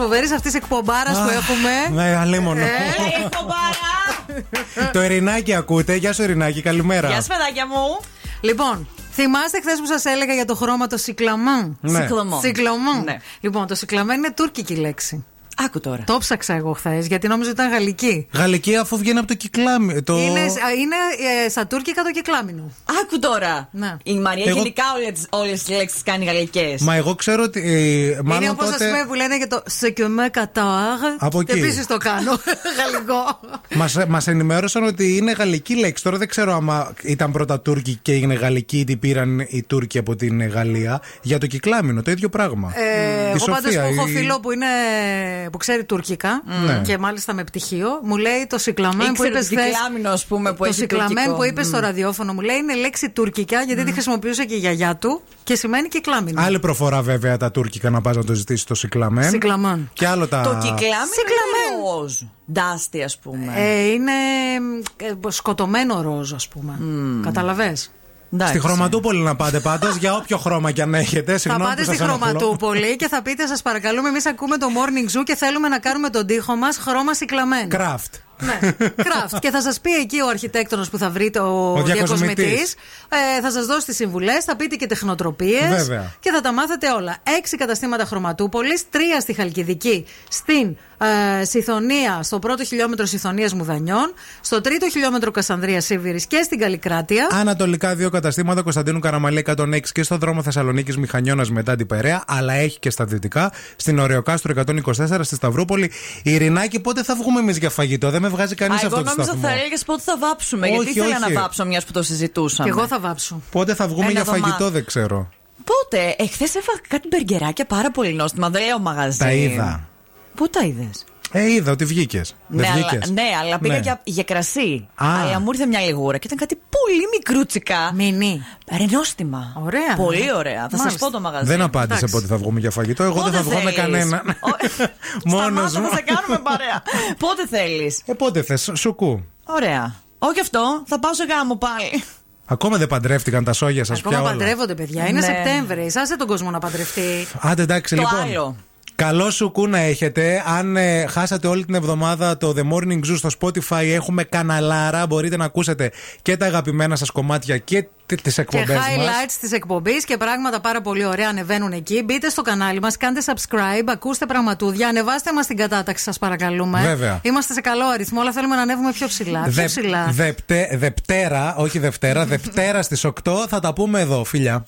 φοβερής αυτής εκπομπάρας που έχουμε. Ναι, αλίμονο. Ε, Το Ερινάκι ακούτε. Γεια σου, Ερινάκι, καλημέρα. Γεια σα, παιδάκια μου. Λοιπόν, θυμάστε χθες που σας έλεγα για το χρώμα το σικλαμάν. Ναι. Σικλαμάν. Σικλαμάν. Ναι. Λοιπόν, το σικλαμάν είναι τουρκική λέξη. Άκου τώρα. Το ψάξα εγώ χθες γιατί νόμιζα ότι ήταν γαλλική. Γαλλική αφού βγαίνει από το κυκλάμι. Το... Είναι, είναι ε, στα τουρκικά το κυκλάμινο. Άκου τώρα. Ναι. Η Μαρία Εγώ- γενικά όλες τι λέξεις κάνει γαλλικές. Μα εγώ ξέρω ότι. ε, μάλλον είναι όπως τότε... ας πούμε που λένε για το σεκιωμέ κατάρ. Από Και εκεί. επίσης το κάνω. Γαλλικό. Μας, μας ενημέρωσαν ότι είναι γαλλική λέξη. Τώρα δεν ξέρω άμα ήταν πρώτα Τούρκοι και έγινε γαλλική ή την πήραν οι Τούρκοι από την Γαλλία. Για το κυκλάμινο, το ίδιο πράγμα. Ε, Η εγώ πάντως Σοφία, που έχω η- φίλο που, είναι, που ξέρει τουρκικά Ναι. και μάλιστα με πτυχίο, μου λέει το σικλαμέν που Ήξερε είπες το κυκλάμινο, ας πούμε, που Το έχει σικλαμέν τουρκικό. που είπες στο Μμ. ραδιόφωνο μου λέει είναι λέξη τουρκικά γιατί τη χρησιμοποιούσε και η γιαγιά του και σημαίνει κυκλάμινο. Άλλη προφορά βέβαια τα τουρκικά να πα να το ζητήσει το σικλαμέν. Σικλαμάν. Και άλλο τα. Το κυκλάμινο είναι ροζ. Ντάστι, ας πούμε. Ε, είναι ε, σκοτωμένο ροζ, ας πούμε. Καταλαβες; Στη χρωματούπολη να πάτε πάντως, για όποιο χρώμα κι αν έχετε. Θα Συγγνώμη πάτε που στη σας ενοχλώ. χρωματούπολη και θα πείτε, σας παρακαλούμε, εμείς ακούμε το morning zoo και θέλουμε να κάνουμε τον τοίχο μας χρώμα συκλαμένο. Κράφτ. Ναι, craft. και θα σας πει εκεί ο αρχιτέκτονος που θα βρείτε, ο, Ο διακοσμητής. διακοσμητής. Ε, θα σας δώσει τις συμβουλές, θα πείτε και τεχνοτροπίες. Βέβαια. Και θα τα μάθετε όλα. Έξι καταστήματα χρωματούπολης, τρία στη Χαλκιδική, στην ε, Συθωνία, στο πρώτο χιλιόμετρο Συθωνία Μουδανιών, στο τρίτο χιλιόμετρο Κασανδρία Σίβηρης και στην Καλλικράτεια. Ανατολικά δύο καταστήματα Κωνσταντίνου Καραμαλή 106 και στο δρόμο Θεσσαλονίκης Μηχανιώνας μετά την Περαία, αλλά έχει και στα δυτικά, στην Ωρεοκάστρο 124 στη Σταυρούπολη. Ειρηνάκη, πότε θα βγούμε εμείς για φαγητό, δεν με βγάζει κανείς Α, αυτό εγώ το νόμιζα σταθμό. θα έλεγες πότε θα βάψουμε. Όχι, γιατί ήθελα όχι. να βάψω μιας που το συζητούσαμε. Και εγώ θα βάψω. Πότε θα βγούμε Ένα για δωμάτιο. φαγητό, δεν ξέρω. Πότε, εχθές έφαγα κάτι μπεργκεράκια πάρα πολύ νόστιμα. Δεν λέω μαγαζί. Τα είδα. Πού τα είδες; Ε, είδα ότι βγήκες. Ναι, Δεν αλλά, βγήκες; ναι, αλλά πήγα για, για κρασί. Α. Αλλά μου ήρθε μια λιγούρα και ήταν κάτι πολύ μικρούτσικα. Μινί. Ρε νόστιμα. Ωραία. Πολύ ωραία. Θα σας Μάλιστα. πω το μαγαζί. Δεν απάντησε Εντάξει. πότε θα βγούμε για φαγητό. Εγώ δεν Πότε θα βγω με θέλεις; κανένα. Μόνος Σταμάτα, μου. θα σε κάνουμε παρέα. Πότε θέλεις; Ε, πότε θες, σουκού. Ωραία. Όχι αυτό, θα πάω σε γάμο πάλι. Ακόμα δεν παντρεύτηκαν τα σόγια σας Ακόμα πια όλα. παντρεύονται, παιδιά. Είναι Ναι. Σεπτέμβρη. Άσε τον κόσμο να παντρευτεί. Άντε εντάξει Το λοιπόν. Άλλο. Καλό σου κου να έχετε. Αν ε, χάσατε όλη την εβδομάδα το The Morning Zoo στο Spotify, έχουμε καναλάρα. Μπορείτε να ακούσετε και τα αγαπημένα σας κομμάτια και τις Και εκπομπές μας. highlights της εκπομπής και πράγματα πάρα πολύ ωραία ανεβαίνουν εκεί. Μπείτε στο κανάλι μας, κάντε subscribe, ακούστε πραγματούδια, ανεβάστε μας την κατάταξη, σας παρακαλούμε. Βέβαια. Είμαστε σε καλό αριθμό, αλλά θέλουμε να ανέβουμε πιο ψηλά. Πιο Δε, ψηλά. δεπτε- Δευτέρα, όχι Δευτέρα, Δευτέρα στις 8 θα τα πούμε εδώ, φίλια.